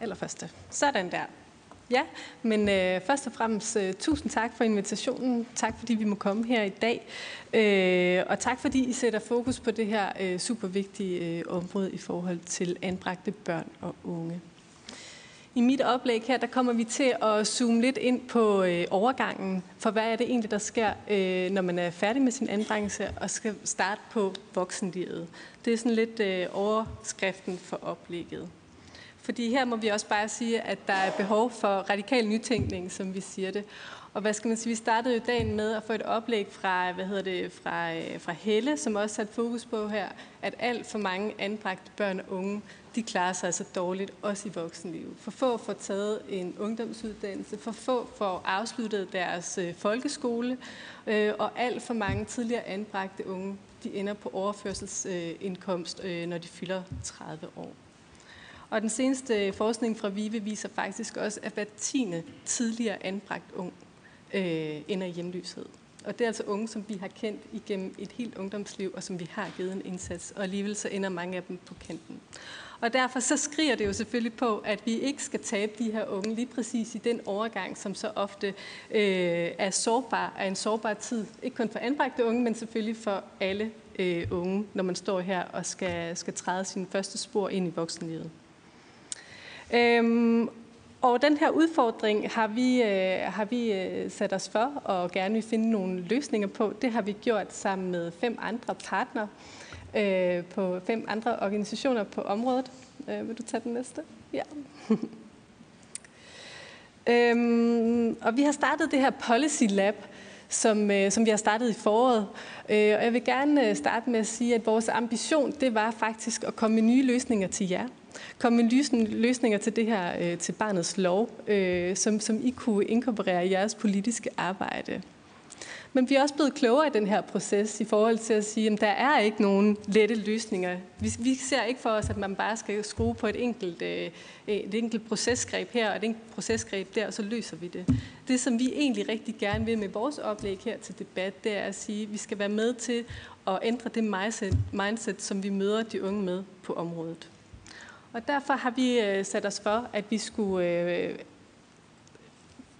Allerførste. Sådan der. Ja, men øh, først og fremmest øh, tusind tak for invitationen. Tak fordi vi må komme her i dag. Øh, og tak fordi I sætter fokus på det her øh, super vigtige øh, område i forhold til anbragte børn og unge. I mit oplæg her, der kommer vi til at zoome lidt ind på øh, overgangen, for hvad er det egentlig, der sker, øh, når man er færdig med sin anbringelse og skal starte på voksenlivet. Det er sådan lidt øh, overskriften for oplægget. Fordi her må vi også bare sige, at der er behov for radikal nytænkning, som vi siger det. Og hvad skal man sige, vi startede jo dagen med at få et oplæg fra, hvad hedder det, fra, øh, fra Helle, som også satte fokus på her, at alt for mange anbragte børn og unge de klarer sig altså dårligt, også i voksenlivet. For få får taget en ungdomsuddannelse, for få får afsluttet deres øh, folkeskole, øh, og alt for mange tidligere anbragte unge, de ender på overførselsindkomst, når de fylder 30 år. Og den seneste øh, forskning fra VIVE viser faktisk også, at hver tiende tidligere anbragt ung øh, ender i hjemløshed. Og det er altså unge, som vi har kendt igennem et helt ungdomsliv, og som vi har givet en indsats, og alligevel så ender mange af dem på kanten. Og derfor så skriger det jo selvfølgelig på, at vi ikke skal tabe de her unge lige præcis i den overgang, som så ofte øh, er sårbar, er en sårbar tid. Ikke kun for anbragte unge, men selvfølgelig for alle øh, unge, når man står her og skal, skal træde sine første spor ind i voksenlivet. Øhm, Og den her udfordring har vi, øh, har vi øh, sat os for og gerne vil finde nogle løsninger på. Det har vi gjort sammen med fem andre partnere øh, på fem andre organisationer på området. Øh, vil du tage den næste? Ja. øhm, og vi har startet det her Policy Lab, som, øh, som vi har startet i foråret. Øh, og jeg vil gerne øh, starte med at sige, at vores ambition, det var faktisk at komme med nye løsninger til jer. Komme med løsninger til det her, øh, til barnets lov, øh, som, som I kunne inkorporere i jeres politiske arbejde. Men vi er også blevet klogere i den her proces i forhold til at sige, at der er ikke nogen lette løsninger. Vi, vi ser ikke for os, at man bare skal skrue på et enkelt, øh, et enkelt procesgreb her og et enkelt procesgreb der, og så løser vi det. Det, som vi egentlig rigtig gerne vil med vores oplæg her til debat, det er at sige, at vi skal være med til at ændre det mindset, mindset som vi møder de unge med på området. Og derfor har vi øh, sat os for, at vi skulle øh,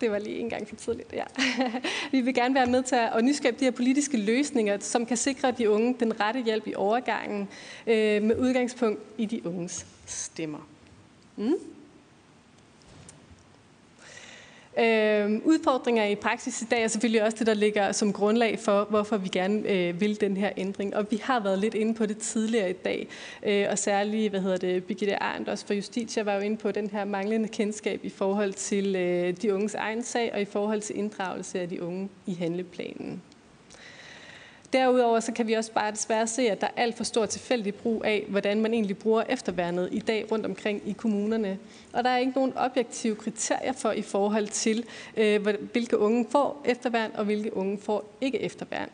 det var lige en gang for tidligt, ja. Vi vil gerne være med til at nyskabe de her politiske løsninger, som kan sikre de unge den rette hjælp i overgangen øh, med udgangspunkt i de unges stemmer. Mm? Øh, udfordringer i praksis i dag er selvfølgelig også det, der ligger som grundlag for, hvorfor vi gerne øh, vil den her ændring. Og vi har været lidt inde på det tidligere i dag, øh, og særligt, hvad hedder det, Birgitte Arndt også fra Justitia var jo inde på den her manglende kendskab i forhold til øh, de unges egen sag, og i forhold til inddragelse af de unge i handleplanen. Derudover så kan vi også bare desværre se, at der er alt for stor tilfældig brug af, hvordan man egentlig bruger efterværnet i dag rundt omkring i kommunerne. Og der er ikke nogen objektive kriterier for i forhold til, øh, hvilke unge får efterværn og hvilke unge får ikke efterværn.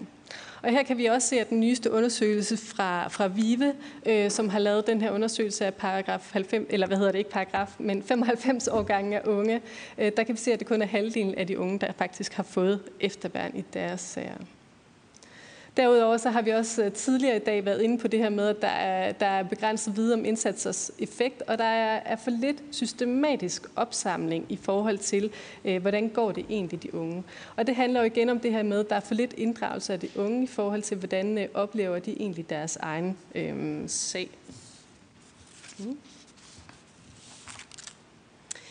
Og her kan vi også se, at den nyeste undersøgelse fra, fra VIVE, øh, som har lavet den her undersøgelse af paragraf 90, eller hvad hedder det ikke paragraf, men 95 årgange af unge, øh, der kan vi se, at det kun er halvdelen af de unge, der faktisk har fået efterværn i deres sager. Derudover så har vi også øh, tidligere i dag været inde på det her med, at der er, der er begrænset viden om indsatsers effekt, og der er, er for lidt systematisk opsamling i forhold til, øh, hvordan går det egentlig de unge. Og det handler jo igen om det her med, at der er for lidt inddragelse af de unge i forhold til, hvordan øh, oplever de egentlig deres egen øh, sag. Mm.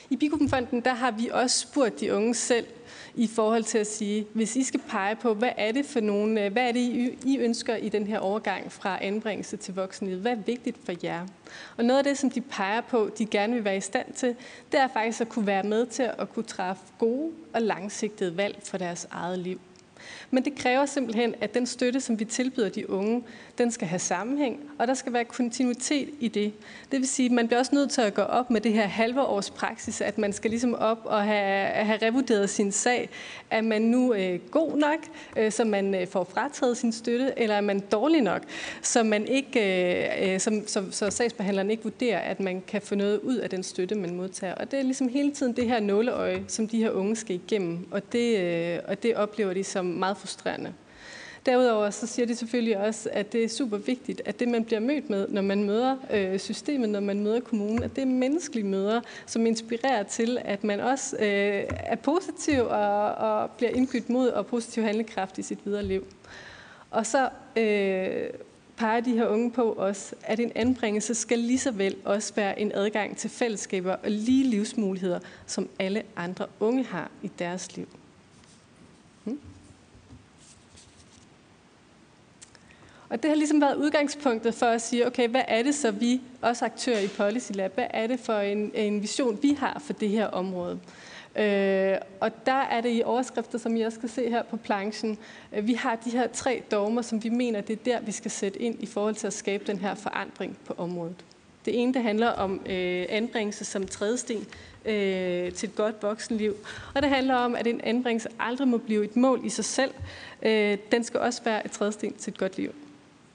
I Bikubenfonden der har vi også spurgt de unge selv, i forhold til at sige, hvis I skal pege på, hvad er det for nogle, øh, hvad er det, I ønsker i den her overgang fra anbringelse til voksenlivet? Hvad er vigtigt for jer? Og noget af det, som de peger på, de gerne vil være i stand til, det er faktisk at kunne være med til at kunne træffe gode og langsigtede valg for deres eget liv. Men det kræver simpelthen, at den støtte, som vi tilbyder de unge, den skal have sammenhæng, og der skal være kontinuitet i det. Det vil sige, at man bliver også nødt til at gå op med det her halve års praksis, at man skal ligesom op og have, have revurderet sin sag. Er man nu øh, god nok, øh, så man øh, får frataget sin støtte, eller er man dårlig nok, så, man ikke, øh, øh som, så, så sagsbehandleren ikke vurderer, at man kan få noget ud af den støtte, man modtager. Og det er ligesom hele tiden det her nåleøje, som de her unge skal igennem, og det, øh, og det oplever de som meget frustrerende. Derudover så siger de selvfølgelig også, at det er super vigtigt, at det man bliver mødt med, når man møder øh, systemet, når man møder kommunen, at det er menneskelige møder, som inspirerer til, at man også øh, er positiv og, og bliver indgydt mod og positiv handlekraft i sit videre liv. Og så øh, peger de her unge på os, at en anbringelse skal lige så vel også være en adgang til fællesskaber og lige livsmuligheder, som alle andre unge har i deres liv. Og det har ligesom været udgangspunktet for at sige, okay, hvad er det så vi, også aktører i Policy Lab, hvad er det for en, en vision, vi har for det her område? Øh, og der er det i overskrifter, som I også skal se her på planchen. Øh, vi har de her tre dogmer, som vi mener, det er der, vi skal sætte ind i forhold til at skabe den her forandring på området. Det ene, det handler om øh, anbringelse som trædesten øh, til et godt voksenliv. Og det handler om, at en anbringelse aldrig må blive et mål i sig selv. Øh, den skal også være et trædesten til et godt liv.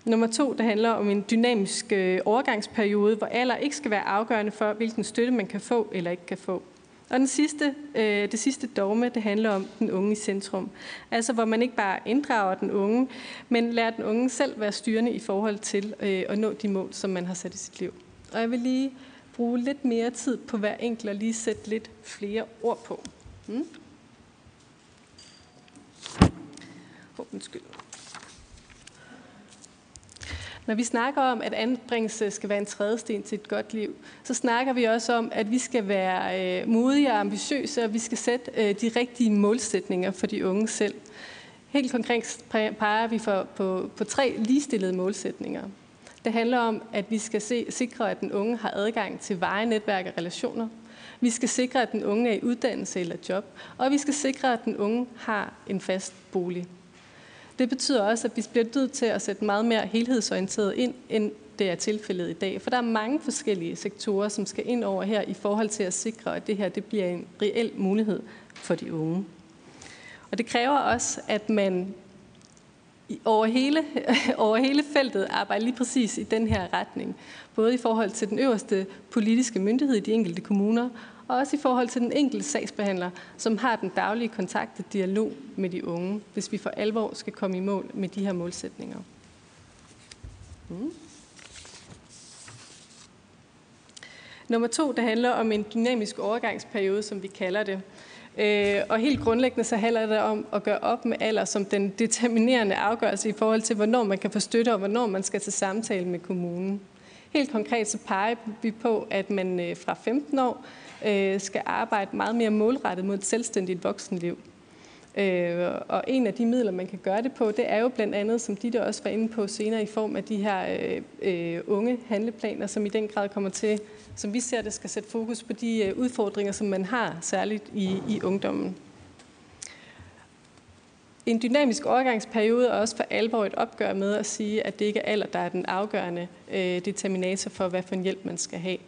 Nummer to, det handler om en dynamisk øh, overgangsperiode, hvor alder ikke skal være afgørende for, hvilken støtte man kan få eller ikke kan få. Og den sidste, øh, det sidste dogme, det handler om den unge i centrum. Altså hvor man ikke bare inddrager den unge, men lærer den unge selv være styrende i forhold til øh, at nå de mål, som man har sat i sit liv. Og jeg vil lige bruge lidt mere tid på hver enkelt og lige sætte lidt flere ord på. Hmm? Oh, undskyld. Når vi snakker om, at anbringelse skal være en trædesten til et godt liv, så snakker vi også om, at vi skal være øh, modige og ambitiøse, og vi skal sætte øh, de rigtige målsætninger for de unge selv. Helt konkret peger vi for, på, på tre ligestillede målsætninger. Det handler om, at vi skal se, sikre, at den unge har adgang til veje, netværk og relationer. Vi skal sikre, at den unge er i uddannelse eller job. Og vi skal sikre, at den unge har en fast bolig. Det betyder også, at vi bliver nødt til at sætte meget mere helhedsorienteret ind, end det er tilfældet i dag. For der er mange forskellige sektorer, som skal ind over her i forhold til at sikre, at det her det bliver en reel mulighed for de unge. Og det kræver også, at man over hele, over hele feltet arbejder lige præcis i den her retning. Både i forhold til den øverste politiske myndighed i de enkelte kommuner, og også i forhold til den enkelte sagsbehandler, som har den daglige kontakt og dialog med de unge, hvis vi for alvor skal komme i mål med de her målsætninger. Mm. Nummer to, det handler om en dynamisk overgangsperiode, som vi kalder det. Øh, og helt grundlæggende så handler det om at gøre op med alder som den determinerende afgørelse i forhold til, hvornår man kan få støtte og hvornår man skal til samtale med kommunen. Helt konkret så peger vi på, at man øh, fra 15 år øh, skal arbejde meget mere målrettet mod et selvstændigt voksenliv. Øh, og en af de midler, man kan gøre det på, det er jo blandt andet, som Ditte også var inde på senere, i form af de her øh, øh, unge handleplaner, som i den grad kommer til, som vi ser det, skal sætte fokus på de øh, udfordringer, som man har, særligt i, i ungdommen. En dynamisk overgangsperiode er også for alvor et opgør med at sige, at det ikke er alder, der er den afgørende øh, determinator for, hvad for en hjælp man skal have.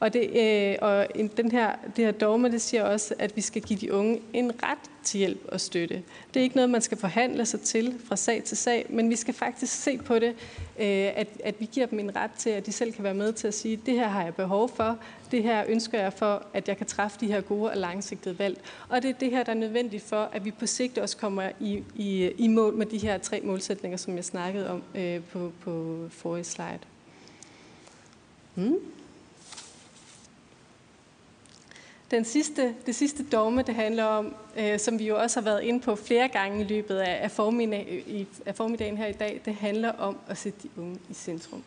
Og, det, øh, og den her, det her dogme, det siger også, at vi skal give de unge en ret til hjælp og støtte. Det er ikke noget, man skal forhandle sig til fra sag til sag, men vi skal faktisk se på det, øh, at, at vi giver dem en ret til, at de selv kan være med til at sige, det her har jeg behov for, det her ønsker jeg for, at jeg kan træffe de her gode og langsigtede valg. Og det er det her, der er nødvendigt for, at vi på sigt også kommer i, i, i mål med de her tre målsætninger, som jeg snakkede om øh, på, på forrige slide. Hmm. Den sidste, det sidste dogme, det handler om, øh, som vi jo også har været inde på flere gange i løbet af, af, formiddag, i, af formiddagen her i dag, det handler om at sætte de unge i centrum.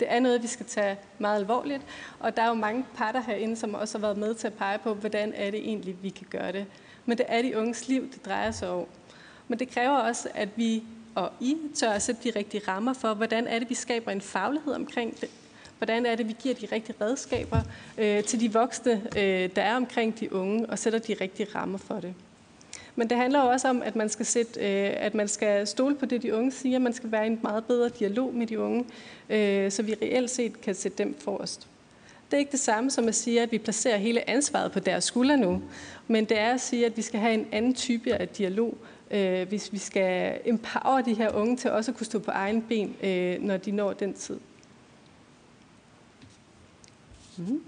Det er noget, vi skal tage meget alvorligt, og der er jo mange parter herinde, som også har været med til at pege på, hvordan er det egentlig, vi kan gøre det. Men det er de unges liv, det drejer sig om. Men det kræver også, at vi og I tør at sætte de rigtige rammer for, hvordan er det, vi skaber en faglighed omkring det, Hvordan er det, vi giver de rigtige redskaber øh, til de voksne, øh, der er omkring de unge, og sætter de rigtige rammer for det. Men det handler også om, at man skal, sætte, øh, at man skal stole på det, de unge siger. Man skal være i en meget bedre dialog med de unge, øh, så vi reelt set kan sætte dem forrest. Det er ikke det samme som at sige, at vi placerer hele ansvaret på deres skuldre nu, men det er at sige, at vi skal have en anden type af dialog, øh, hvis vi skal empower de her unge til også at kunne stå på egen ben, øh, når de når den tid. Mm.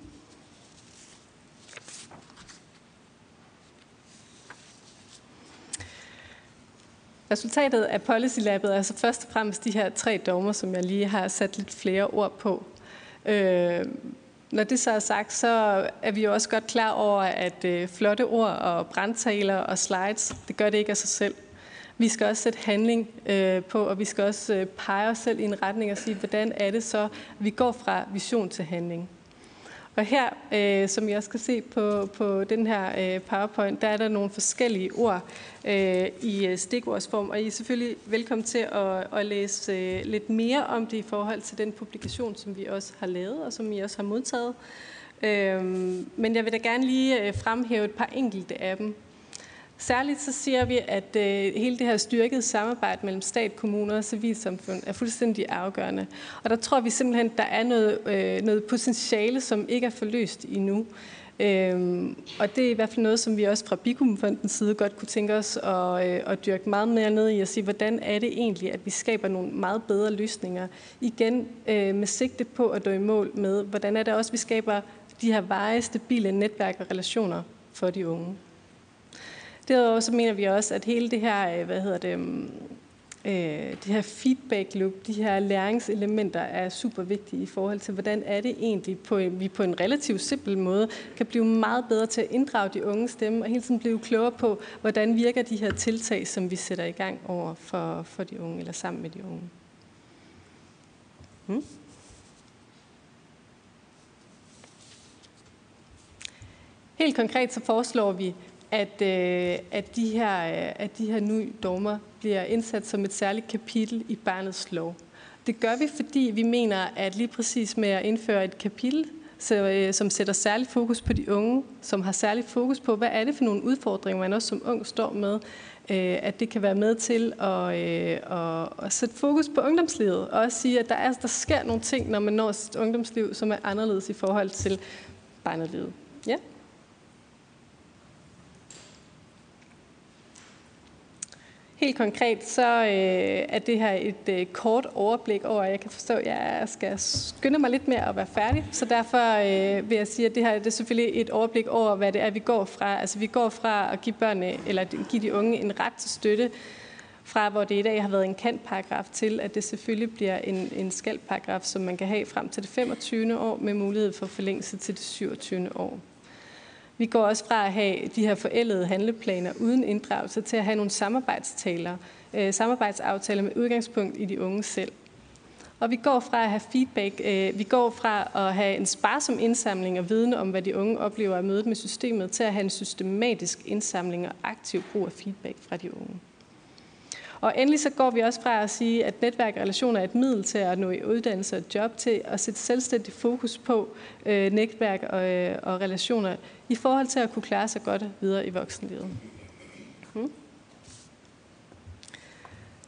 Resultatet af Policy Labet er altså først og fremmest de her tre dommer, som jeg lige har sat lidt flere ord på. Øh, når det så er sagt, så er vi jo også godt klar over, at øh, flotte ord og brandtaler og slides, det gør det ikke af sig selv. Vi skal også sætte handling øh, på, og vi skal også øh, pege os selv i en retning og sige, hvordan er det så, vi går fra vision til handling. Og her, øh, som jeg også kan se på, på den her øh, PowerPoint, der er der nogle forskellige ord øh, i øh, stikordsform, og I er selvfølgelig velkommen til at, at læse øh, lidt mere om det i forhold til den publikation, som vi også har lavet, og som I også har modtaget. Øh, men jeg vil da gerne lige øh, fremhæve et par enkelte af dem. Særligt så siger vi, at øh, hele det her styrkede samarbejde mellem stat, kommuner og civilsamfund er fuldstændig afgørende. Og der tror vi simpelthen, der er noget, øh, noget potentiale, som ikke er forløst endnu. Øhm, og det er i hvert fald noget, som vi også fra Bikumfondens side godt kunne tænke os at, øh, at dyrke meget mere ned i og sige, hvordan er det egentlig, at vi skaber nogle meget bedre løsninger. Igen øh, med sigte på at dø i mål med, hvordan er det også, vi skaber de her veje, stabile netværk og relationer for de unge. Derudover så mener vi også, at hele det her, øh, hvad hedder det, øhm, øh, det her feedback loop, de her læringselementer er super vigtige i forhold til, hvordan er det egentlig, på vi på en relativt simpel måde kan blive meget bedre til at inddrage de unge stemme, og hele tiden blive klogere på, hvordan virker de her tiltag, som vi sætter i gang over for, for de unge, eller sammen med de unge. Hmm? Helt konkret så foreslår vi, at, øh, at, de her, øh, at de her nye dogmer bliver indsat som et særligt kapitel i barnets lov. Det gør vi, fordi vi mener, at lige præcis med at indføre et kapitel, så, øh, som sætter særlig fokus på de unge, som har særlig fokus på, hvad er det for nogle udfordringer, man også som ung står med, øh, at det kan være med til at, øh, at, at sætte fokus på ungdomslivet, og også sige, at der, er, der sker nogle ting, når man når sit ungdomsliv, som er anderledes i forhold til barnelivet. Ja. Helt konkret så øh, er det her et øh, kort overblik over, jeg kan forstå, at jeg skal skynde mig lidt mere at være færdig, så derfor øh, vil jeg sige, at det her det er selvfølgelig et overblik over, hvad det er, vi går fra. Altså vi går fra at give børnene, eller give de unge en ret til støtte, fra hvor det i dag har været en kantparagraf til, at det selvfølgelig bliver en, en skaldparagraf, som man kan have frem til det 25. år med mulighed for forlængelse til det 27. år. Vi går også fra at have de her forældede handleplaner uden inddragelse til at have nogle samarbejdstaler, øh, samarbejdsaftaler med udgangspunkt i de unge selv. Og vi går fra at have feedback, øh, vi går fra at have en sparsom indsamling og viden om, hvad de unge oplever af mødet med systemet, til at have en systematisk indsamling og aktiv brug af feedback fra de unge. Og endelig så går vi også fra at sige, at netværk og relationer er et middel til at nå i uddannelse og job, til at sætte selvstændig fokus på øh, netværk og, øh, og relationer i forhold til at kunne klare sig godt videre i voksenlivet.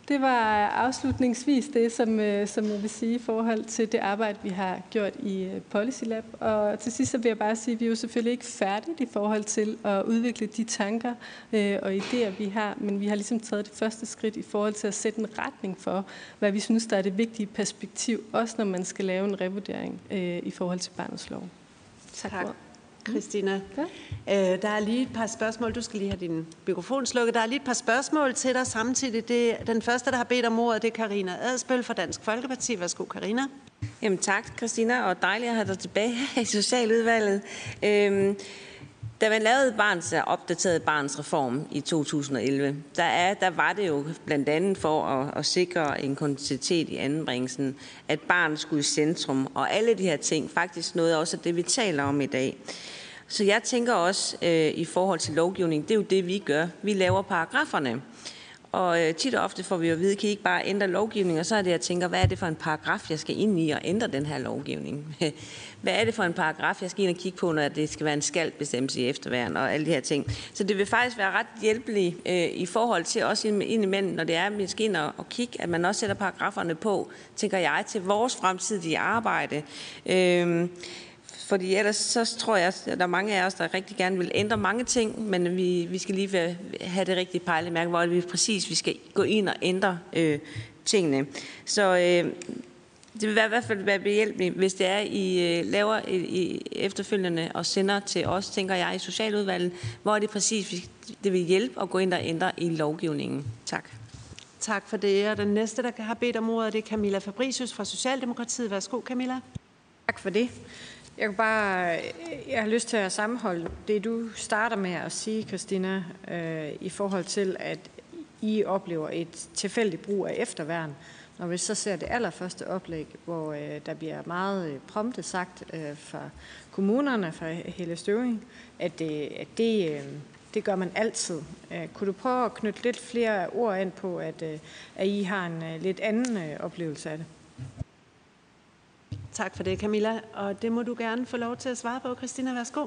Det var afslutningsvis det, som, øh, som jeg vil sige i forhold til det arbejde, vi har gjort i øh, Policy Lab. Og til sidst så vil jeg bare sige, at vi er jo selvfølgelig ikke færdige i forhold til at udvikle de tanker øh, og idéer, vi har, men vi har ligesom taget det første skridt i forhold til at sætte en retning for, hvad vi synes, der er det vigtige perspektiv, også når man skal lave en revurdering i forhold til barnets lov. Tak. tak. Christina. Ja. Øh, der er lige et par spørgsmål. Du skal lige have din mikrofon slukket. Der er lige et par spørgsmål til dig samtidig. Det, den første, der har bedt om ordet, det er Karina Adspøl fra Dansk Folkeparti. Værsgo, Karina. Jamen tak, Christina, og dejligt at have dig tilbage i Socialudvalget. Øhm, da man lavede barns, opdateret barns reform i 2011, der, er, der var det jo blandt andet for at, at sikre en kontinuitet i anbringelsen, at barnet skulle i centrum, og alle de her ting, faktisk noget også af det, vi taler om i dag. Så jeg tænker også øh, i forhold til lovgivning, det er jo det, vi gør. Vi laver paragraferne. Og øh, tit og ofte får vi jo at vide, kan I ikke bare ændre lovgivning? Og så er det, jeg tænker, hvad er det for en paragraf, jeg skal ind i og ændre den her lovgivning? hvad er det for en paragraf, jeg skal ind og kigge på, når det skal være en skaldbestemmelse i efterværen og alle de her ting. Så det vil faktisk være ret hjælpeligt øh, i forhold til også indimellem, når det er, at vi skal ind og, og kigge, at man også sætter paragraferne på, tænker jeg, til vores fremtidige arbejde. Øh, fordi ellers så tror jeg, at der er mange af os, der rigtig gerne vil ændre mange ting, men vi, vi skal lige have det rigtige pejlemærke, hvor vi præcis vi skal gå ind og ændre øh, tingene. Så øh, det vil være, i hvert fald være behjælpeligt, hvis det er, I øh, laver i, i efterfølgende og sender til os, tænker jeg, i Socialudvalget, hvor er det præcis, det vil hjælpe at gå ind og ændre i lovgivningen. Tak. Tak for det. Og den næste, der har bedt om ordet, det er Camilla Fabricius fra Socialdemokratiet. Værsgo, Camilla. Tak for det. Jeg, kan bare, øh, jeg har lyst til at sammenholde det, du starter med at sige, Christina, øh, i forhold til, at I oplever et tilfældigt brug af efterværn. Når vi så ser det allerførste oplæg, hvor øh, der bliver meget øh, prompte sagt øh, fra kommunerne, fra hele Støving, at, det, at det, øh, det gør man altid. Øh, kunne du prøve at knytte lidt flere ord ind på, at, øh, at I har en øh, lidt anden øh, oplevelse af det? Tak for det, Camilla. Og det må du gerne få lov til at svare på. Christina, værsgo.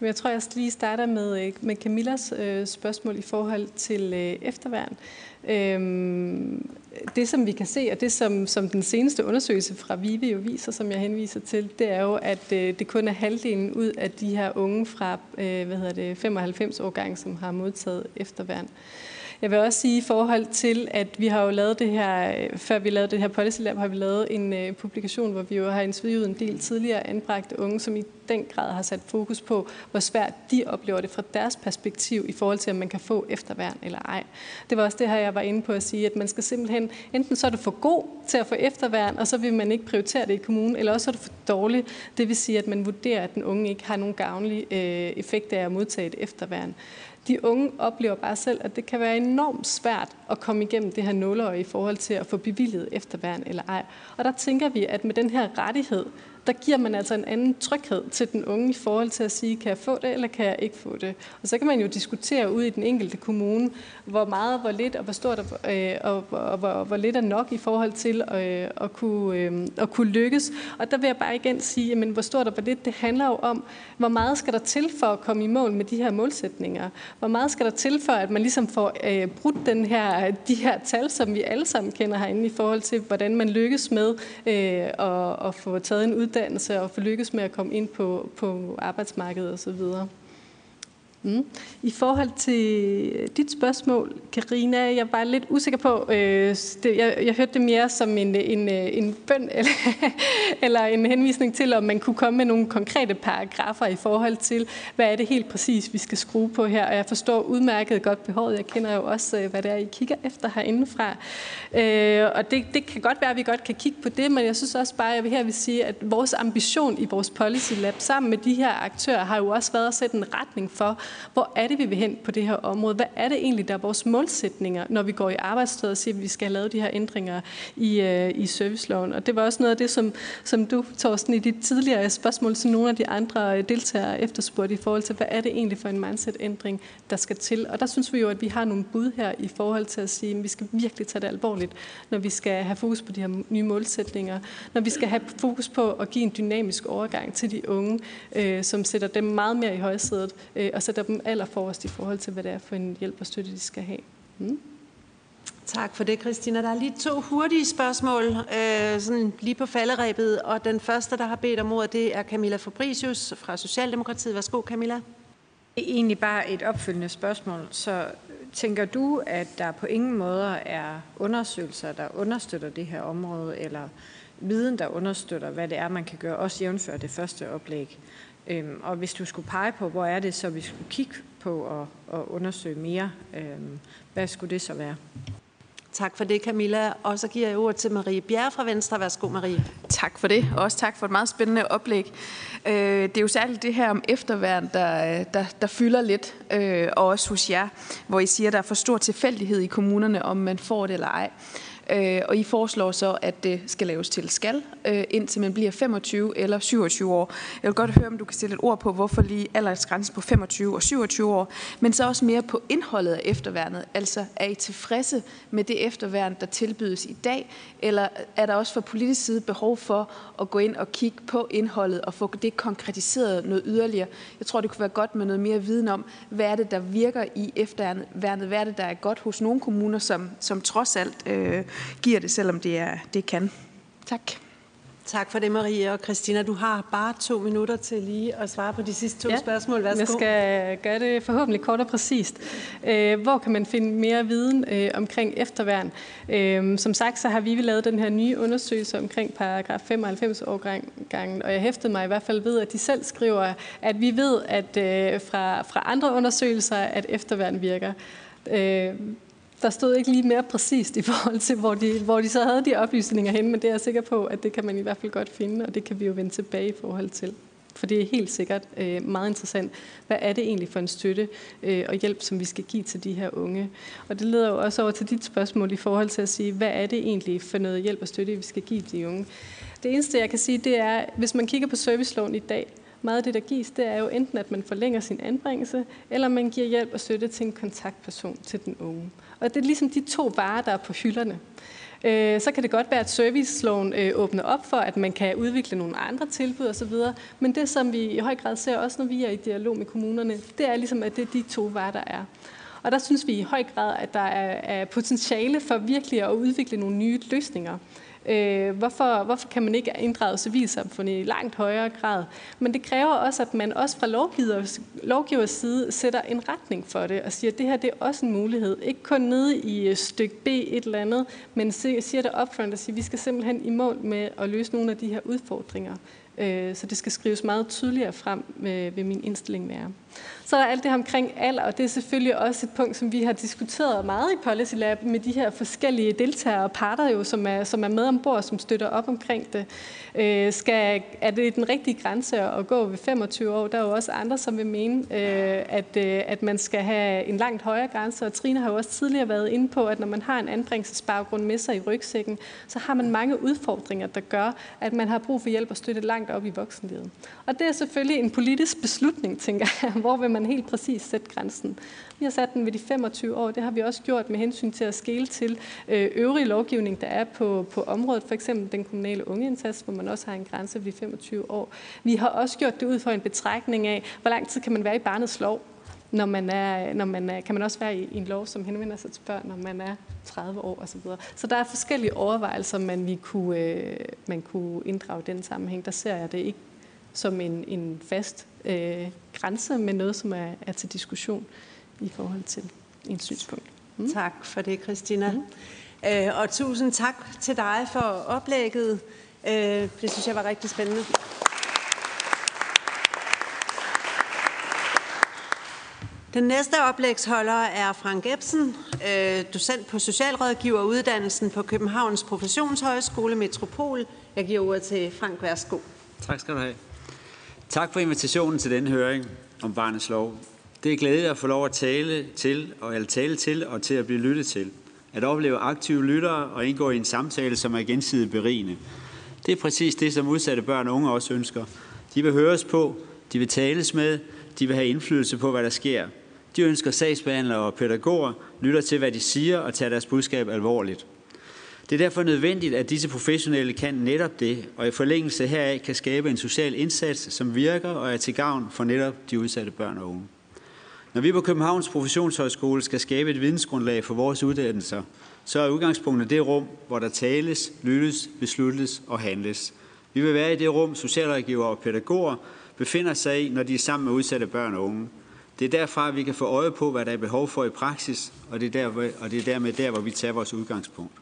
Jeg tror, jeg lige starter med, øh, med Camillas øh, spørgsmål i forhold til øh, efterværn. Øhm, det, som vi kan se, og det, som, som den seneste undersøgelse fra VIVE jo viser, som jeg henviser til, det er jo, at øh, det kun er halvdelen ud af de her unge fra øh, hvad hedder det, 95 årgang, som har modtaget efterværn. Jeg vil også sige i forhold til, at vi har jo lavet det her, før vi lavede det her Policy Lab, har vi lavet en øh, publikation, hvor vi jo har interviewet en del tidligere anbragte unge, som i den grad har sat fokus på, hvor svært de oplever det fra deres perspektiv i forhold til, om man kan få efterværn eller ej. Det var også det her, jeg var inde på at sige, at man skal simpelthen, enten så er du for god til at få efterværn, og så vil man ikke prioritere det i kommunen, eller også er du for dårlig. Det vil sige, at man vurderer, at den unge ikke har nogen gavnlig øh, effekt af at modtage et efterværn. De unge oplever bare selv, at det kan være enormt svært at komme igennem det her nåleøje i forhold til at få bevilget efterværn eller ej. Og der tænker vi, at med den her rettighed, der giver man altså en anden tryghed til den unge i forhold til at sige, kan jeg få det, eller kan jeg ikke få det? Og så kan man jo diskutere ud i den enkelte kommune, hvor meget, hvor lidt, og hvor stort, øh, og, og, og hvor, hvor lidt er nok i forhold til øh, at, kunne, øh, at kunne lykkes. Og der vil jeg bare igen sige, jamen, hvor stort og hvor lidt, det handler jo om, hvor meget skal der til for at komme i mål med de her målsætninger? Hvor meget skal der til for, at man ligesom får øh, brudt den her, de her tal, som vi alle sammen kender herinde, i forhold til, hvordan man lykkes med øh, at, at få taget en uddannelse uddannelse og få lykkes med at komme ind på, på arbejdsmarkedet osv. Mm. I forhold til dit spørgsmål, Karina, jeg var lidt usikker på, øh, det, jeg, jeg hørte det mere som en, en, øh, en bøn eller, eller en henvisning til, om man kunne komme med nogle konkrete paragrafer i forhold til, hvad er det helt præcis, vi skal skrue på her. Og jeg forstår udmærket godt behovet. Jeg kender jo også, øh, hvad det er, I kigger efter herindefra. Øh, og det, det kan godt være, at vi godt kan kigge på det, men jeg synes også bare, at jeg vil her vil sige, at vores ambition i vores Policy Lab sammen med de her aktører har jo også været at sætte en retning for, hvor er det, vi vil hen på det her område? Hvad er det egentlig, der er vores målsætninger, når vi går i arbejdstøjet og siger, at vi skal have lavet de her ændringer i, øh, i serviceloven? Og det var også noget af det, som, som du, Thorsten, i dit tidligere spørgsmål til nogle af de andre øh, deltagere efterspurgte i forhold til, hvad er det egentlig for en mindset-ændring, der skal til? Og der synes vi jo, at vi har nogle bud her i forhold til at sige, at vi skal virkelig tage det alvorligt, når vi skal have fokus på de her nye målsætninger, når vi skal have fokus på at give en dynamisk overgang til de unge, øh, som sætter dem meget mere i højsædet øh, og sætter dem allerforrest i forhold til, hvad det er for en hjælp og støtte, de skal have. Mm. Tak for det, Christina. Der er lige to hurtige spørgsmål, øh, sådan lige på falderæbet. Og den første, der har bedt om ordet, det er Camilla Fabricius fra Socialdemokratiet. Værsgo, Camilla. Det er egentlig bare et opfølgende spørgsmål. Så tænker du, at der på ingen måder er undersøgelser, der understøtter det her område, eller viden, der understøtter, hvad det er, man kan gøre, også jævnfør det første oplæg? Øhm, og hvis du skulle pege på, hvor er det så, vi skulle kigge på og, og undersøge mere, øhm, hvad skulle det så være? Tak for det, Camilla. Og så giver jeg ord til Marie Bjerre fra Venstre. Værsgo, Marie. Tak for det, og også tak for et meget spændende oplæg. Øh, det er jo særligt det her om efterværn, der, der, der fylder lidt, øh, og også hos jer, hvor I siger, at der er for stor tilfældighed i kommunerne, om man får det eller ej. Øh, og I foreslår så, at det skal laves til skal, øh, indtil man bliver 25 eller 27 år. Jeg vil godt høre, om du kan sætte et ord på, hvorfor lige aldersgrænsen på 25 og 27 år, men så også mere på indholdet af efterværnet. Altså, er I tilfredse med det efterværn, der tilbydes i dag, eller er der også fra politisk side behov for at gå ind og kigge på indholdet og få det konkretiseret noget yderligere? Jeg tror, det kunne være godt med noget mere viden om, hvad er det, der virker i efterværnet, hvad er det, der er godt hos nogle kommuner, som, som trods alt øh, giver det, selvom det, er, det kan. Tak. Tak for det, Marie. Og Christina, du har bare to minutter til lige at svare på de sidste to ja, spørgsmål. Værsgo. Jeg skal gøre det forhåbentlig kort og præcist. Øh, hvor kan man finde mere viden øh, omkring efterværn? Øh, som sagt, så har vi lavet den her nye undersøgelse omkring paragraf 95 årgangen, og jeg hæftede mig i hvert fald ved, at de selv skriver, at vi ved, at fra, fra andre undersøgelser, at efterværn virker der stod ikke lige mere præcist i forhold til, hvor de, hvor de så havde de oplysninger hen, men det er jeg sikker på, at det kan man i hvert fald godt finde, og det kan vi jo vende tilbage i forhold til. For det er helt sikkert øh, meget interessant. Hvad er det egentlig for en støtte øh, og hjælp, som vi skal give til de her unge? Og det leder jo også over til dit spørgsmål i forhold til at sige, hvad er det egentlig for noget hjælp og støtte, vi skal give de unge? Det eneste, jeg kan sige, det er, hvis man kigger på serviceloven i dag, meget af det, der gives, det er jo enten, at man forlænger sin anbringelse, eller man giver hjælp og støtte til en kontaktperson til den unge. Og det er ligesom de to varer, der er på hylderne. Øh, så kan det godt være, at serviceloven øh, åbner op for, at man kan udvikle nogle andre tilbud osv., men det, som vi i høj grad ser også, når vi er i dialog med kommunerne, det er ligesom, at det er de to varer, der er. Og der synes vi i høj grad, at der er potentiale for virkelig at udvikle nogle nye løsninger. Øh, hvorfor, hvorfor kan man ikke inddrage civilsamfundet i langt højere grad? Men det kræver også, at man også fra lovgivers, lovgivers side sætter en retning for det og siger, at det her det er også en mulighed. Ikke kun nede i øh, stykke B et eller andet, men siger det upfront og siger, at vi skal simpelthen i mål med at løse nogle af de her udfordringer Øh, så det skal skrives meget tydeligere frem med, ved min indstilling være. Så er der alt det her omkring alder, og det er selvfølgelig også et punkt, som vi har diskuteret meget i Policy Lab med de her forskellige deltagere og parter, jo, som, er, som er med ombord, som støtter op omkring det. Øh, skal, er det den rigtige grænse at gå ved 25 år? Der er jo også andre, som vil mene, øh, at, øh, at man skal have en langt højere grænse, og Trine har jo også tidligere været inde på, at når man har en anbringelsesbaggrund med sig i rygsækken, så har man mange udfordringer, der gør, at man har brug for hjælp og støtte langt op i voksenlivet. Og det er selvfølgelig en politisk beslutning, tænker jeg. Hvor vil man helt præcis sætte grænsen? Vi har sat den ved de 25 år. Det har vi også gjort med hensyn til at skele til øh, øvrig lovgivning, der er på, på området. For eksempel den kommunale ungeindsats, hvor man også har en grænse ved 25 år. Vi har også gjort det ud for en betrækning af, hvor lang tid kan man være i barnets lov når man er, når man er, kan man også være i, i en lov, som henvender sig til børn, når man er 30 år osv. Så, så der er forskellige overvejelser, man, vi kunne, øh, man kunne inddrage i den sammenhæng. Der ser jeg det ikke som en, en fast øh, grænse, men noget, som er, er til diskussion i forhold til en synspunkt. Mm. Tak for det, Christina. Mm. Øh, og tusind tak til dig for oplægget. Øh, det synes jeg var rigtig spændende. Den næste oplægsholder er Frank Ebsen, øh, docent på Socialrådgiveruddannelsen på Københavns Professionshøjskole Metropol. Jeg giver ordet til Frank. Værsgo. Tak skal du have. Tak for invitationen til denne høring om barnets lov. Det er glædeligt at få lov at tale til, og at tale til og til at blive lyttet til. At opleve aktive lyttere og indgå i en samtale, som er gensidigt berigende. Det er præcis det, som udsatte børn og unge også ønsker. De vil høres på, de vil tales med, de vil have indflydelse på, hvad der sker. De ønsker sagsbehandlere og pædagoger lytter til, hvad de siger og tager deres budskab alvorligt. Det er derfor nødvendigt, at disse professionelle kan netop det, og i forlængelse heraf kan skabe en social indsats, som virker og er til gavn for netop de udsatte børn og unge. Når vi på Københavns Professionshøjskole skal skabe et vidensgrundlag for vores uddannelser, så er udgangspunktet det rum, hvor der tales, lyttes, besluttes og handles. Vi vil være i det rum, socialrådgiver og pædagoger befinder sig i, når de er sammen med udsatte børn og unge. Det er derfra, at vi kan få øje på, hvad der er behov for i praksis, og det er, der, og det er dermed der, hvor vi tager vores udgangspunkt.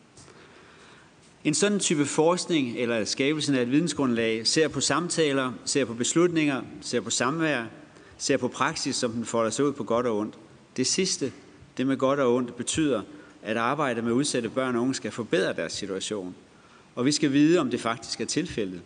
En sådan type forskning eller skabelsen af et vidensgrundlag ser på samtaler, ser på beslutninger, ser på samvær, ser på praksis, som den folder sig ud på godt og ondt. Det sidste, det med godt og ondt, betyder, at arbejde med udsatte børn og unge skal forbedre deres situation. Og vi skal vide, om det faktisk er tilfældet.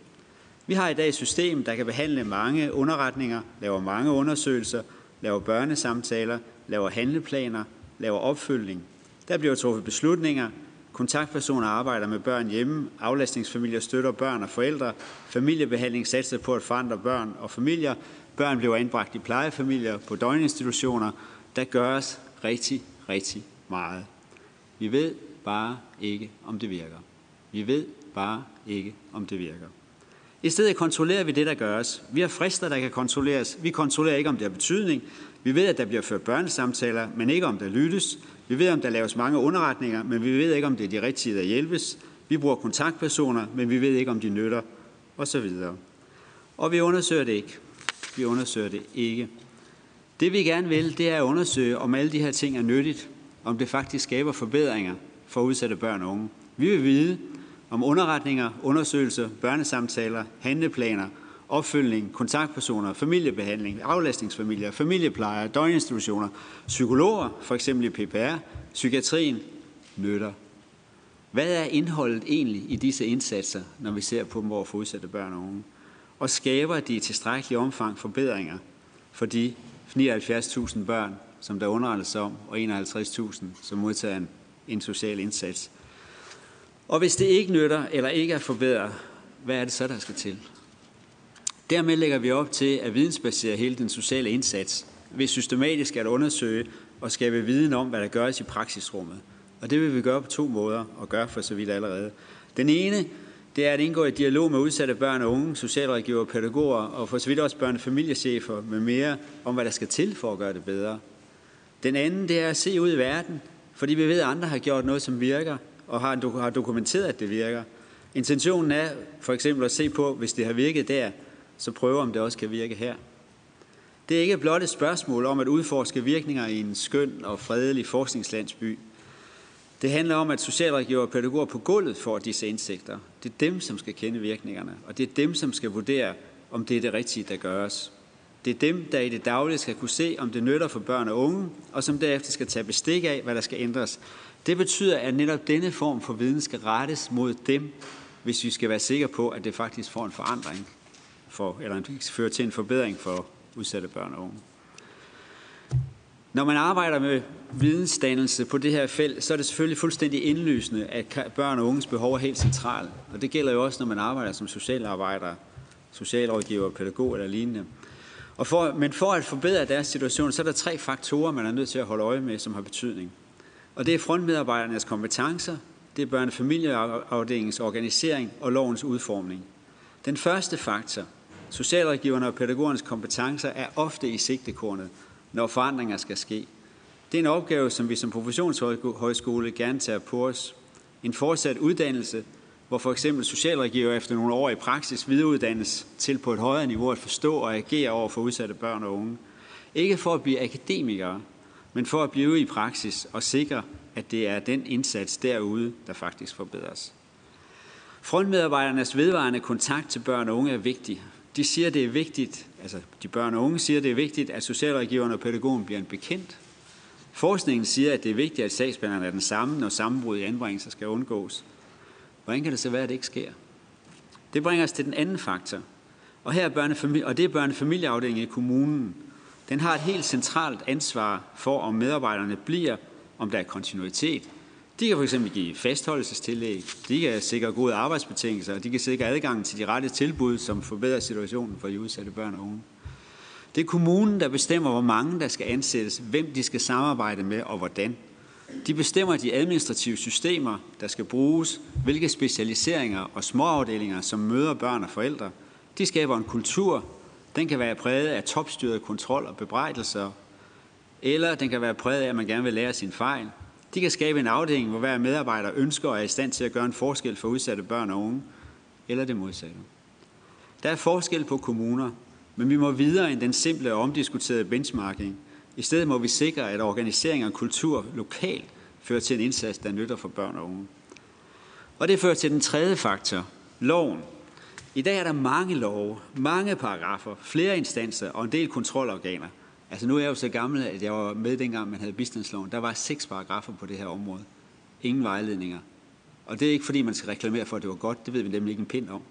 Vi har i dag et system, der kan behandle mange underretninger, laver mange undersøgelser, laver børnesamtaler, laver handleplaner, laver opfølgning. Der bliver truffet beslutninger, kontaktpersoner arbejder med børn hjemme, aflastningsfamilier støtter børn og forældre, familiebehandling satser på at forandre børn og familier, børn bliver anbragt i plejefamilier på døgninstitutioner. Der gøres rigtig, rigtig meget. Vi ved bare ikke, om det virker. Vi ved bare ikke, om det virker. I stedet kontrollerer vi det, der gøres. Vi har frister, der kan kontrolleres. Vi kontrollerer ikke, om det har betydning. Vi ved, at der bliver ført børnesamtaler, men ikke om der lyttes. Vi ved, om der laves mange underretninger, men vi ved ikke, om det er de rigtige, der hjælpes. Vi bruger kontaktpersoner, men vi ved ikke, om de nytter, og så videre. Og vi undersøger det ikke. Vi undersøger det ikke. Det vi gerne vil, det er at undersøge, om alle de her ting er nyttigt, om det faktisk skaber forbedringer for udsatte børn og unge. Vi vil vide, om underretninger, undersøgelser, børnesamtaler, handleplaner, opfølgning, kontaktpersoner, familiebehandling, aflastningsfamilier, familieplejer, døgninstitutioner, psykologer, for eksempel i PPR, psykiatrien, nytter. Hvad er indholdet egentlig i disse indsatser, når vi ser på dem over for udsatte børn og unge? Og skaber de i tilstrækkelig omfang forbedringer for de 79.000 børn, som der underrettes om, og 51.000, som modtager en, en social indsats? Og hvis det ikke nytter eller ikke er forbedret, hvad er det så, der skal til? Dermed lægger vi op til at vidensbasere hele den sociale indsats ved systematisk at undersøge og skabe viden om, hvad der gøres i praksisrummet. Og det vil vi gøre på to måder, og gøre for så vidt allerede. Den ene, det er at indgå i dialog med udsatte børn og unge, socialrådgiver, pædagoger og for så vidt også børne- og familiechefer med mere om, hvad der skal til for at gøre det bedre. Den anden, det er at se ud i verden, fordi vi ved, at andre har gjort noget, som virker, og har, har dokumenteret, at det virker. Intentionen er for eksempel at se på, hvis det har virket der, så prøve om det også kan virke her. Det er ikke blot et spørgsmål om at udforske virkninger i en skøn og fredelig forskningslandsby. Det handler om, at socialrådgiver og pædagoger på gulvet får disse indsigter. Det er dem, som skal kende virkningerne, og det er dem, som skal vurdere, om det er det rigtige, der gøres. Det er dem, der i det daglige skal kunne se, om det nytter for børn og unge, og som derefter skal tage bestik af, hvad der skal ændres. Det betyder, at netop denne form for viden skal rettes mod dem, hvis vi skal være sikre på, at det faktisk får en forandring, for, eller fører til en forbedring for udsatte børn og unge. Når man arbejder med vidensdannelse på det her felt, så er det selvfølgelig fuldstændig indlysende, at børn og unges behov er helt centralt. Og det gælder jo også, når man arbejder som socialarbejder, socialrådgiver, pædagog eller lignende. Og for, men for at forbedre deres situation, så er der tre faktorer, man er nødt til at holde øje med, som har betydning. Og det er frontmedarbejdernes kompetencer, det er børne- og familieafdelingens organisering og lovens udformning. Den første faktor, socialrådgiverne og pædagogernes kompetencer, er ofte i sigtekornet, når forandringer skal ske. Det er en opgave, som vi som professionshøjskole gerne tager på os. En fortsat uddannelse, hvor for eksempel socialrådgiver efter nogle år i praksis videreuddannes til på et højere niveau at forstå og agere over for udsatte børn og unge. Ikke for at blive akademikere, men for at blive i praksis og sikre, at det er den indsats derude, der faktisk forbedres. Frontmedarbejdernes vedvarende kontakt til børn og unge er vigtig. De siger, det er vigtigt, altså de børn og unge siger, det er vigtigt, at socialrådgiveren og pædagogen bliver en bekendt. Forskningen siger, at det er vigtigt, at sagsbehandleren er den samme, når sammenbrud i anbringelser skal undgås. Hvordan kan det så være, at det ikke sker? Det bringer os til den anden faktor. Og, her er børnefamil- og det er børnefamilieafdelingen i kommunen. Den har et helt centralt ansvar for, om medarbejderne bliver, om der er kontinuitet. De kan fx give fastholdelsestillæg, de kan sikre gode arbejdsbetingelser, de kan sikre adgang til de rette tilbud, som forbedrer situationen for de udsatte børn og unge. Det er kommunen, der bestemmer, hvor mange der skal ansættes, hvem de skal samarbejde med og hvordan. De bestemmer de administrative systemer, der skal bruges, hvilke specialiseringer og småafdelinger, som møder børn og forældre. De skaber en kultur, den kan være præget af topstyret kontrol og bebrejdelser, eller den kan være præget af, at man gerne vil lære sin fejl. De kan skabe en afdeling, hvor hver medarbejder ønsker og er i stand til at gøre en forskel for udsatte børn og unge, eller det modsatte. Der er forskel på kommuner, men vi må videre end den simple og omdiskuterede benchmarking – i stedet må vi sikre, at organisering og kultur lokalt fører til en indsats, der nytter for børn og unge. Og det fører til den tredje faktor, loven. I dag er der mange love, mange paragrafer, flere instanser og en del kontrolorganer. Altså nu er jeg jo så gammel, at jeg var med dengang, man havde bistandsloven. Der var seks paragrafer på det her område. Ingen vejledninger. Og det er ikke fordi, man skal reklamere for, at det var godt. Det ved vi nemlig ikke en pind om.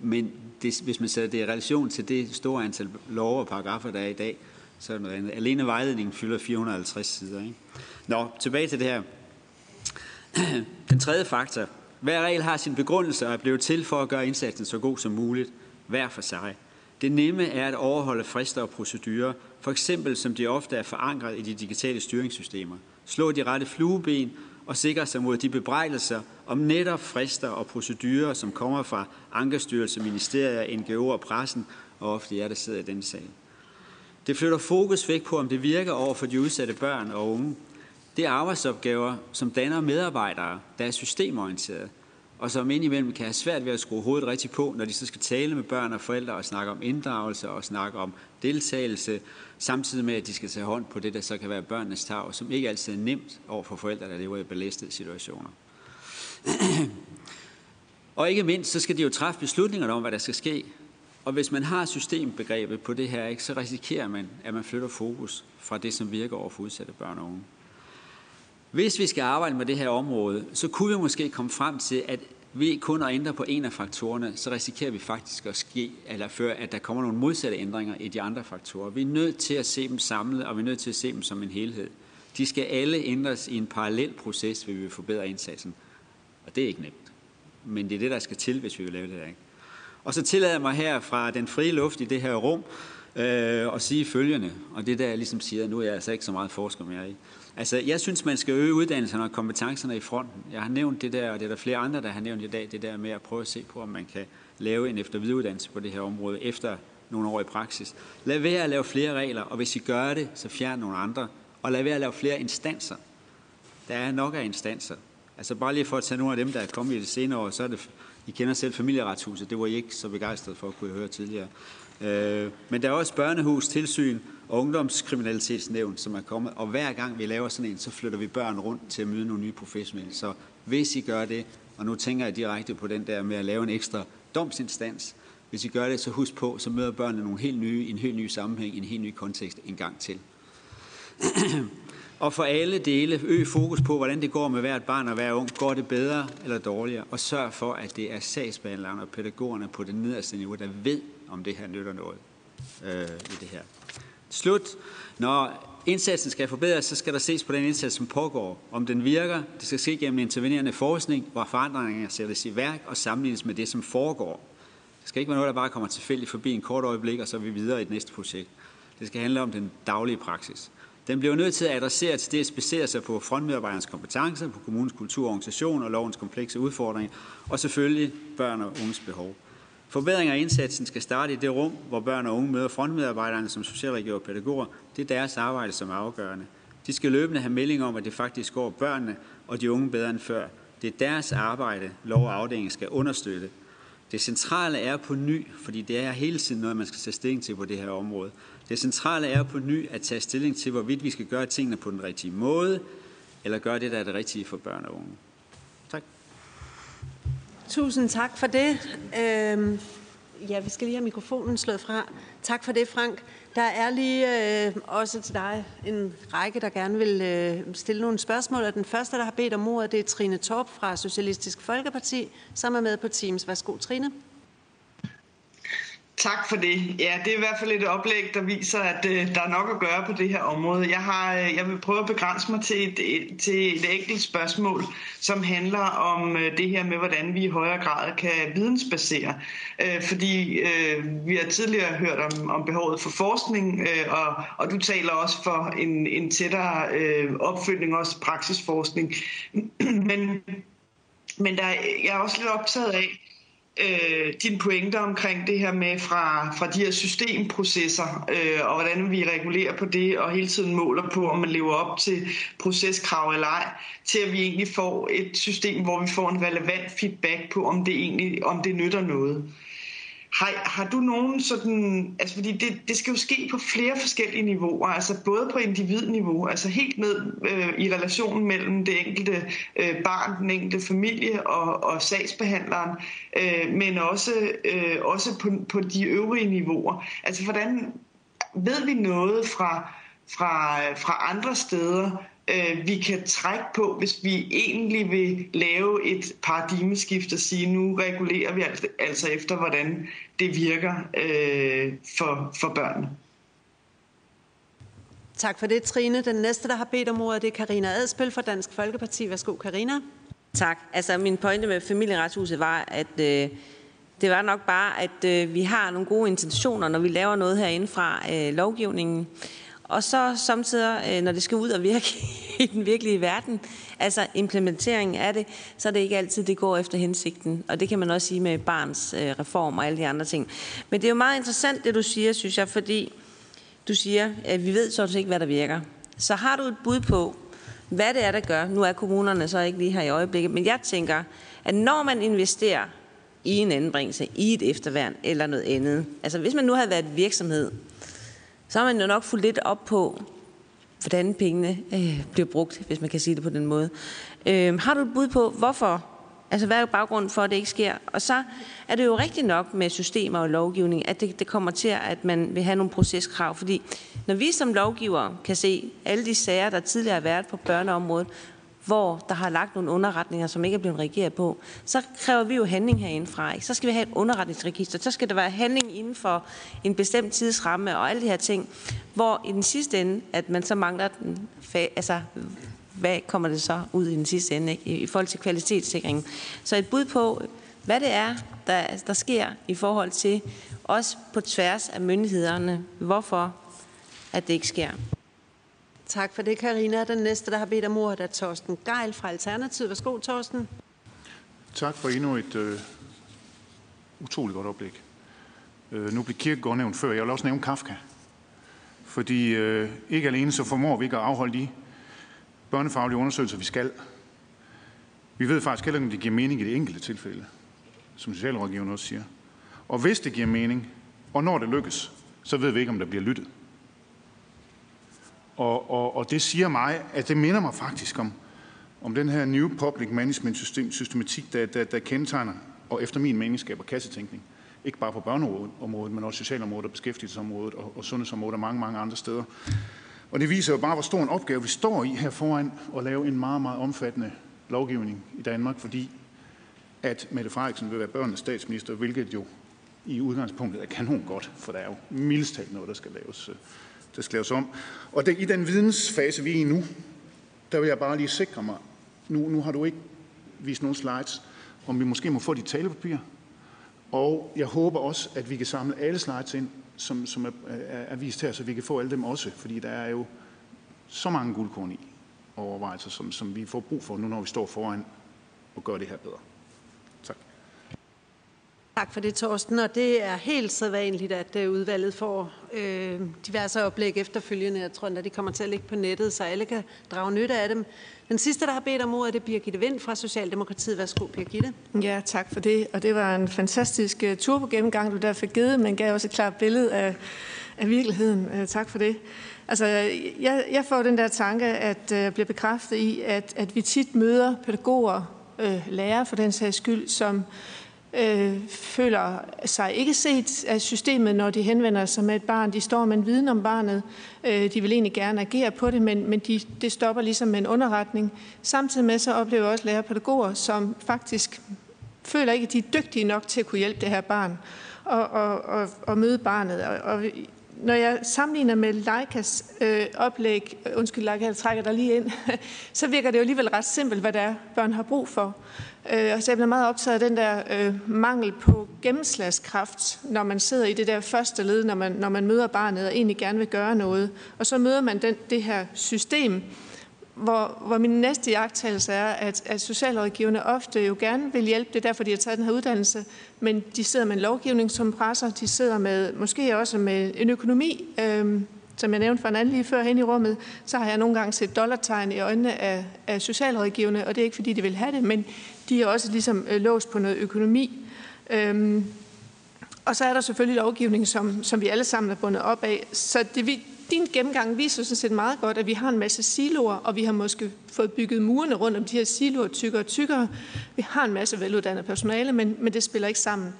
Men det, hvis man sætter det i relation til det store antal love og paragrafer, der er i dag, så er det noget andet. Alene vejledningen fylder 450 sider. Ikke? Nå, tilbage til det her. Den tredje faktor. Hver regel har sin begrundelse og er blevet til for at gøre indsatsen så god som muligt, hver for sig. Det nemme er at overholde frister og procedurer, for eksempel som de ofte er forankret i de digitale styringssystemer. Slå de rette flueben og sikre sig mod de bebrejdelser om netop frister og procedurer, som kommer fra Ankerstyrelse, ministerier, NGO'er og pressen, og ofte jer, der sidder i den sal. Det flytter fokus væk på, om det virker over for de udsatte børn og unge. Det er arbejdsopgaver, som danner medarbejdere, der er systemorienterede, og som indimellem kan have svært ved at skrue hovedet rigtigt på, når de så skal tale med børn og forældre og snakke om inddragelse og snakke om deltagelse, samtidig med, at de skal tage hånd på det, der så kan være børnenes tag, som ikke altid er nemt over for forældre, der lever i belæstede situationer. og ikke mindst, så skal de jo træffe beslutninger om, hvad der skal ske. Og hvis man har systembegrebet på det her, ikke, så risikerer man, at man flytter fokus fra det, som virker over for udsatte børn og unge. Hvis vi skal arbejde med det her område, så kunne vi måske komme frem til, at vi kun at ændre på en af faktorerne, så risikerer vi faktisk at ske, eller før, at der kommer nogle modsatte ændringer i de andre faktorer. Vi er nødt til at se dem samlet, og vi er nødt til at se dem som en helhed. De skal alle ændres i en parallel proces, hvis vi vil forbedre indsatsen. Og det er ikke nemt. Men det er det, der skal til, hvis vi vil lave det der. Ikke? Og så tillader jeg mig her fra den frie luft i det her rum øh, at sige følgende, og det der jeg ligesom siger, nu er jeg altså ikke så meget forsker mere i. Altså, jeg synes, man skal øge uddannelserne og kompetencerne i fronten. Jeg har nævnt det der, og det er der flere andre, der har nævnt i dag, det der med at prøve at se på, om man kan lave en eftervidereuddannelse på det her område efter nogle år i praksis. Lad være at lave flere regler, og hvis I gør det, så fjern nogle andre. Og lad være at lave flere instanser. Der er nok af instanser. Altså bare lige for at tage nogle af dem, der er kommet i det senere år, så er det i kender selv familieretshuset, det var I ikke så begejstret for, kunne jeg høre tidligere. Øh, men der er også børnehus, tilsyn og ungdomskriminalitetsnævn, som er kommet. Og hver gang vi laver sådan en, så flytter vi børn rundt til at møde nogle nye professionelle. Så hvis I gør det, og nu tænker jeg direkte på den der med at lave en ekstra domsinstans, hvis I gør det, så husk på, så møder børnene nogle helt nye, en helt ny sammenhæng, en helt ny kontekst en gang til. og for alle dele, øg fokus på, hvordan det går med hvert barn og hver ung. Går det bedre eller dårligere? Og sørg for, at det er sagsbehandlerne og pædagogerne på det nederste niveau, der ved, om det her nytter noget øh, i det her. Slut. Når indsatsen skal forbedres, så skal der ses på den indsats, som pågår. Om den virker, det skal ske gennem intervenerende forskning, hvor forandringer sættes i værk og sammenlignes med det, som foregår. Det skal ikke være noget, der bare kommer tilfældigt forbi en kort øjeblik, og så er vi videre i det næste projekt. Det skal handle om den daglige praksis. Den bliver nødt til at adressere til det, specere sig på frontmedarbejdernes kompetencer, på kommunens kultur og organisation og lovens komplekse udfordringer, og selvfølgelig børn og unges behov. Forbedring af indsatsen skal starte i det rum, hvor børn og unge møder frontmedarbejderne som socialrådgiver og pædagoger. Det er deres arbejde, som er afgørende. De skal løbende have melding om, at det faktisk går børnene og de unge bedre end før. Det er deres arbejde, lov og afdeling skal understøtte. Det centrale er på ny, fordi det er hele tiden noget, man skal tage stilling til på det her område. Det centrale er på ny at tage stilling til, hvorvidt vi skal gøre tingene på den rigtige måde, eller gøre det, der er det rigtige for børn og unge. Tusind tak for det. Øhm, ja, vi skal lige have mikrofonen slået fra. Tak for det, Frank. Der er lige øh, også til dig en række, der gerne vil øh, stille nogle spørgsmål. Og den første, der har bedt om ordet, det er Trine Torp fra Socialistisk Folkeparti, som er med på Teams. Værsgo, Trine. Tak for det. Ja, det er i hvert fald et oplæg, der viser, at øh, der er nok at gøre på det her område. Jeg, har, øh, jeg vil prøve at begrænse mig til et, et, til et enkelt spørgsmål, som handler om øh, det her med, hvordan vi i højere grad kan vidensbasere. Øh, fordi øh, vi har tidligere hørt om, om behovet for forskning, øh, og, og du taler også for en, en tættere øh, opfølgning, også praksisforskning. men men der, jeg er også lidt optaget af, øh, dine pointer omkring det her med fra, fra de her systemprocesser, øh, og hvordan vi regulerer på det, og hele tiden måler på, om man lever op til proceskrav eller ej, til at vi egentlig får et system, hvor vi får en relevant feedback på, om det egentlig om det nytter noget. Har, har du nogen sådan, altså fordi det, det skal jo ske på flere forskellige niveauer, altså både på individniveau, altså helt ned øh, i relationen mellem det enkelte øh, barn, den enkelte familie og, og sagsbehandleren, øh, men også, øh, også på, på de øvrige niveauer. Altså hvordan ved vi noget fra, fra, fra andre steder, øh, vi kan trække på, hvis vi egentlig vil lave et paradigmeskift og sige, nu regulerer vi altså, altså efter, hvordan det virker øh, for, for børnene. Tak for det, Trine. Den næste, der har bedt om ordet, det er Karina Adspil fra Dansk Folkeparti. Værsgo, Karina. Tak. Altså, min pointe med familieretshuset var, at øh, det var nok bare, at øh, vi har nogle gode intentioner, når vi laver noget herinde fra øh, lovgivningen. Og så samtidig, øh, når det skal ud og virke i den virkelige verden, altså implementeringen af det, så er det ikke altid, det går efter hensigten. Og det kan man også sige med barns øh, reform og alle de andre ting. Men det er jo meget interessant, det du siger, synes jeg, fordi du siger, at vi ved så ikke, hvad der virker. Så har du et bud på, hvad det er, der gør. Nu er kommunerne så ikke lige her i øjeblikket, men jeg tænker, at når man investerer i en anbringelse, i et efterværn eller noget andet, altså hvis man nu havde været virksomhed, så har man jo nok fulgt lidt op på, hvordan pengene øh, bliver brugt, hvis man kan sige det på den måde. Øh, har du et bud på, hvorfor? Altså, hvad er baggrunden for, at det ikke sker? Og så er det jo rigtigt nok med systemer og lovgivning, at det, det kommer til, at man vil have nogle proceskrav. Fordi når vi som lovgiver kan se alle de sager, der tidligere har været på børneområdet, hvor der har lagt nogle underretninger, som ikke er blevet reageret på, så kræver vi jo handling herindefra. Ikke? Så skal vi have et underretningsregister. Så skal der være handling inden for en bestemt tidsramme og alle de her ting. Hvor i den sidste ende, at man så mangler den, altså hvad kommer det så ud i den sidste ende, ikke? i forhold til kvalitetssikringen. Så et bud på, hvad det er, der, der sker i forhold til, også på tværs af myndighederne, hvorfor at det ikke sker. Tak for det, Karina. Den næste, der har bedt om ordet, er Torsten Geil fra Alternativet. Værsgo, Torsten. Tak for endnu et øh, utroligt godt oplæg. Øh, nu blev Kirkegaard nævnt før. Jeg vil også nævne Kafka. Fordi øh, ikke alene så formår vi ikke at afholde de børnefaglige undersøgelser, vi skal. Vi ved faktisk heller ikke, om det giver mening i det enkelte tilfælde, som socialrådgiverne også siger. Og hvis det giver mening, Og når det lykkes, så ved vi ikke, om der bliver lyttet. Og, og, og det siger mig, at det minder mig faktisk om, om den her New Public Management system, systematik, der, der, der kendetegner, og efter min mening skaber kassetænkning. Ikke bare på børneområdet, men også socialområdet og beskæftigelsesområdet og, og sundhedsområdet og mange, mange andre steder. Og det viser jo bare, hvor stor en opgave vi står i her foran at lave en meget, meget omfattende lovgivning i Danmark, fordi at Mette Frederiksen vil være børnenes statsminister, hvilket jo i udgangspunktet er kanon godt, for der er jo mildest noget, der skal laves, øh, der skal laves om. Og det, i den vidensfase, vi er i nu, der vil jeg bare lige sikre mig, nu, nu har du ikke vist nogle slides, om vi måske må få dit talepapir, og jeg håber også, at vi kan samle alle slides ind, som, som er, er, er vist her, så vi kan få alle dem også, fordi der er jo så mange guldkorn i overvejelser, som, som vi får brug for nu, når vi står foran og gør det her bedre. Tak. For det, Torsten. Og det er helt sædvanligt, at øh, udvalget får øh, diverse oplæg efterfølgende. Jeg tror, at de kommer til at ligge på nettet, så alle kan drage nytte af dem. Den sidste, der har bedt om ordet, det er Birgitte Vind fra Socialdemokratiet. Værsgo, Birgitte. Ja, tak for det. Og det var en fantastisk øh, uh, tur på gennemgang, du der fik givet, men gav også et klart billede af, af virkeligheden. Uh, tak for det. Altså, jeg, jeg får den der tanke, at jeg uh, bliver bekræftet i, at, at vi tit møder pædagoger, uh, lærere for den sags skyld, som øh, føler sig ikke set af systemet, når de henvender sig med et barn. De står med en viden om barnet. Øh, de vil egentlig gerne agere på det, men, men de, det stopper ligesom med en underretning. Samtidig med så oplever jeg også lærerpædagoger, som faktisk føler ikke, at de er dygtige nok til at kunne hjælpe det her barn og, og, og, og møde barnet. Og, og når jeg sammenligner med Leikas øh, oplæg, øh, undskyld Leica, jeg trækker dig lige ind, så virker det jo alligevel ret simpelt, hvad der er, børn har brug for. Øh, og så jeg bliver meget optaget af den der øh, mangel på gennemslagskraft, når man sidder i det der første led, når man, når man møder barnet og egentlig gerne vil gøre noget. Og så møder man den, det her system, hvor, hvor min næste jagttagelse er, at, at socialrådgiverne ofte jo gerne vil hjælpe, det er derfor, de har taget den her uddannelse, men de sidder med en lovgivning, som presser, de sidder med måske også med en økonomi, øh, som jeg nævnte for en anden lige før hen i rummet, så har jeg nogle gange set dollartegn i øjnene af, af socialrådgiverne, og det er ikke fordi, de vil have det, men de er også ligesom øh, låst på noget økonomi. Øhm, og så er der selvfølgelig lovgivning, som, som vi alle sammen er bundet op af. Så det, vi, din gennemgang viser sådan set meget godt, at vi har en masse siloer, og vi har måske fået bygget murene rundt om de her siloer tykkere og tykkere. Vi har en masse veluddannet personale, men, men det spiller ikke sammen.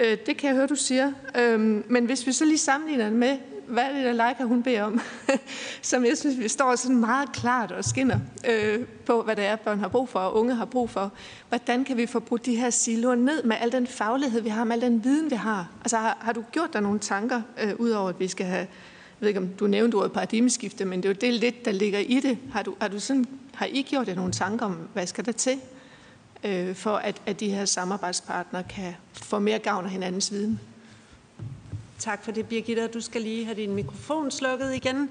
Øh, det kan jeg høre, du siger. Øh, men hvis vi så lige sammenligner det med, hvad er det, der Leica hun beder om? Som jeg synes, vi står sådan meget klart og skinner øh, på, hvad det er, børn har brug for, og unge har brug for. Hvordan kan vi få brudt de her siloer ned med al den faglighed, vi har, med al den viden, vi har? Altså, har, har du gjort dig nogle tanker, øh, udover at vi skal have, ved ikke, om du nævnte ordet paradigmeskifte, men det er jo det lidt, der ligger i det. Har, du, har, du sådan, har I gjort jer nogle tanker om, hvad skal der til, øh, for at, at de her samarbejdspartnere kan få mere gavn af hinandens viden? Tak for det, Birgitta. Du skal lige have din mikrofon slukket igen.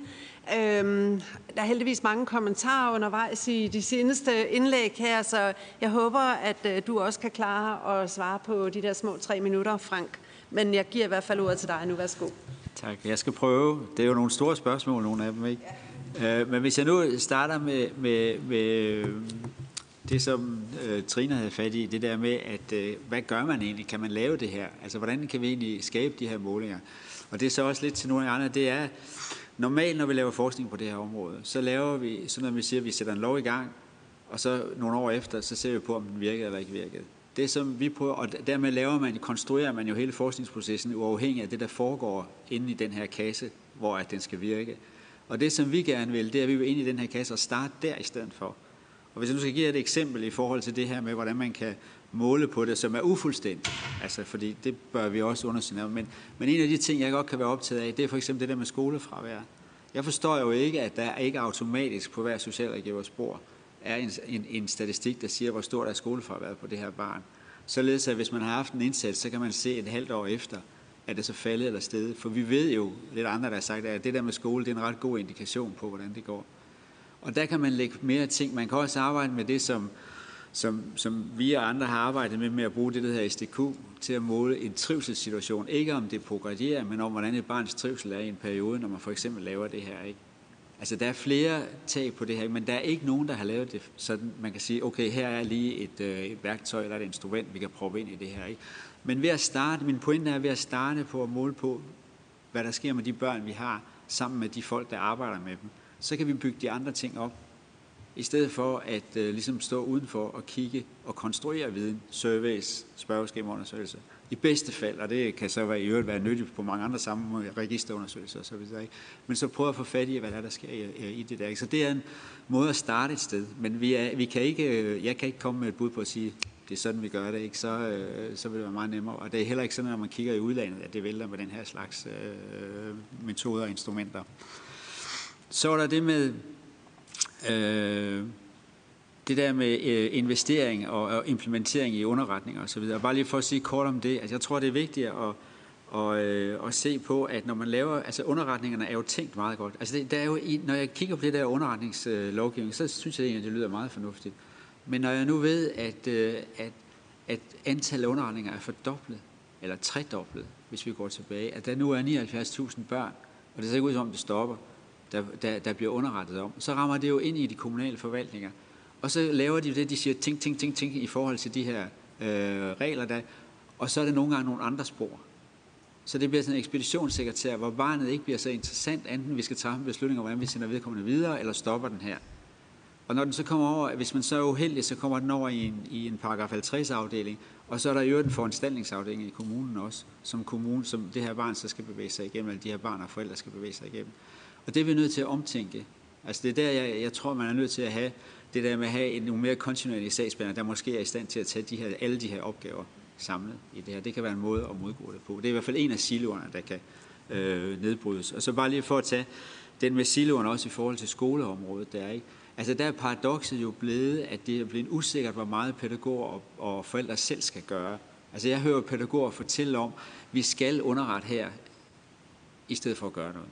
Øhm, der er heldigvis mange kommentarer undervejs i de seneste indlæg her, så jeg håber, at øh, du også kan klare at svare på de der små tre minutter, Frank. Men jeg giver i hvert fald ordet til dig nu. Værsgo. Tak. Jeg skal prøve. Det er jo nogle store spørgsmål, nogle af dem, ikke? Ja. Øh, men hvis jeg nu starter med, med, med det, som øh, Trine havde fat i, det der med, at øh, hvad gør man egentlig? Kan man lave det her? Altså, hvordan kan vi egentlig skabe de her målinger? Og det er så også lidt til nogle af andre, det er, normalt når vi laver forskning på det her område, så laver vi, sådan når vi siger, at vi sætter en lov i gang, og så nogle år efter, så ser vi på, om den virkede eller ikke virkede. Det som vi prøver, og dermed laver man, konstruerer man jo hele forskningsprocessen uafhængig af det, der foregår inde i den her kasse, hvor at den skal virke. Og det som vi gerne vil, det er, at vi vil ind i den her kasse og starte der i stedet for. Og hvis jeg nu skal give et eksempel i forhold til det her med, hvordan man kan måle på det, som er ufuldstændigt, altså fordi det bør vi også undersøge. Men, men en af de ting, jeg godt kan være optaget af, det er for eksempel det der med skolefravær. Jeg forstår jo ikke, at der ikke automatisk på hver socialrådgivers bord er en, en, en statistik, der siger, hvor stort er skolefraværet på det her barn. Således at hvis man har haft en indsats, så kan man se et halvt år efter, at det så faldet eller stedet. For vi ved jo, lidt andre der har sagt, at det der med skole, det er en ret god indikation på, hvordan det går. Og der kan man lægge mere ting. Man kan også arbejde med det, som, som, som vi og andre har arbejdet med, med at bruge det, der hedder SDQ, til at måle en trivselssituation. Ikke om det progredierer, men om, hvordan et barns trivsel er i en periode, når man for eksempel laver det her. Ikke? Altså, der er flere tag på det her, men der er ikke nogen, der har lavet det, sådan, man kan sige, okay, her er lige et, øh, et værktøj eller et instrument, vi kan prøve ind i det her. Ikke? Men ved at starte, min pointe er ved at starte på at måle på, hvad der sker med de børn, vi har, sammen med de folk, der arbejder med dem, så kan vi bygge de andre ting op. I stedet for at øh, ligesom stå udenfor og kigge og konstruere viden, surveys, spørgeskemaundersøgelser. I bedste fald, og det kan så være, i øvrigt være nyttigt på mange andre samme registerundersøgelser osv., men så prøve at få fat i, hvad der, er, der sker i, øh, i det der. Så det er en måde at starte et sted, men vi, er, vi kan ikke, øh, jeg kan ikke komme med et bud på at sige, det er sådan, vi gør det, ikke? Så, øh, så vil det være meget nemmere. Og det er heller ikke sådan, når man kigger i udlandet, at det vælter med den her slags øh, metoder og instrumenter. Så er der det med øh, det der med øh, investering og, og implementering i underretninger osv. Bare lige for at sige kort om det. Altså, jeg tror, det er vigtigt at, og, øh, og se på, at når man laver, altså underretningerne er jo tænkt meget godt. Altså det, der er jo, når jeg kigger på det der underretningslovgivning, så synes jeg egentlig, at det lyder meget fornuftigt. Men når jeg nu ved, at, øh, at, at antallet af underretninger er fordoblet, eller tredoblet, hvis vi går tilbage, at der nu er 79.000 børn, og det ser ikke ud som om det stopper, der, der, der bliver underrettet om, så rammer det jo ind i de kommunale forvaltninger. Og så laver de det, de siger, ting, ting, ting, ting, i forhold til de her øh, regler der, og så er det nogle gange nogle andre spor. Så det bliver sådan en ekspeditionssekretær, hvor barnet ikke bliver så interessant, enten vi skal træffe en beslutning om, hvordan vi sender vedkommende videre, eller stopper den her. Og når den så kommer over, hvis man så er uheldig, så kommer den over i en, i en paragraf 50 afdeling, og så er der jo en foranstaltningsafdeling i kommunen også, som kommunen, som det her barn så skal bevæge sig igennem, eller de her barn og forældre skal bevæge sig igennem. Og det er vi nødt til at omtænke. Altså det er der, jeg, jeg tror, man er nødt til at have det der med at have en mere kontinuerlig sagsbehandler, der måske er i stand til at tage de her, alle de her opgaver samlet i det her. Det kan være en måde at modgå det på. Det er i hvert fald en af siloerne, der kan øh, nedbrydes. Og så bare lige for at tage den med siloerne også i forhold til skoleområdet, der er ikke. Altså der er paradokset jo blevet, at det er blevet usikkert, hvor meget pædagoger og, og forældre selv skal gøre. Altså jeg hører pædagoger fortælle om, at vi skal underrette her, i stedet for at gøre noget.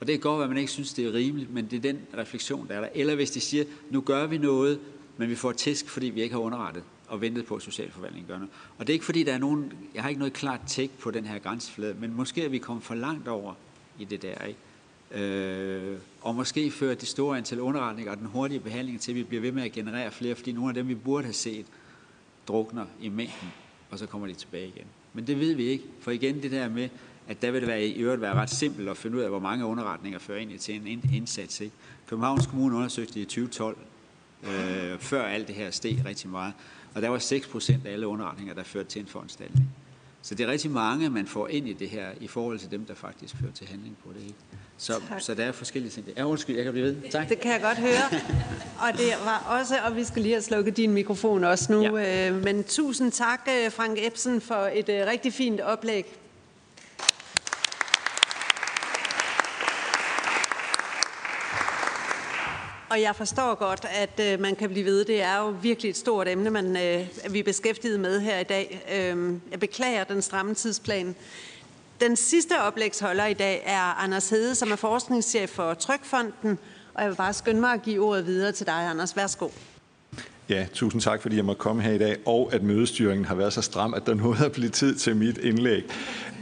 Og det kan godt, at man ikke synes, det er rimeligt, men det er den refleksion, der er der. Eller hvis de siger, nu gør vi noget, men vi får tæsk, fordi vi ikke har underrettet og ventet på, at socialforvaltningen gør noget. Og det er ikke fordi, der er nogen, jeg har ikke noget klart tæk på den her grænseflade, men måske er vi kommet for langt over i det der, ikke? Øh, og måske fører det store antal underretninger og den hurtige behandling til, at vi bliver ved med at generere flere, fordi nogle af dem, vi burde have set, drukner i mængden, og så kommer de tilbage igen. Men det ved vi ikke, for igen det der med, at der vil det være, i øvrigt være ret simpelt at finde ud af, hvor mange underretninger fører ind til en indsats. Ikke? Københavns Kommune undersøgte i 2012, øh, før alt det her steg rigtig meget, og der var 6 procent af alle underretninger, der førte til en foranstaltning. Så det er rigtig mange, man får ind i det her, i forhold til dem, der faktisk fører til handling på det. Ikke? Så, så der er forskellige ting. Ja, undskyld, jeg kan blive ved. Tak. Det kan jeg godt høre. Og det var også, og vi skal lige have slukket din mikrofon også nu. Ja. Øh, men tusind tak, øh, Frank Ebsen, for et øh, rigtig fint oplæg. Og jeg forstår godt, at øh, man kan blive ved. Det er jo virkelig et stort emne, man, øh, vi er beskæftiget med her i dag. Øh, jeg beklager den stramme tidsplan. Den sidste oplægsholder i dag er Anders Hede, som er forskningschef for Trykfonden. Og jeg vil bare skynde mig at give ordet videre til dig, Anders. Værsgo. Ja, tusind tak, fordi jeg måtte komme her i dag, og at mødestyringen har været så stram, at der nåede at blive tid til mit indlæg.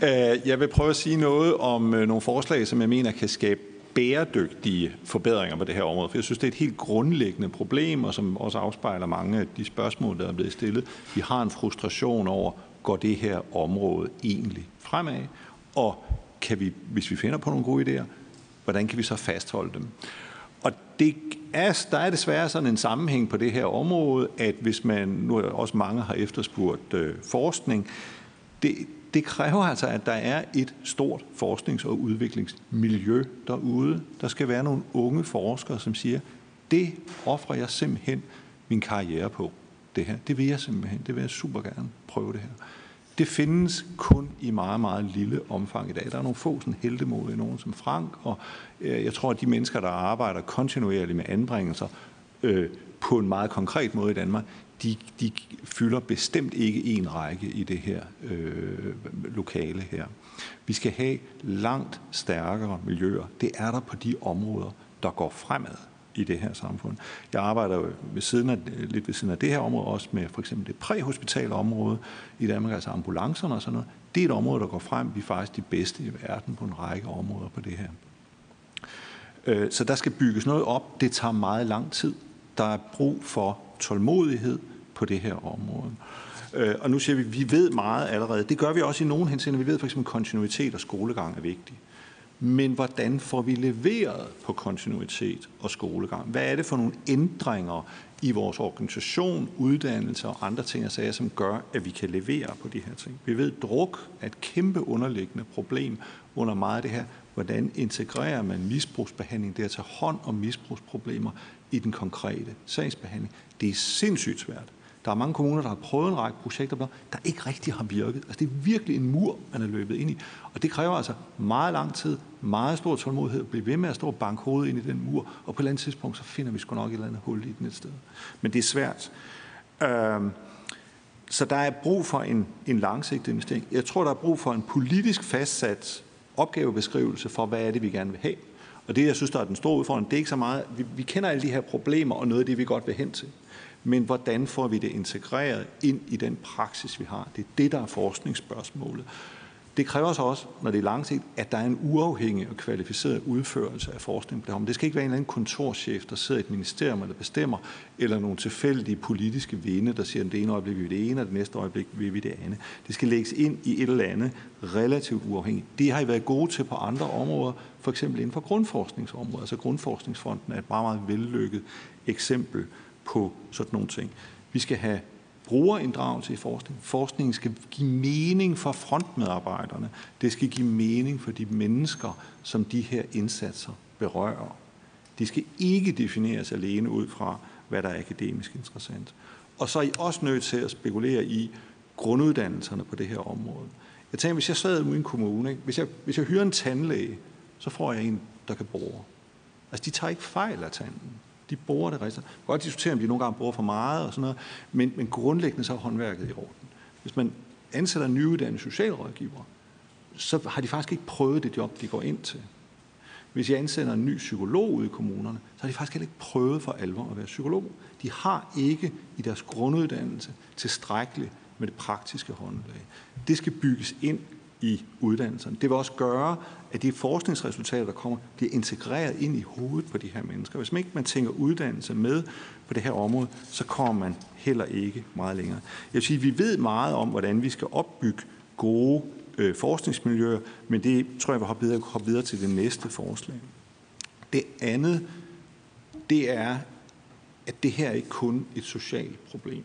Øh, jeg vil prøve at sige noget om øh, nogle forslag, som jeg mener kan skabe bæredygtige forbedringer på det her område. For jeg synes, det er et helt grundlæggende problem, og som også afspejler mange af de spørgsmål, der er blevet stillet. Vi har en frustration over, går det her område egentlig fremad? Og kan vi, hvis vi finder på nogle gode idéer, hvordan kan vi så fastholde dem? Og det er, der er desværre sådan en sammenhæng på det her område, at hvis man, nu er også mange har efterspurgt øh, forskning, det, det kræver altså, at der er et stort forsknings- og udviklingsmiljø derude. Der skal være nogle unge forskere, som siger, det offrer jeg simpelthen min karriere på. Det her, det vil jeg simpelthen, det vil jeg super gerne prøve det her. Det findes kun i meget, meget lille omfang i dag. Der er nogle få sådan heldemodige, nogen som Frank, og øh, jeg tror, at de mennesker, der arbejder kontinuerligt med anbringelser øh, på en meget konkret måde i Danmark, de, de fylder bestemt ikke en række i det her øh, lokale her. Vi skal have langt stærkere miljøer. Det er der på de områder, der går fremad i det her samfund. Jeg arbejder jo ved siden af, lidt ved siden af det her område også med for eksempel det præhospitale område i Danmark, altså ambulancerne og sådan noget. Det er et område, der går frem. Vi er faktisk de bedste i verden på en række områder på det her. Øh, så der skal bygges noget op. Det tager meget lang tid. Der er brug for tålmodighed på det her område. Øh, og nu siger vi, at vi ved meget allerede. Det gør vi også i nogen henseende. Vi ved for eksempel, at kontinuitet og skolegang er vigtigt. Men hvordan får vi leveret på kontinuitet og skolegang? Hvad er det for nogle ændringer i vores organisation, uddannelse og andre ting og sager, som gør, at vi kan levere på de her ting? Vi ved, at druk er et kæmpe underliggende problem under meget af det her. Hvordan integrerer man misbrugsbehandling, det at tage hånd om misbrugsproblemer i den konkrete sagsbehandling? Det er sindssygt svært. Der er mange kommuner, der har prøvet en række projekter, der ikke rigtig har virket. Altså, det er virkelig en mur, man er løbet ind i. Og det kræver altså meget lang tid, meget stor tålmodighed, at blive ved med at stå og banke hovedet ind i den mur, og på et eller andet tidspunkt, så finder vi sgu nok et eller andet hul i den et sted. Men det er svært. Øhm, så der er brug for en, en langsigtet investering. Jeg tror, der er brug for en politisk fastsat opgavebeskrivelse for, hvad er det, vi gerne vil have. Og det, jeg synes, der er den store udfordring, det er ikke så meget, vi, vi kender alle de her problemer, og noget af det, vi godt vil hen til men hvordan får vi det integreret ind i den praksis, vi har? Det er det, der er forskningsspørgsmålet. Det kræver så også, når det er langsigt, at der er en uafhængig og kvalificeret udførelse af forskning på det her. Det skal ikke være en eller anden kontorchef, der sidder i et ministerium, der bestemmer, eller nogle tilfældige politiske vinde, der siger, at det ene øjeblik vil vi det ene, og det næste øjeblik vil vi det andet. Det skal lægges ind i et eller andet relativt uafhængigt. Det har I været gode til på andre områder, for eksempel inden for grundforskningsområdet. Altså Grundforskningsfonden er et meget, meget vellykket eksempel på sådan nogle ting. Vi skal have brugerinddragelse i forskning. Forskningen skal give mening for frontmedarbejderne. Det skal give mening for de mennesker, som de her indsatser berører. De skal ikke defineres alene ud fra, hvad der er akademisk interessant. Og så er I også nødt til at spekulere i grunduddannelserne på det her område. Jeg tænker, hvis jeg sad ude i en kommune, ikke? Hvis, jeg, hvis jeg hyrer en tandlæge, så får jeg en, der kan bruge. Altså, de tager ikke fejl af tanden de bruger det rigtigt. Man kan godt diskutere, om de nogle gange bruger for meget og sådan noget, men, men grundlæggende så er håndværket i orden. Hvis man ansætter nyuddannede socialrådgivere, så har de faktisk ikke prøvet det job, de går ind til. Hvis jeg ansætter en ny psykolog ude i kommunerne, så har de faktisk heller ikke prøvet for alvor at være psykolog. De har ikke i deres grunduddannelse tilstrækkeligt med det praktiske håndlag. Det skal bygges ind i uddannelserne. Det vil også gøre, at de forskningsresultater, der kommer, bliver integreret ind i hovedet på de her mennesker. Hvis man ikke man tænker uddannelse med på det her område, så kommer man heller ikke meget længere. Jeg vil sige, at vi ved meget om, hvordan vi skal opbygge gode øh, forskningsmiljøer, men det tror jeg vi hoppe videre, hoppe videre til det næste forslag. Det andet, det er, at det her er ikke kun et socialt problem.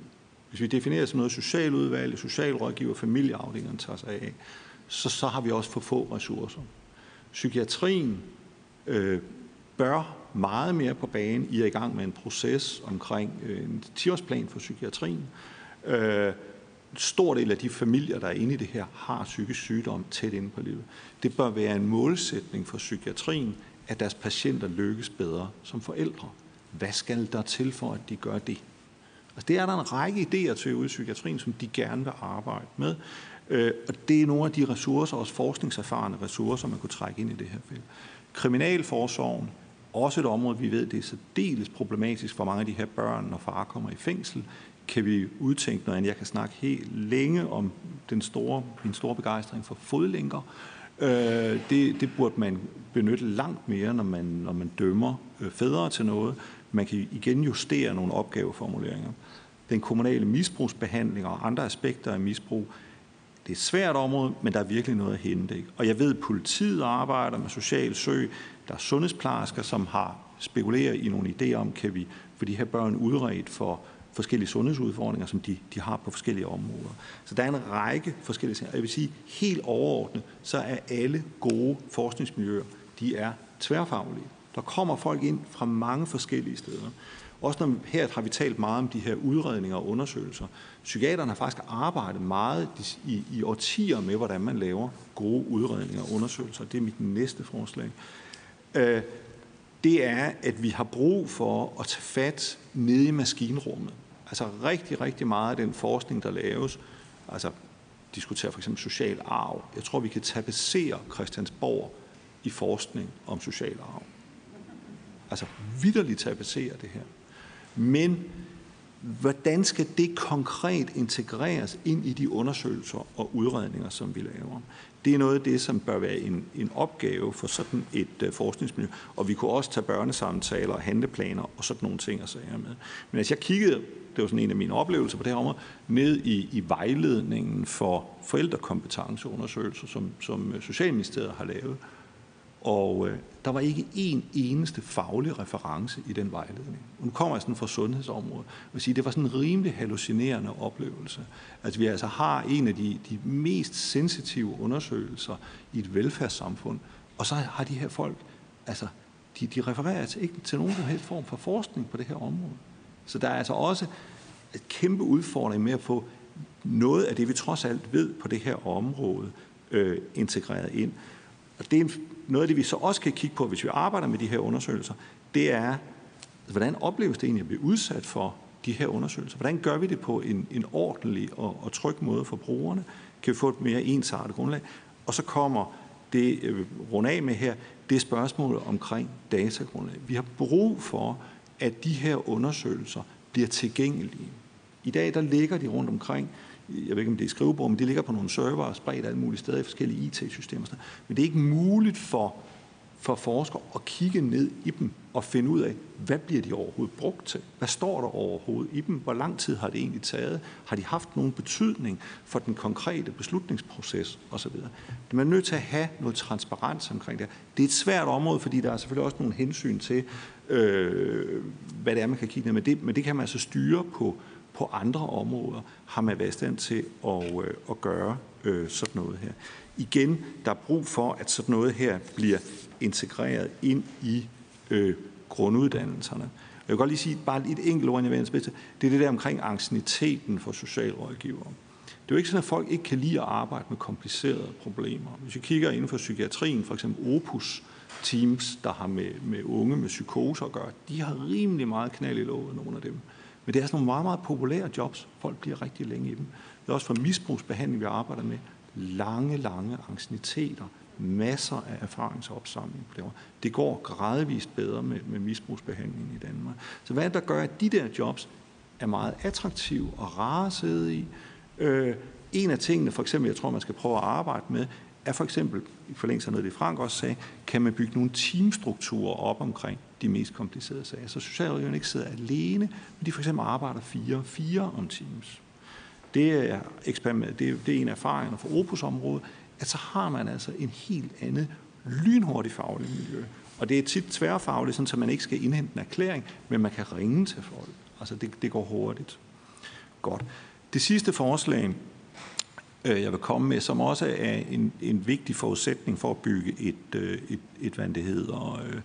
Hvis vi definerer som noget socialudvalg, socialrådgiver, familieafdelingerne tager sig af, så, så har vi også for få ressourcer. Psykiatrien øh, bør meget mere på banen. I er i gang med en proces omkring øh, en 10-årsplan for psykiatrien. Øh, stor del af de familier, der er inde i det her, har psykisk sygdom tæt inde på livet. Det bør være en målsætning for psykiatrien, at deres patienter lykkes bedre som forældre. Hvad skal der til for, at de gør det? Altså, det er der en række idéer til ude i psykiatrien, som de gerne vil arbejde med. Øh, og det er nogle af de ressourcer, også forskningserfarne ressourcer, man kunne trække ind i det her felt. Kriminalforsorgen, også et område, vi ved, det er særdeles problematisk for mange af de her børn, når far kommer i fængsel. Kan vi udtænke noget andet? Jeg kan snakke helt længe om den store, min store begejstring for fodlænker. Øh, det, det burde man benytte langt mere, når man, når man dømmer øh, fædre til noget. Man kan igen justere nogle opgaveformuleringer. Den kommunale misbrugsbehandling og andre aspekter af misbrug det er et svært område, men der er virkelig noget at hente. Ikke? Og jeg ved, at politiet arbejder med social søg. Der er sundhedsplejersker, som har spekuleret i nogle idéer om, kan vi få de her børn udredt for forskellige sundhedsudfordringer, som de, de har på forskellige områder. Så der er en række forskellige ting. Og jeg vil sige, helt overordnet, så er alle gode forskningsmiljøer, de er tværfaglige. Der kommer folk ind fra mange forskellige steder. Også når her har vi talt meget om de her udredninger og undersøgelser. Psykiaterne har faktisk arbejdet meget i, i årtier med, hvordan man laver gode udredninger og undersøgelser. Det er mit næste forslag. Øh, det er, at vi har brug for at tage fat nede i maskinrummet. Altså rigtig, rigtig meget af den forskning, der laves, altså diskuterer for eksempel social arv. Jeg tror, vi kan tapetsere Christiansborg i forskning om social arv. Altså vidderligt tapetsere det her. Men hvordan skal det konkret integreres ind i de undersøgelser og udredninger, som vi laver? Det er noget af det, som bør være en, en opgave for sådan et uh, forskningsmiljø. Og vi kunne også tage børnesamtaler og handleplaner og sådan nogle ting og sager med. Men altså jeg kiggede, det var sådan en af mine oplevelser på det her område, ned i, i vejledningen for forældrekompetenceundersøgelser, som, som Socialministeriet har lavet. Og øh, der var ikke en eneste faglig reference i den vejledning. Og nu kommer jeg sådan fra sundhedsområdet. Jeg vil sige, det var sådan en rimelig hallucinerende oplevelse. Altså vi altså har en af de, de mest sensitive undersøgelser i et velfærdssamfund, og så har de her folk, altså de, de refererer til ikke til nogen som helst form for forskning på det her område. Så der er altså også et kæmpe udfordring med at få noget af det, vi trods alt ved på det her område, øh, integreret ind. Og det er noget af det, vi så også kan kigge på, hvis vi arbejder med de her undersøgelser, det er, hvordan opleves det egentlig at blive udsat for de her undersøgelser? Hvordan gør vi det på en, en ordentlig og, og tryg måde for brugerne? Kan vi få et mere ensartet grundlag? Og så kommer det, øh, rundt af med her, det er spørgsmålet omkring datagrundlag. Vi har brug for, at de her undersøgelser bliver tilgængelige. I dag der ligger de rundt omkring jeg ved ikke, om det er skrivebord, men det ligger på nogle server spredt alle mulige steder i forskellige IT-systemer. Men det er ikke muligt for, for forskere at kigge ned i dem og finde ud af, hvad bliver de overhovedet brugt til? Hvad står der overhovedet i dem? Hvor lang tid har det egentlig taget? Har de haft nogen betydning for den konkrete beslutningsproces osv.? Man er nødt til at have noget transparens omkring det. Det er et svært område, fordi der er selvfølgelig også nogle hensyn til, øh, hvad det er, man kan kigge ned. med det, men det kan man altså styre på, på andre områder har man været i stand til at, øh, at gøre øh, sådan noget her. Igen, der er brug for, at sådan noget her bliver integreret ind i øh, grunduddannelserne. Jeg vil godt lige sige bare et enkelt ord, jeg vil Det er det der omkring angstniteten for socialrådgivere. Det er jo ikke sådan, at folk ikke kan lide at arbejde med komplicerede problemer. Hvis vi kigger inden for psykiatrien, for eksempel Opus Teams, der har med, med unge med psykose at gøre, de har rimelig meget knald i låget, nogle af dem. Men det er sådan nogle meget, meget populære jobs. Folk bliver rigtig længe i dem. Det er også for misbrugsbehandling, vi arbejder med. Lange, lange ancieniteter. Masser af erfaringsopsamling på det Det går gradvist bedre med, med misbrugsbehandling i Danmark. Så hvad er det, der gør, at de der jobs er meget attraktive og rare at sidde i? Øh, en af tingene, for eksempel, jeg tror, man skal prøve at arbejde med, er for eksempel, i forlængelse af noget, det Frank også sagde, kan man bygge nogle teamstrukturer op omkring de mest komplicerede sager. Så socialrådgiverne ikke sidder alene, men de for eksempel arbejder fire fire om teams. Det er, eksperiment, det er, det er en af erfaringerne fra Opus-området, at så har man altså en helt andet lynhurtig faglig miljø. Og det er tit tværfagligt, sådan, så man ikke skal indhente en erklæring, men man kan ringe til folk. Altså det, det går hurtigt. Godt. Det sidste forslag, Øh, jeg vil komme med, som også er en, en vigtig forudsætning for at bygge et, øh, et, et hvad det hedder, øh,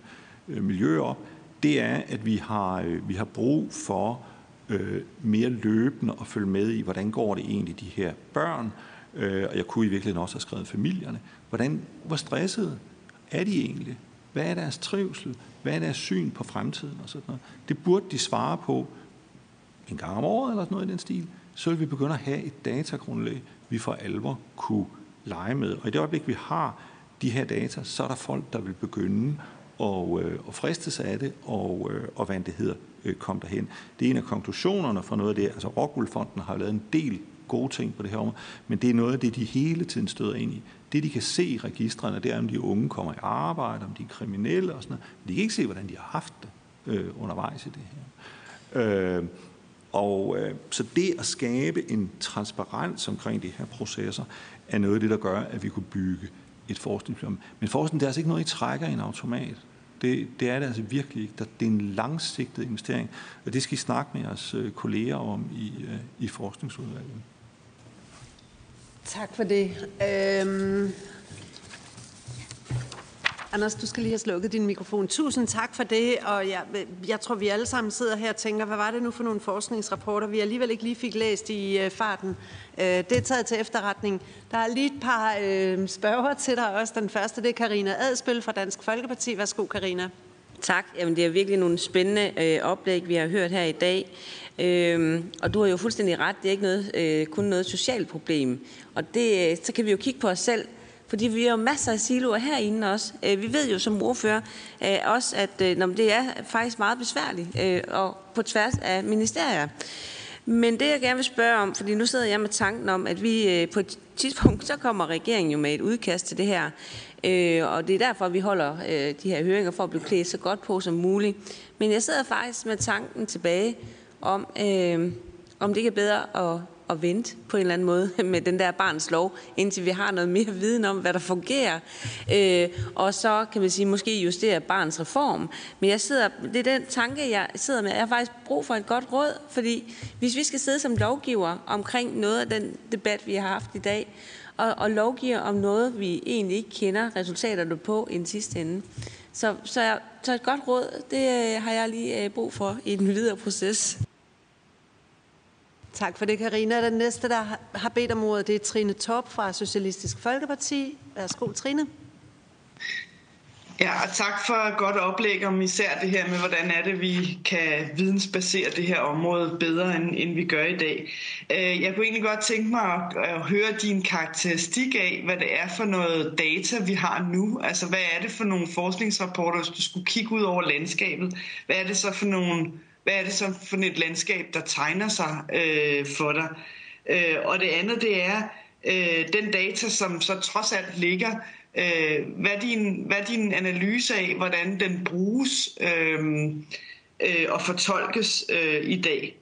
øh, miljø op, det er, at vi har, vi har brug for øh, mere løbende at følge med i, hvordan går det egentlig de her børn, øh, og jeg kunne i virkeligheden også have skrevet familierne. Hvordan, hvor stressede er de egentlig? Hvad er deres trivsel? Hvad er deres syn på fremtiden? Og sådan noget? Det burde de svare på en gang om året eller sådan noget i den stil. Så vil vi begynde at have et datagrundlag, vi for alvor kunne lege med. Og i det øjeblik, vi har de her data, så er der folk, der vil begynde og, øh, og fristes af det, og, øh, og hvad det hedder, øh, kom derhen. Det er en af konklusionerne fra noget af det. Altså Rockwool-fonden har lavet en del gode ting på det her område, men det er noget af det, de hele tiden støder ind i. Det, de kan se i registrene, det er, om de unge kommer i arbejde, om de er kriminelle og sådan noget. Men de kan ikke se, hvordan de har haft det øh, undervejs i det her. Øh, og øh, så det at skabe en transparens omkring de her processer, er noget af det, der gør, at vi kunne bygge et forskningsprogram. Men forskning det er altså ikke noget, I trækker i en automat. Det, det er det altså virkelig ikke. Det er en langsigtet investering, og det skal I snakke med jeres øh, kolleger om i, øh, i forskningsudvalget. Tak for det. Øhm Anders, du skal lige have slukket din mikrofon. Tusind tak for det, og jeg, jeg tror, vi alle sammen sidder her og tænker, hvad var det nu for nogle forskningsrapporter, vi alligevel ikke lige fik læst i øh, farten. Øh, det er taget til efterretning. Der er lige et par øh, spørger til dig også. Den første, det er Karina Adspil fra Dansk Folkeparti. Værsgo, Karina. Tak. Jamen, det er virkelig nogle spændende øh, oplæg, vi har hørt her i dag. Øhm, og du har jo fuldstændig ret. Det er ikke noget, øh, kun noget socialt problem. Og det, øh, så kan vi jo kigge på os selv fordi vi har jo masser af siloer herinde også. Øh, vi ved jo som ordfører øh, også, at øh, når det er faktisk meget besværligt og på tværs af ministerier. Men det, jeg gerne vil spørge om, fordi nu sidder jeg med tanken om, at vi på et tidspunkt, så kommer regeringen jo med et udkast til det her. og det er derfor, vi holder de her høringer, for at blive klædt så godt på som muligt. Men jeg sidder faktisk med tanken tilbage om, om det ikke er bedre at at vente på en eller anden måde med den der barns lov, indtil vi har noget mere viden om, hvad der fungerer. Øh, og så kan man sige, måske justere barns reform. Men jeg sidder, det er den tanke, jeg sidder med. Jeg har faktisk brug for et godt råd, fordi hvis vi skal sidde som lovgiver omkring noget af den debat, vi har haft i dag, og, og lovgive om noget, vi egentlig ikke kender resultaterne på i den sidste ende. Så, så, så et godt råd, det øh, har jeg lige øh, brug for i den videre proces. Tak for det, Karina. Den næste, der har bedt om ordet, det er Trine Top fra Socialistisk Folkeparti. Værsgo, Trine. Ja, og tak for et godt oplæg om især det her med, hvordan er det, vi kan vidensbasere det her område bedre, end, end vi gør i dag. Øh, jeg kunne egentlig godt tænke mig at, at høre din karakteristik af, hvad det er for noget data, vi har nu. Altså, hvad er det for nogle forskningsrapporter, hvis du skulle kigge ud over landskabet? Hvad er det så for nogle hvad er det så for et landskab, der tegner sig øh, for dig? Øh, og det andet, det er øh, den data, som så trods alt ligger. Øh, hvad, er din, hvad er din analyse af, hvordan den bruges øh, øh, og fortolkes øh, i dag?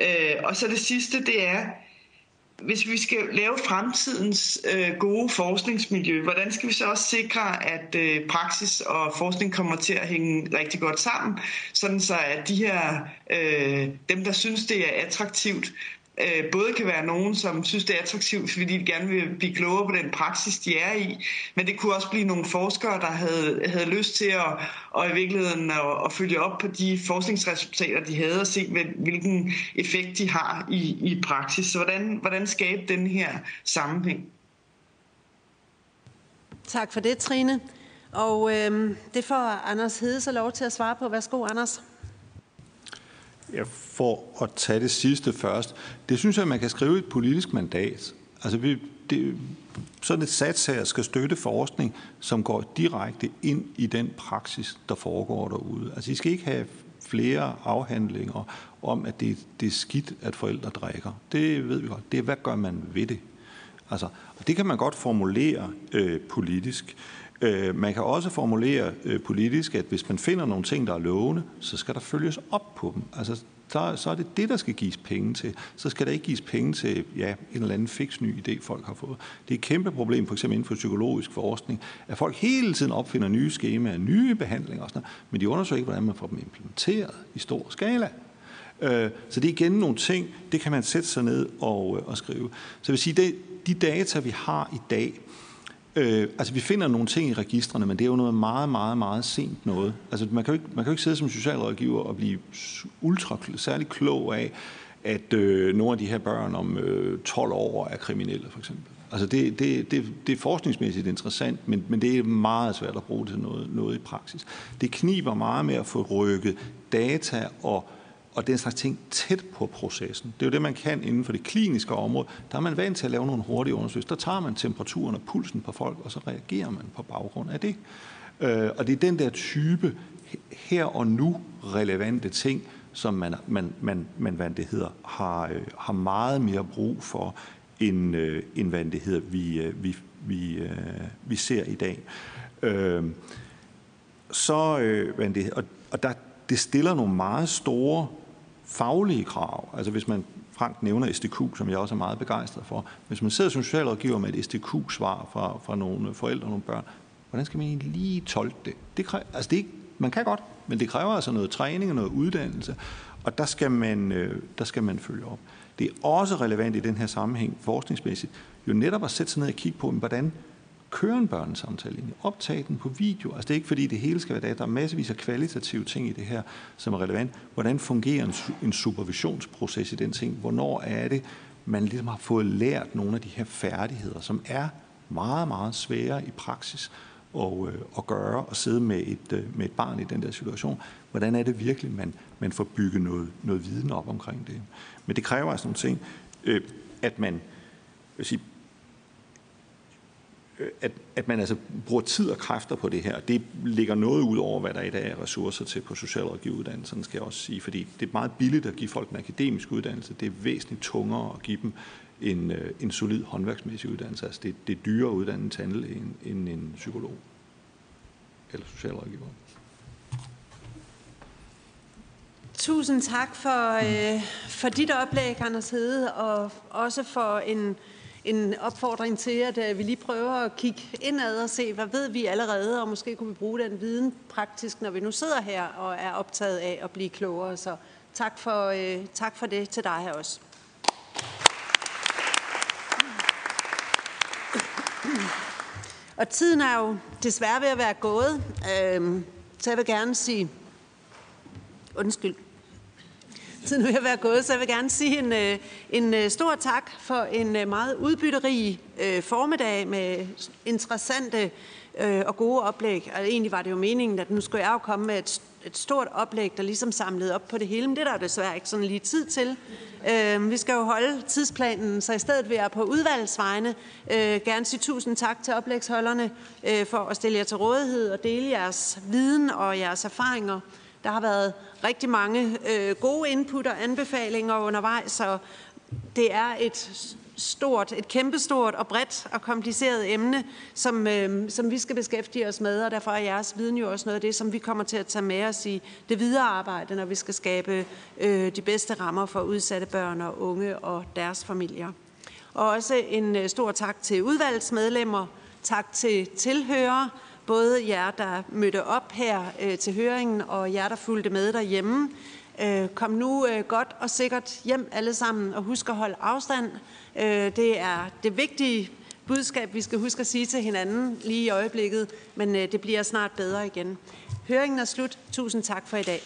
Øh, og så det sidste, det er, hvis vi skal lave fremtidens øh, gode forskningsmiljø, hvordan skal vi så også sikre, at øh, praksis og forskning kommer til at hænge rigtig godt sammen, sådan så at de her, øh, dem der synes, det er attraktivt, øh, både kan være nogen, som synes, det er attraktivt, fordi de gerne vil blive klogere på den praksis, de er i, men det kunne også blive nogle forskere, der havde, havde lyst til at, og i virkeligheden at, at følge op på de forskningsresultater, de havde, og se, hvilken effekt de har i, i praksis. Så hvordan, hvordan skabe den her sammenhæng? Tak for det, Trine. Og øh, det får Anders Hede så lov til at svare på. Værsgo, Anders. Ja, for at tage det sidste først. Det synes jeg, man kan skrive et politisk mandat. Altså, vi, det, sådan et sats her skal støtte forskning, som går direkte ind i den praksis, der foregår derude. Altså, I skal ikke have flere afhandlinger om, at det, det er skidt, at forældre drikker. Det ved vi godt. Det er, hvad gør man ved det? Altså, og det kan man godt formulere øh, politisk. Øh, man kan også formulere øh, politisk, at hvis man finder nogle ting, der er lovende, så skal der følges op på dem. Altså, der, så er det det, der skal gives penge til. Så skal der ikke gives penge til ja, en eller anden fix ny idé, folk har fået. Det er et kæmpe problem, for eksempel inden for psykologisk forskning, at folk hele tiden opfinder nye skemaer, nye behandlinger og sådan noget, men de undersøger ikke, hvordan man får dem implementeret i stor skala. Øh, så det er igen nogle ting, det kan man sætte sig ned og, øh, og skrive. Så jeg vil sige, det, de data, vi har i dag, Øh, altså vi finder nogle ting i registrene, men det er jo noget meget, meget, meget sent noget. Altså man kan jo ikke, man kan jo ikke sidde som socialrådgiver og blive ultra særlig klog af, at øh, nogle af de her børn om øh, 12 år er kriminelle, for eksempel. Altså det, det, det, det er forskningsmæssigt interessant, men, men det er meget svært at bruge til noget, noget i praksis. Det kniber meget med at få rykket data og og den slags ting tæt på processen. Det er jo det, man kan inden for det kliniske område. Der er man vant til at lave nogle hurtige undersøgelser. Der tager man temperaturen og pulsen på folk, og så reagerer man på baggrund af det. Øh, og det er den der type her og nu relevante ting, som man, man, man, man hvad det hedder, har, øh, har meget mere brug for, end, øh, end hvad det hedder, vi, vi, vi, vi ser i dag. Så, hvad det, og, og der, det stiller nogle meget store faglige krav. Altså hvis man, Frank nævner SDQ, som jeg også er meget begejstret for. Hvis man sidder som socialrådgiver med et SDQ-svar fra, fra nogle forældre og nogle børn, hvordan skal man egentlig lige tolke det? det, kræver, altså det ikke, man kan godt, men det kræver altså noget træning og noget uddannelse, og der skal man, øh, der skal man følge op. Det er også relevant i den her sammenhæng forskningsmæssigt, jo netop at sætte sig ned og kigge på, hvordan køre en børnesamtale ind, optage den på video. Altså det er ikke fordi det hele skal være det. Der er masservis af kvalitative ting i det her, som er relevant. Hvordan fungerer en, en supervisionsproces i den ting? Hvornår er det, man ligesom har fået lært nogle af de her færdigheder, som er meget, meget svære i praksis at, øh, at gøre og sidde med et, øh, med et barn i den der situation. Hvordan er det virkelig, man, man får bygget noget, noget viden op omkring det? Men det kræver altså nogle ting, øh, at man vil sige, Øh, at, at man altså bruger tid og kræfter på det her. Det ligger noget ud over, hvad der i dag er ressourcer til på socialrådgiveruddannelsen, skal jeg også sige. Fordi det er meget billigt at give folk en akademisk uddannelse. Det er væsentligt tungere at give dem en, øh, en solid håndværksmæssig uddannelse. Altså det, det er dyrere at uddanne en tandlæge end, end en psykolog eller socialrådgiver. Tusind tak for, øh, for dit oplæg, Anders Hede, og også for en, en opfordring til, at vi lige prøver at kigge indad og se, hvad ved vi allerede, og måske kunne vi bruge den viden praktisk, når vi nu sidder her og er optaget af at blive klogere. Så tak for, øh, tak for det til dig her også. Og tiden er jo desværre ved at være gået, øh, så jeg vil gerne sige undskyld. Tiden ved at være gået, så jeg vil gerne sige en, øh, en øh, stor tak for en øh, meget udbytterig formiddag med interessante og gode oplæg. Og egentlig var det jo meningen, at nu skulle jeg jo komme med et, et stort oplæg, der ligesom samlede op på det hele, men det er der desværre ikke sådan lige tid til. vi skal jo holde tidsplanen, så i stedet vil jeg på udvalgsvejene gerne sige tusind tak til oplægsholderne for at stille jer til rådighed og dele jeres viden og jeres erfaringer. Der har været rigtig mange øh, gode input og anbefalinger undervejs, så det er et stort, et kæmpestort og bredt og kompliceret emne, som, øh, som vi skal beskæftige os med, og derfor er jeres viden jo også noget af det, som vi kommer til at tage med os i det videre arbejde, når vi skal skabe øh, de bedste rammer for udsatte børn og unge og deres familier. Og også en øh, stor tak til udvalgsmedlemmer, tak til tilhørere, både jer, der mødte op her øh, til høringen, og jer, der fulgte med derhjemme. Øh, kom nu øh, godt og sikkert hjem alle sammen, og husk at holde afstand. Øh, det er det vigtige budskab, vi skal huske at sige til hinanden lige i øjeblikket, men øh, det bliver snart bedre igen. Høringen er slut. Tusind tak for i dag.